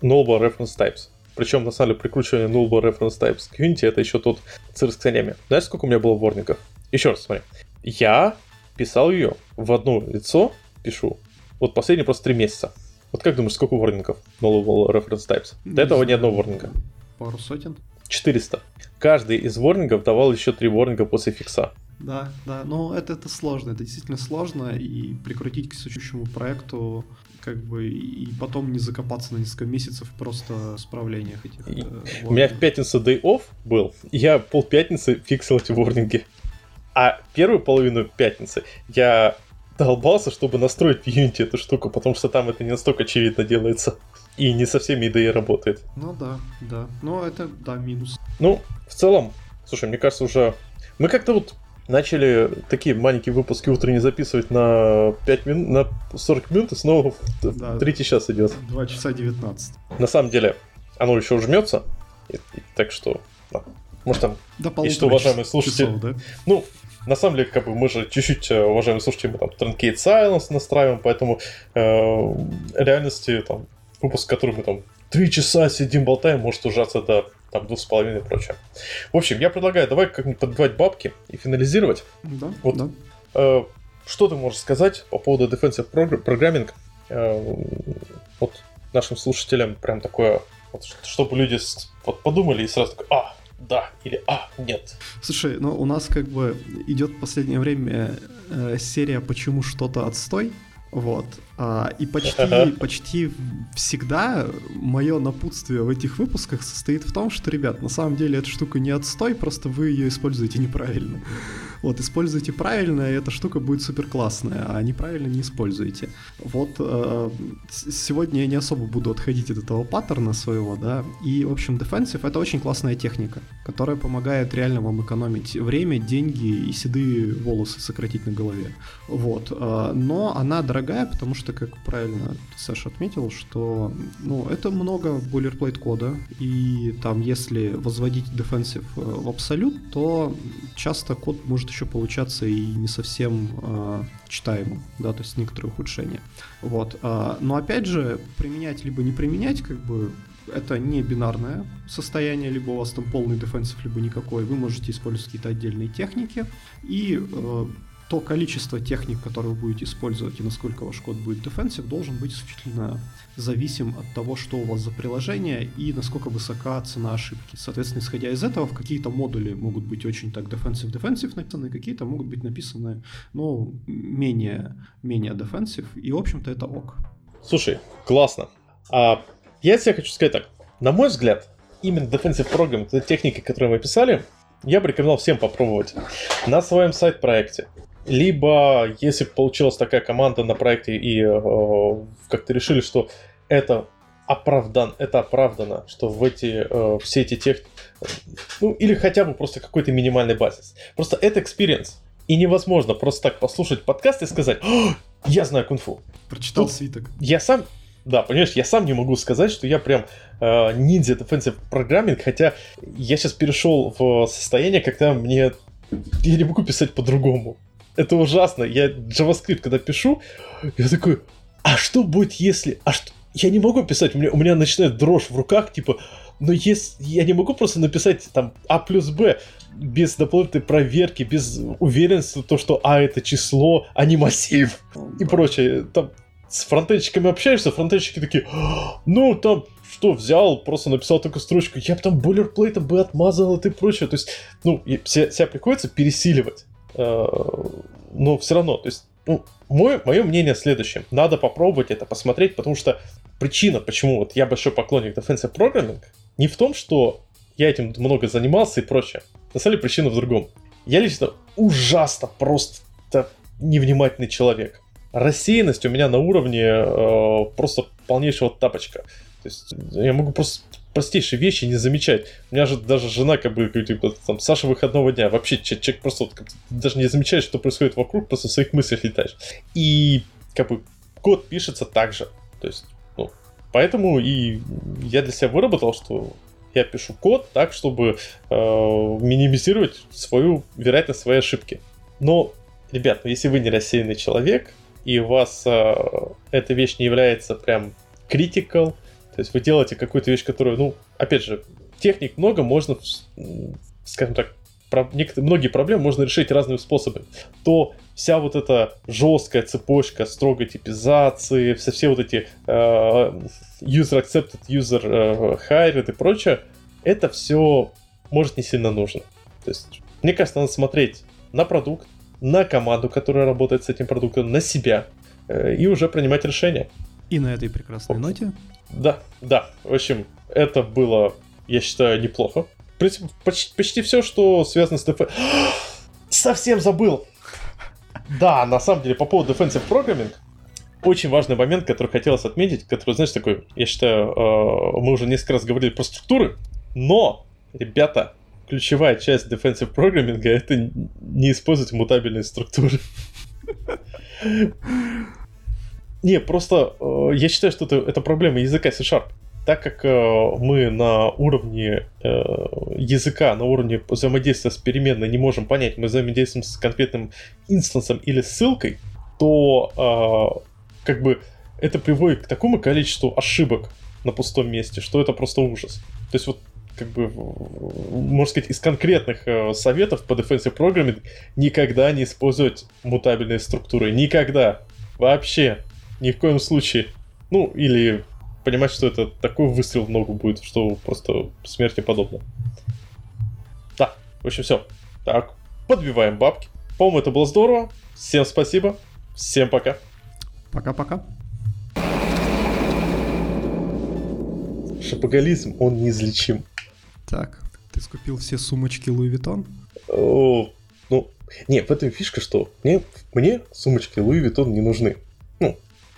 S1: Nullable Reference Types. Причем, на самом деле, прикручивание nullable reference types к Unity это еще тот цирк с конями. Знаешь, сколько у меня было ворников? Еще раз, смотри. Я писал ее в одно лицо, пишу, вот последние просто три месяца. Вот как думаешь, сколько ворнингов nullable reference types? До не этого знаю. ни одного ворнинга.
S2: Пару сотен?
S1: 400. Каждый из ворнингов давал еще три ворнинга после фикса.
S2: Да, да, но это, это сложно, это действительно сложно, и прикрутить к существующему проекту как бы и потом не закопаться на несколько месяцев просто в справлениях этих. И,
S1: э, у меня в пятницу day off был, я пол пятницы фиксил эти ворнинги. А первую половину пятницы я долбался, чтобы настроить в Unity эту штуку, потому что там это не настолько очевидно делается. И не со всеми IDE работает.
S2: Ну да, да. Но это, да, минус.
S1: Ну, в целом, слушай, мне кажется, уже... Мы как-то вот начали такие маленькие выпуски утренние записывать на 5 минут, на 40 минут, и снова да, третий час идет.
S2: 2 часа 19.
S1: На самом деле, оно еще жмется, и, и, так что, да, может там,
S2: До и что, уважаемые слушатели, часов, да?
S1: ну, на самом деле, как бы мы же чуть-чуть, э, уважаемые слушатели, мы там Truncate Silence настраиваем, поэтому э, реальности там выпуск, который мы там три часа сидим болтаем, может ужаться до там двух с половиной и прочее. В общем, я предлагаю, давай как-нибудь подбивать бабки и финализировать.
S2: Да,
S1: вот,
S2: да.
S1: Э, что ты можешь сказать по поводу Defensive Programming? Э, вот нашим слушателям прям такое, вот, чтобы люди вот, подумали и сразу такой, а, да, или а, нет.
S2: Слушай, ну у нас как бы идет в последнее время э, серия «Почему что-то отстой?», вот. А, и почти, почти всегда мое напутствие в этих выпусках состоит в том, что, ребят, на самом деле эта штука не отстой, просто вы ее используете неправильно. Вот, используйте правильно, и эта штука будет супер классная, а неправильно не используйте. Вот э, сегодня я не особо буду отходить от этого паттерна своего, да, и, в общем, Defensive — это очень классная техника, которая помогает реально вам экономить время, деньги и седые волосы сократить на голове. Вот, э, но она дорогая, потому что, как правильно Саша отметил, что, ну, это много boilerplate кода, и там, если возводить Defensive э, в абсолют, то часто код может еще получаться и не совсем э, читаемым, да, то есть некоторые ухудшения. Вот. Э, но опять же, применять либо не применять, как бы это не бинарное состояние, либо у вас там полный дефенсив, либо никакой. Вы можете использовать какие-то отдельные техники. И э, то количество техник, которые вы будете использовать и насколько ваш код будет defensive, должен быть исключительно зависим от того, что у вас за приложение и насколько высока цена ошибки. Соответственно, исходя из этого, в какие-то модули могут быть очень так defensive-defensive написаны, какие-то могут быть написаны, ну, менее, менее defensive, и, в общем-то, это ок.
S1: Слушай, классно. А я тебе хочу сказать так. На мой взгляд, именно Defensive Program, техники, которые мы писали, я бы рекомендовал всем попробовать на своем сайт-проекте. Либо, если получилась такая команда на проекте и э, как-то решили, что это оправдан, это оправдано, что в эти, э, все эти техники, ну или хотя бы просто какой-то минимальный базис. Просто это experience. И невозможно просто так послушать подкаст и сказать, я знаю кунг-фу.
S2: Прочитал Тут свиток.
S1: Я сам, да, понимаешь, я сам не могу сказать, что я прям э, ниндзя defensive программинг, хотя я сейчас перешел в состояние, когда мне... Я не могу писать по-другому. Это ужасно. Я JavaScript, когда пишу, я такой, а что будет если... А что... Я не могу писать, у меня, у меня начинает дрожь в руках, типа, но если я не могу просто написать там А плюс Б без дополнительной проверки, без уверенности, то, что А это число, а не массив и прочее. Там с фронтенщиками общаешься, фронтенщики такие, ну, там, что, взял, просто написал такую строчку, я бы там бойлерплейтом бы отмазал и прочее. То есть, ну, себя, себя приходится пересиливать. Э, но все равно, то есть, ну, мое, мое мнение следующее. Надо попробовать это, посмотреть, потому что причина, почему вот я большой поклонник Defensive Programming, не в том, что я этим много занимался и прочее. На самом деле причина в другом. Я лично ужасно просто невнимательный человек рассеянность у меня на уровне э, просто полнейшего тапочка. То есть я могу просто простейшие вещи не замечать. У меня же даже жена как бы типа, там Саша выходного дня. Вообще человек просто вот, даже не замечает, что происходит вокруг, просто в своих мыслях летаешь. И как бы код пишется так же. То есть, ну, поэтому и я для себя выработал, что я пишу код так, чтобы э, минимизировать свою вероятность своей ошибки. Но, ребят, ну если вы не рассеянный человек, и у вас э, эта вещь не является прям critical, то есть вы делаете какую-то вещь, которую, ну, опять же, техник много, можно, скажем так, про, некоторые, многие проблемы можно решить разными способами, то вся вот эта жесткая цепочка строгой типизации, все, все вот эти э, user accepted, user э, hired и прочее, это все может не сильно нужно. То есть, мне кажется, надо смотреть на продукт, на команду, которая работает с этим продуктом, на себя, э, и уже принимать решения.
S2: И на этой прекрасной вот. ноте.
S1: Да, да. В общем, это было, я считаю, неплохо. Почти, почти все, что связано с DF... Совсем забыл! Да, на самом деле, по поводу Defensive Programming, очень важный момент, который хотелось отметить, который, знаешь, такой, я считаю, э, мы уже несколько раз говорили про структуры, но, ребята, ключевая часть defensive программинга это не использовать мутабельные структуры. Не, просто э, я считаю, что это, это проблема языка C-Sharp. Так как э, мы на уровне э, языка, на уровне взаимодействия с переменной не можем понять, мы взаимодействуем с конкретным инстансом или ссылкой, то как бы это приводит к такому количеству ошибок на пустом месте, что это просто ужас. То есть вот как бы, можно сказать, из конкретных э, советов по defensive programming никогда не использовать мутабельные структуры. Никогда. Вообще. Ни в коем случае. Ну, или понимать, что это такой выстрел в ногу будет, что просто смерти подобно. Да, в общем, все. Так, подбиваем бабки. По-моему, это было здорово. Всем спасибо. Всем пока.
S2: Пока-пока.
S1: Шапоголизм, он неизлечим.
S2: Так, ты скупил все сумочки Луи Виттон?
S1: О, ну, не, в этом фишка, что мне, мне сумочки Louis Vuitton не нужны.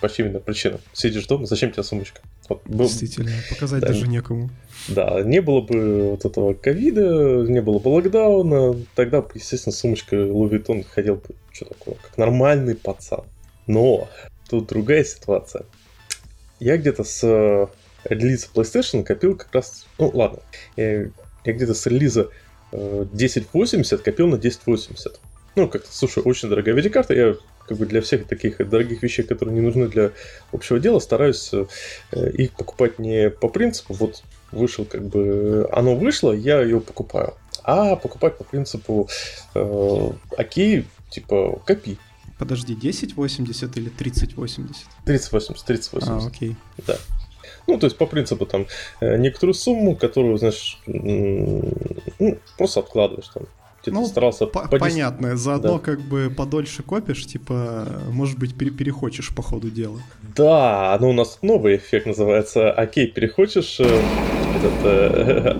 S1: По очевидным причинам. Сидишь дома, зачем тебе сумочка?
S2: Вот, был... Действительно, показать да, даже некому.
S1: Да, не было бы вот этого ковида, не было бы локдауна, тогда, естественно, сумочка Louis Vuitton ходил бы, что такое, как нормальный пацан. Но тут другая ситуация. Я где-то с релиза PlayStation копил как раз... Ну, ладно. Я, я где-то с релиза э, 1080 копил на 1080. Ну, как-то, слушай, очень дорогая видеокарта, я как бы для всех таких дорогих вещей, которые не нужны для общего дела, стараюсь э, их покупать не по принципу, вот вышел как бы, оно вышло, я ее покупаю, а покупать по принципу, э, окей, типа, копи.
S2: Подожди, 1080 или 3080?
S1: 3080, 3080.
S2: А, окей.
S1: Да. Ну, то есть по принципу там э, некоторую сумму, которую, знаешь, ну, просто откладываешь там.
S2: Где-то ну, старался по- по понятно, заодно да. как бы подольше копишь, типа, может быть, пере- перехочешь по ходу дела.
S1: Да, ну у нас новый эффект называется «Окей, перехочешь». Э, этот,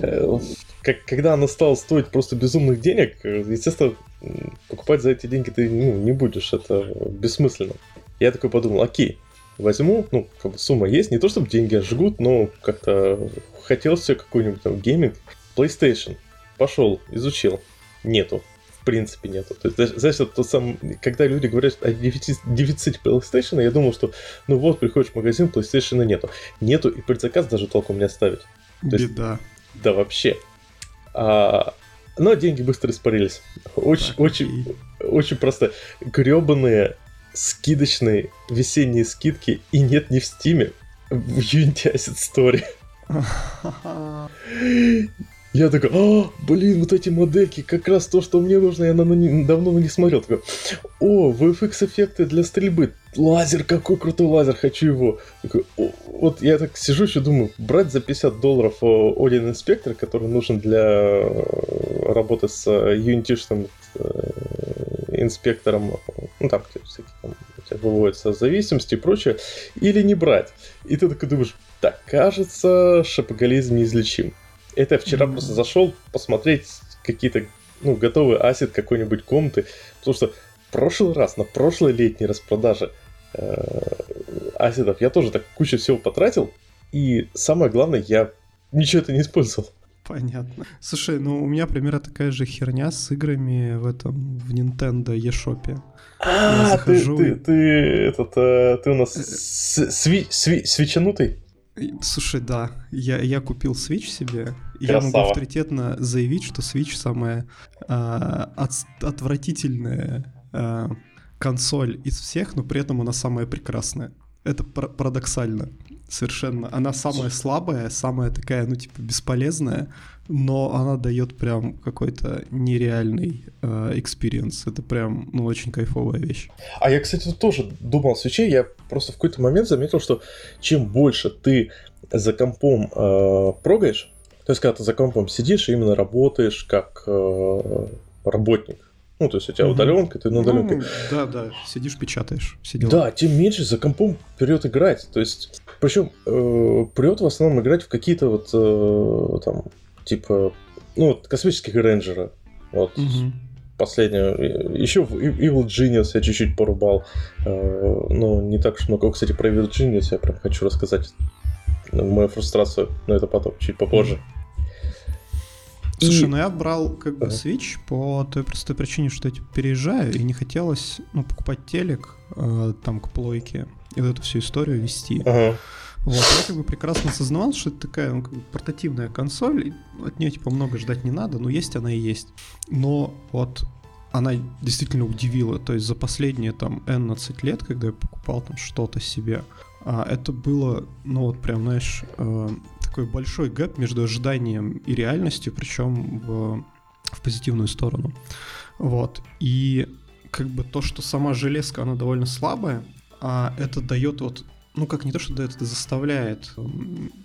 S1: э, как, когда оно стало стоить просто безумных денег, естественно, покупать за эти деньги ты ну, не будешь, это бессмысленно. Я такой подумал, окей, возьму, ну, как бы сумма есть, не то чтобы деньги жгут, но как-то хотелось все какой-нибудь там гейминг. PlayStation. Пошел, изучил. Нету. В принципе нету. То есть, знаешь, это тот сам, когда люди говорят о дефиците, дефиците PlayStation, я думал, что ну вот, приходишь в магазин, PlayStation нету. Нету, и предзаказ даже толком не оставить.
S2: То Беда.
S1: Есть, да, вообще. А, но деньги быстро испарились. Очень, так, очень, очень просто. Гребаные скидочные весенние скидки и нет ни в Стиме, в Unity Asset Story. Я такой, а, блин, вот эти модельки, как раз то, что мне нужно, я на, на, давно не смотрел. Такой, о, VFX эффекты для стрельбы, лазер, какой крутой лазер, хочу его. Такой, вот я так сижу еще думаю, брать за 50 долларов Odin Inspector, который нужен для э, работы с Unity инспектором, ну там всякие там выводятся зависимости и прочее, или не брать. И ты такой думаешь, так, кажется, шапоголизм неизлечим. Это вчера просто зашел посмотреть какие-то, ну, готовый асет какой-нибудь комнаты, потому что в прошлый раз, на прошлой летней распродаже э, асетов я тоже так кучу всего потратил, и самое главное, я ничего это не использовал.
S2: Понятно. Слушай, ну у меня примерно такая же херня с играми в этом, в Nintendo eShop.
S1: А, захожу... ты, ты, ты, этот, э, ты у нас э, сви, сви, свечанутый?
S2: Слушай, да, я, я купил Switch себе. Красава. Я могу авторитетно заявить, что Switch самая э, от, отвратительная э, консоль из всех, но при этом она самая прекрасная. Это парадоксально совершенно. Она самая слабая, самая такая, ну, типа, бесполезная, но она дает прям какой-то нереальный experience. Э, Это прям, ну, очень кайфовая вещь.
S1: А я, кстати, тоже думал о свече. Я просто в какой-то момент заметил, что чем больше ты за компом э, прогаешь, то есть, когда ты за компом сидишь именно работаешь как э, работник, ну, то есть у тебя удаленка, ты на удаленке. Ну,
S2: да, да, сидишь, печатаешь.
S1: Сидел. Да, тем меньше за компом придет играть. То есть, причем э, придет в основном играть в какие-то вот э, там, типа, ну, вот космических рейнджера. Вот. Угу. Последнюю. Еще в Evil Genius я чуть-чуть порубал. Э, но не так уж много. Кстати, про Evil Genius я прям хочу рассказать мою фрустрацию, но это потом, чуть попозже. mm
S2: Слушай, и... ну я брал как бы Switch по той простой причине, что я типа, переезжаю, и не хотелось ну, покупать телек э, там к плойке и вот эту всю историю вести. Ага. Вот, я как бы прекрасно осознавал, что это такая ну, как бы портативная консоль, от нее типа много ждать не надо, но есть она и есть. Но вот она действительно удивила, то есть за последние там 11 лет, когда я покупал там что-то себе, а, это было, ну вот прям, знаешь, э, такой большой гэп между ожиданием и реальностью, причем в, в позитивную сторону. Вот. И как бы то, что сама железка, она довольно слабая, а это дает вот ну как не то, что дает, это заставляет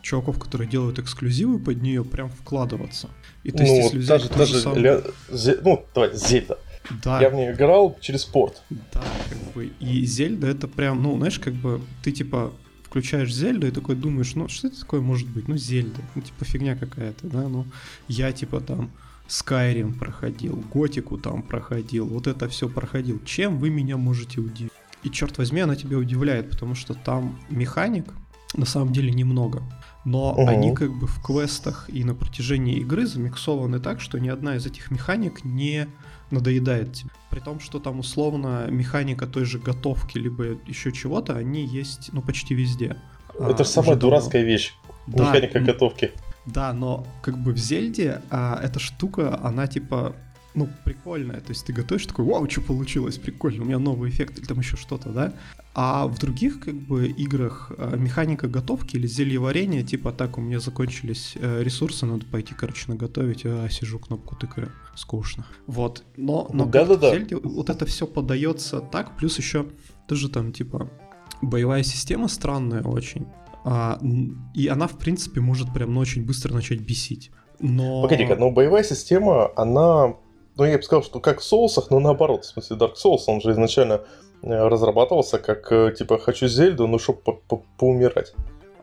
S2: чуваков, которые делают эксклюзивы под нее, прям вкладываться.
S1: И то есть, ну, если взять даже, даже сам... ля... Зе... ну, давай, Зельда. Да. Я в нее играл через порт.
S2: Да, как бы. И Зельда это прям, ну, знаешь, как бы ты типа включаешь Зельду и такой думаешь, ну что это такое может быть? Ну Зельда, ну типа фигня какая-то, да, ну я типа там Skyrim проходил, Готику там проходил, вот это все проходил. Чем вы меня можете удивить? И черт возьми, она тебя удивляет, потому что там механик на самом деле немного. Но угу. они как бы в квестах и на протяжении игры замиксованы так, что ни одна из этих механик не надоедает тебе. При том, что там условно механика той же готовки, либо еще чего-то, они есть, ну, почти везде.
S1: Это а, же самая дурацкая вещь. Да, механика готовки.
S2: Да, но как бы в Зельде а, эта штука, она типа ну, прикольное. То есть ты готовишь, такой, вау, что получилось, прикольно, у меня новый эффект или там еще что-то, да? А в других, как бы, играх э, механика готовки или зелье варенья, типа, так, у меня закончились э, ресурсы, надо пойти, короче, наготовить, а сижу, кнопку тыкаю, скучно. Вот, но, но
S1: да, да, да.
S2: Зелье, вот это все подается так, плюс еще тоже там, типа, боевая система странная очень. А, и она, в принципе, может прям ну, очень быстро начать бесить. Но...
S1: Погоди-ка, но боевая система, она ну, я бы сказал, что как в соусах, но наоборот. В смысле, Dark Souls, он же изначально разрабатывался как, э, типа, хочу Зельду, ну, чтобы по -по поумирать.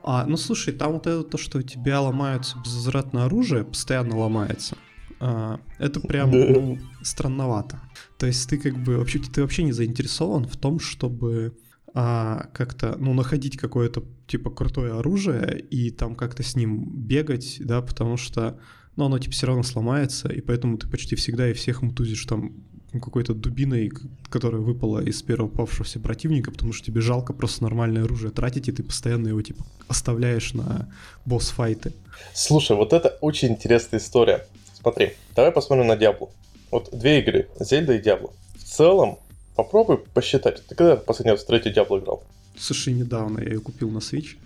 S2: А, ну, слушай, там вот это то, что у тебя ломаются безвозвратное оружие, постоянно ломается. А, это прям ну, странновато. То есть ты как бы вообще ты вообще не заинтересован в том, чтобы а, как-то ну находить какое-то типа крутое оружие и там как-то с ним бегать, да, потому что но оно типа все равно сломается, и поэтому ты почти всегда и всех мутузишь там какой-то дубиной, которая выпала из первого попавшегося противника, потому что тебе жалко просто нормальное оружие тратить, и ты постоянно его типа оставляешь на босс-файты.
S1: Слушай, вот это очень интересная история. Смотри, давай посмотрим на Диаблу. Вот две игры, Зельда и Диабло. В целом, попробуй посчитать. Ты когда последний раз в третью Диабло играл?
S2: Слушай, недавно я ее купил на Switch.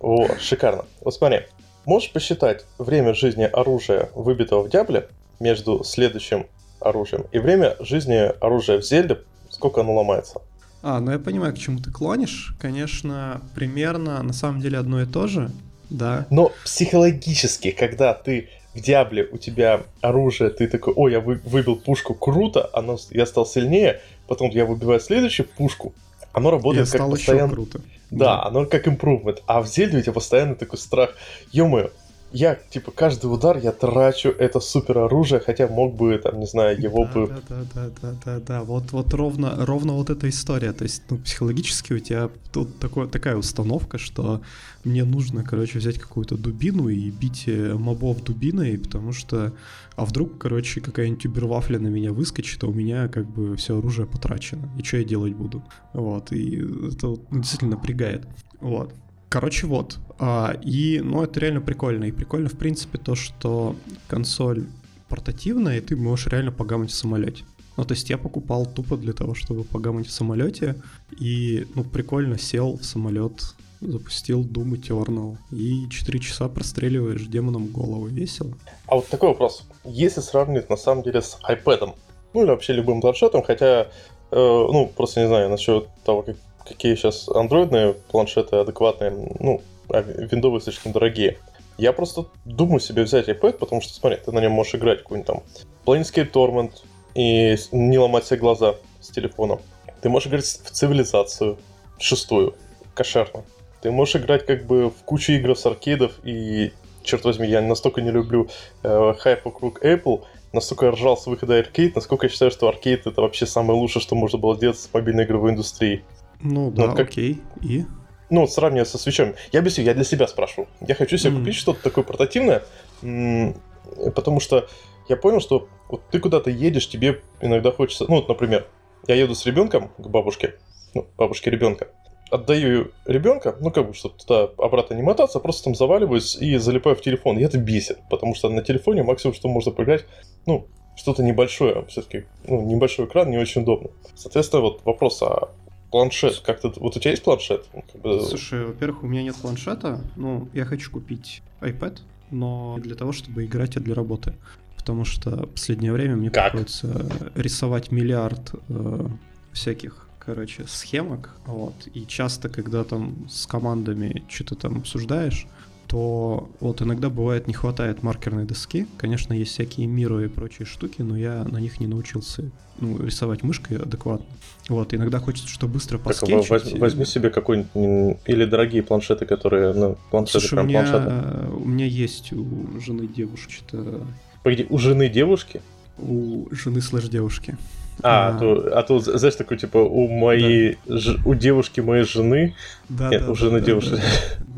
S1: О, шикарно. Вот смотри, Можешь посчитать время жизни оружия, выбитого в Диабле, между следующим оружием и время жизни оружия в Зельде, сколько оно ломается?
S2: А, ну я понимаю, к чему ты клонишь. Конечно, примерно на самом деле одно и то же, да.
S1: Но психологически, когда ты в Диабле у тебя оружие, ты такой, ой, я вы, выбил пушку, круто, оно, я стал сильнее, потом я выбиваю следующую пушку, оно работает я как постоянно. круто. Да, да, оно как импрувмент. А в Зельде у тебя постоянно такой страх. Ё-моё, я, типа, каждый удар я трачу это супер оружие, хотя мог бы, там, не знаю, его
S2: да,
S1: бы...
S2: Да, да, да, да, да, да, вот, вот ровно, ровно вот эта история, то есть, ну, психологически у тебя тут такое, такая установка, что мне нужно, короче, взять какую-то дубину и бить э, мобов дубиной, потому что, а вдруг, короче, какая-нибудь убервафля на меня выскочит, а у меня, как бы, все оружие потрачено, и что я делать буду? Вот, и это ну, действительно напрягает, вот. Короче, вот. А, и, ну, это реально прикольно. И прикольно, в принципе, то, что консоль портативная, и ты можешь реально погамать в самолете. Ну, то есть я покупал тупо для того, чтобы погамать в самолете, и, ну, прикольно сел в самолет, запустил Doom Eternal, и 4 часа простреливаешь демоном голову. Весело.
S1: А вот такой вопрос. Если сравнивать, на самом деле, с iPad, ну, или вообще любым планшетом, хотя, э, ну, просто не знаю насчет того, как какие сейчас андроидные планшеты адекватные, ну, а виндовые слишком дорогие. Я просто думаю себе взять iPad, потому что, смотри, ты на нем можешь играть какой-нибудь там Planescape Torment и не ломать себе глаза с телефоном. Ты можешь играть в цивилизацию шестую, кошерно. Ты можешь играть как бы в кучу игр с аркейдов, и, черт возьми, я настолько не люблю э, хайп вокруг Apple, настолько я ржал с выхода аркейд, насколько я считаю, что аркейд это вообще самое лучшее, что можно было сделать с мобильной игровой индустрией.
S2: Ну да, вот как... окей. И?
S1: Ну, вот сравнивая со свечами. Я объясню, я для себя спрашиваю. Я хочу себе mm. купить что-то такое портативное, потому что я понял, что вот ты куда-то едешь, тебе иногда хочется... Ну, вот, например, я еду с ребенком к бабушке, ну, бабушке ребенка, отдаю ребенка, ну, как бы, чтобы туда обратно не мотаться, просто там заваливаюсь и залипаю в телефон. И это бесит, потому что на телефоне максимум, что можно поиграть, ну, что-то небольшое, все-таки, ну, небольшой экран, не очень удобно. Соответственно, вот вопрос, а планшет. Как-то вот у тебя есть планшет? Как бы...
S2: Слушай, во-первых, у меня нет планшета. Ну, я хочу купить iPad, но для того, чтобы играть, а для работы. Потому что в последнее время мне как? приходится рисовать миллиард э, всяких, короче, схемок. Вот. И часто, когда там с командами что-то там обсуждаешь, то вот иногда бывает не хватает маркерной доски. Конечно, есть всякие миры и прочие штуки, но я на них не научился ну, рисовать мышкой адекватно. Вот, иногда хочется что быстро поскетчить.
S1: Так, возьми, возьми себе какой-нибудь, или дорогие планшеты, которые, ну, планшеты
S2: Слушай, прям у меня, планшеты. у меня есть у жены девушки что-то...
S1: Погоди, у жены девушки?
S2: У жены слэш девушки.
S1: А, а, то, а то, знаешь, такой, типа, у моей, да. ж, у девушки моей жены,
S2: да, нет, да, у жены да, девушки. Да,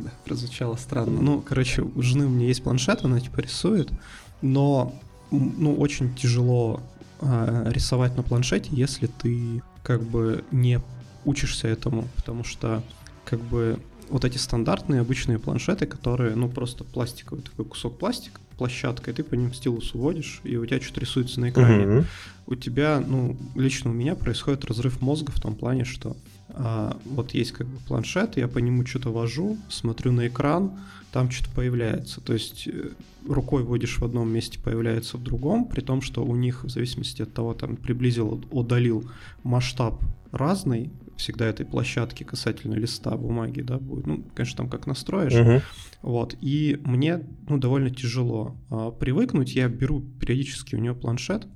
S2: да, прозвучало странно. Ну, короче, у жены у меня есть планшет, она, типа, рисует, но, ну, очень тяжело а, рисовать на планшете, если ты, как бы, не учишься этому, потому что, как бы, вот эти стандартные обычные планшеты, которые, ну, просто пластиковый такой кусок пластика, площадка, и ты по ним стилус уводишь, и у тебя что-то рисуется на экране. Uh-huh. У тебя, ну, лично у меня происходит разрыв мозга в том плане, что а, вот есть как бы планшет, я по нему что-то вожу, смотрю на экран, там что-то появляется. То есть э, рукой вводишь в одном месте, появляется в другом, при том, что у них, в зависимости от того, там, приблизил, удалил масштаб разный, всегда этой площадки касательно листа бумаги, да, будет. Ну, конечно, там как настроишь. Uh-huh. Вот. И мне, ну, довольно тяжело а, привыкнуть. Я беру периодически у нее планшет.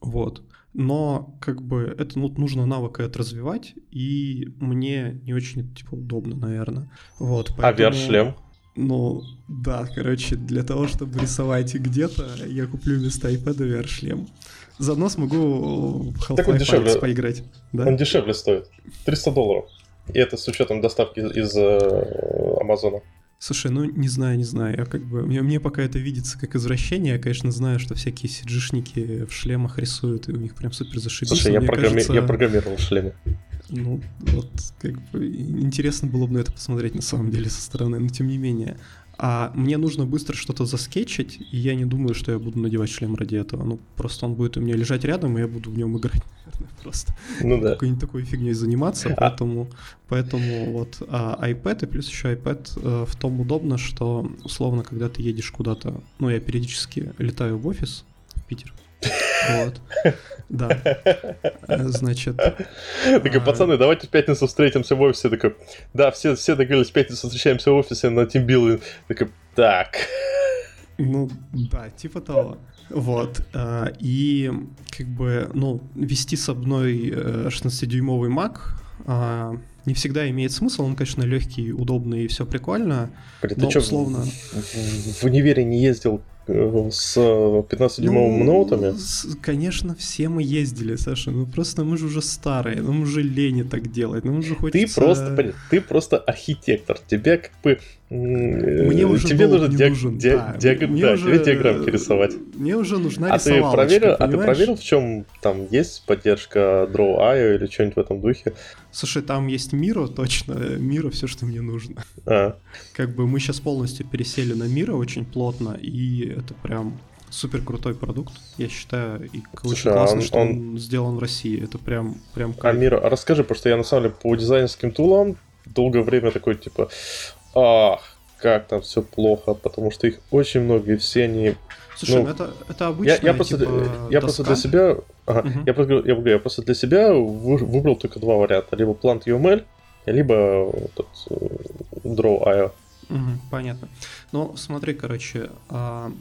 S2: Вот. Но как бы это ну, нужно навык это развивать, и мне не очень типа удобно, наверное. Вот,
S1: а поэтому... А VR-шлем?
S2: Ну, да, короче, для того, чтобы рисовать где-то, я куплю вместо iPad VR-шлем. Заодно смогу Half-Life дешевле,
S1: поиграть. Да? Он дешевле стоит. 300 долларов. И это с учетом доставки из э, Амазона.
S2: Слушай, ну не знаю, не знаю. Я как бы. Мне, мне пока это видится как извращение. Я, конечно, знаю, что всякие сиджишники в шлемах рисуют, и у них прям супер зашибись.
S1: Слушай, я, программи... кажется... я программировал в шлеме.
S2: Ну, вот, как бы интересно было бы на это посмотреть на самом деле со стороны, но тем не менее. А мне нужно быстро что-то заскетчить, и я не думаю, что я буду надевать шлем ради этого. Ну, просто он будет у меня лежать рядом, и я буду в нем играть, наверное, просто. Ну да. Какой-нибудь такой фигней заниматься, а поэтому, поэтому вот а, iPad и плюс еще iPad а, в том удобно, что условно, когда ты едешь куда-то, ну, я периодически летаю в офис в Питер, вот. Да. Значит...
S1: Такой, пацаны, давайте в пятницу встретимся в офисе. Такой, да, все, все договорились, в пятницу встречаемся в офисе на тимбилдинг. Такой, так.
S2: Ну, да, типа того. Вот. А, и как бы, ну, вести с одной 16-дюймовый Mac а, не всегда имеет смысл. Он, конечно, легкий, удобный и все прикольно.
S1: Блин, но ты условно... в, в универе не ездил с 15-дюймовыми ну, ноутами?
S2: Конечно, все мы ездили, Саша. Ну просто мы же уже старые, нам уже лень так делать. Нам уже хочется...
S1: Ты просто, ты просто архитектор. Тебе как бы...
S2: Мне уже
S1: тебе нужно
S2: диаг... нужен,
S1: ди... да. Диаг... Мне да, уже... тебе диаграммки рисовать.
S2: Мне уже нужна
S1: а ты проверил, А ты проверил, в чем там есть поддержка Draw.io или что-нибудь в этом духе?
S2: Слушай, там есть Миро, точно. Миро все, что мне нужно. А. Как бы мы сейчас полностью пересели на Миро очень плотно, и это прям супер крутой продукт, я считаю, и Слушай, очень классно, он, что он... он сделан в России. Это прям, прям
S1: кайф. А, Миро, а расскажи, потому что я на самом деле по дизайнерским тулам долгое время такой, типа, ах, как там все плохо, потому что их очень много, и все они
S2: Слушай, ну, это, это обычная, я, я просто, типа,
S1: я просто для себя, ага, угу. я, просто, я, я просто для себя выбрал только два варианта: либо Plant UML, либо этот э, Draw.io.
S2: Угу, понятно. Ну, смотри, короче,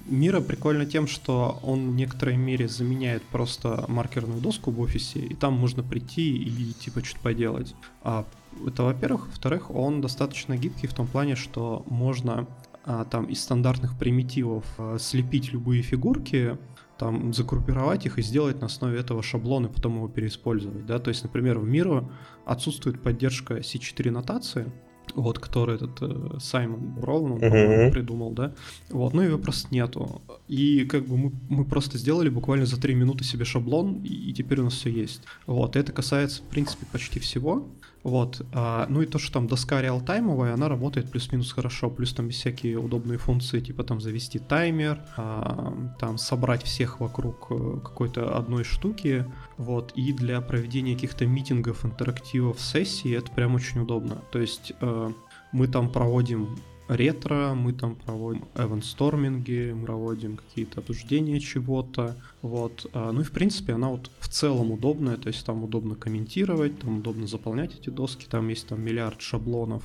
S2: Мира прикольно тем, что он в некоторой мере заменяет просто маркерную доску в офисе, и там можно прийти и типа что-то поделать. А это, во-первых. Во-вторых, он достаточно гибкий в том плане, что можно а, там из стандартных примитивов а, слепить любые фигурки, там загруппировать их и сделать на основе этого шаблон и потом его переиспользовать, да, то есть, например, в Miro отсутствует поддержка C4 нотации, вот, который этот э, Саймон Броун uh-huh. придумал, да, вот, ну его просто нету, и как бы мы, мы просто сделали буквально за 3 минуты себе шаблон, и, и теперь у нас все есть, вот, и это касается, в принципе, почти всего, вот. А, ну и то, что там доска реалтаймовая, она работает плюс-минус хорошо. Плюс там есть всякие удобные функции, типа там завести таймер, а, там собрать всех вокруг э, какой-то одной штуки. Вот. И для проведения каких-то митингов, интерактивов, сессий это прям очень удобно. То есть э, мы там проводим ретро, мы там проводим эвенсторминги, мы проводим какие-то обсуждения чего-то, вот. А, ну и в принципе она вот в целом удобная, то есть там удобно комментировать, там удобно заполнять эти доски, там есть там миллиард шаблонов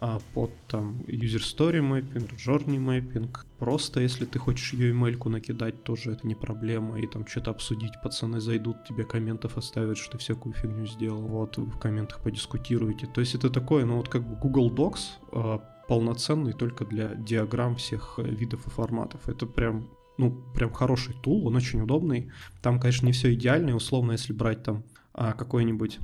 S2: а под там user story mapping, journey mapping. Просто если ты хочешь ее email накидать, тоже это не проблема. И там что-то обсудить, пацаны зайдут, тебе комментов оставят, что ты всякую фигню сделал. Вот, вы в комментах подискутируете. То есть это такое, ну вот как бы Google Docs, а, полноценный только для диаграмм всех э, видов и форматов. Это прям ну, прям хороший тул, он очень удобный. Там, конечно, не все идеально, и условно, если брать там а, какой-нибудь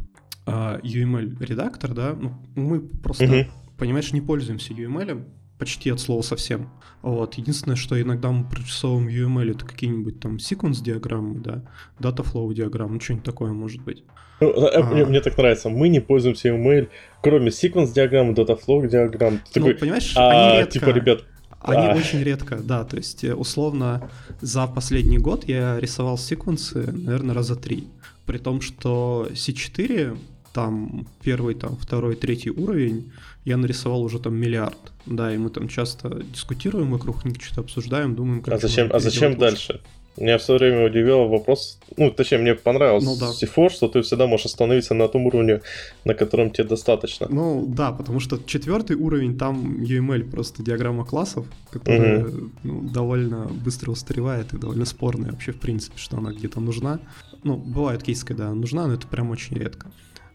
S2: а, UML редактор, да, ну, мы просто, uh-huh. понимаешь, не пользуемся UML, почти от слова совсем. Вот. Единственное, что иногда мы прорисовываем UML, это какие-нибудь там sequence диаграммы, да, data flow диаграммы, ну что-нибудь такое может быть.
S1: Ну, а... мне, мне так нравится, мы не пользуемся UML, кроме диаграмм, data flow диаграмм.
S2: ну, такой, понимаешь, а, они редко... Типа, ребят, они а. очень редко, да, то есть э, условно за последний год я рисовал секвенсы, наверное, раза три. При том, что C4, там первый, там второй, третий уровень, я нарисовал уже там миллиард. Да, и мы там часто дискутируем вокруг них, что-то обсуждаем, думаем,
S1: как... А зачем, а зачем дальше? Меня все время удивил вопрос, ну, точнее, мне понравился ну, да. C4, что ты всегда можешь остановиться на том уровне, на котором тебе достаточно.
S2: Ну, да, потому что четвертый уровень, там UML просто диаграмма классов, которая угу. ну, довольно быстро устаревает и довольно спорная вообще, в принципе, что она где-то нужна. Ну, бывают кейсы, когда она нужна, но это прям очень редко.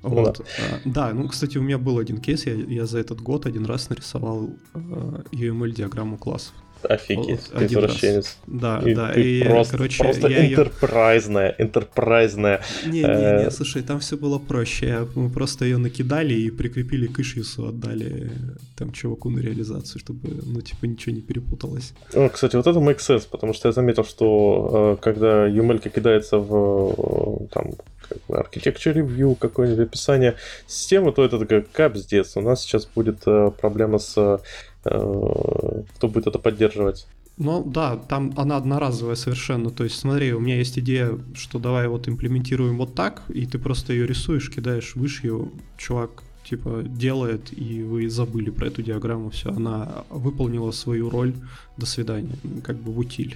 S2: Вот. Да. да, ну, кстати, у меня был один кейс, я, я за этот год один раз нарисовал uh, UML-диаграмму классов.
S1: Офигеть, вот, ты извращенец.
S2: Да, и да. Ты
S1: и, просто, короче, просто я интерпрайзная, ее... интерпрайзная.
S2: Не-не-не, э... слушай, там все было проще. Мы просто ее накидали и прикрепили к ишьюсу, отдали там чуваку на реализацию, чтобы, ну, типа, ничего не перепуталось.
S1: О, кстати, вот это makes sense, потому что я заметил, что э, когда UML кидается в там, как бы, architecture review, какое-нибудь описание системы, то это такая капздец. У нас сейчас будет э, проблема с Э, кто будет это поддерживать.
S2: Ну да, там она одноразовая совершенно. То есть смотри, у меня есть идея, что давай вот имплементируем вот так, и ты просто ее рисуешь, кидаешь вышью, чувак типа делает, и вы забыли про эту диаграмму, все, она выполнила свою роль, до свидания, как бы в утиль.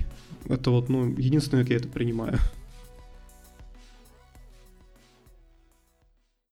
S2: Это вот, ну, единственное, как я это принимаю.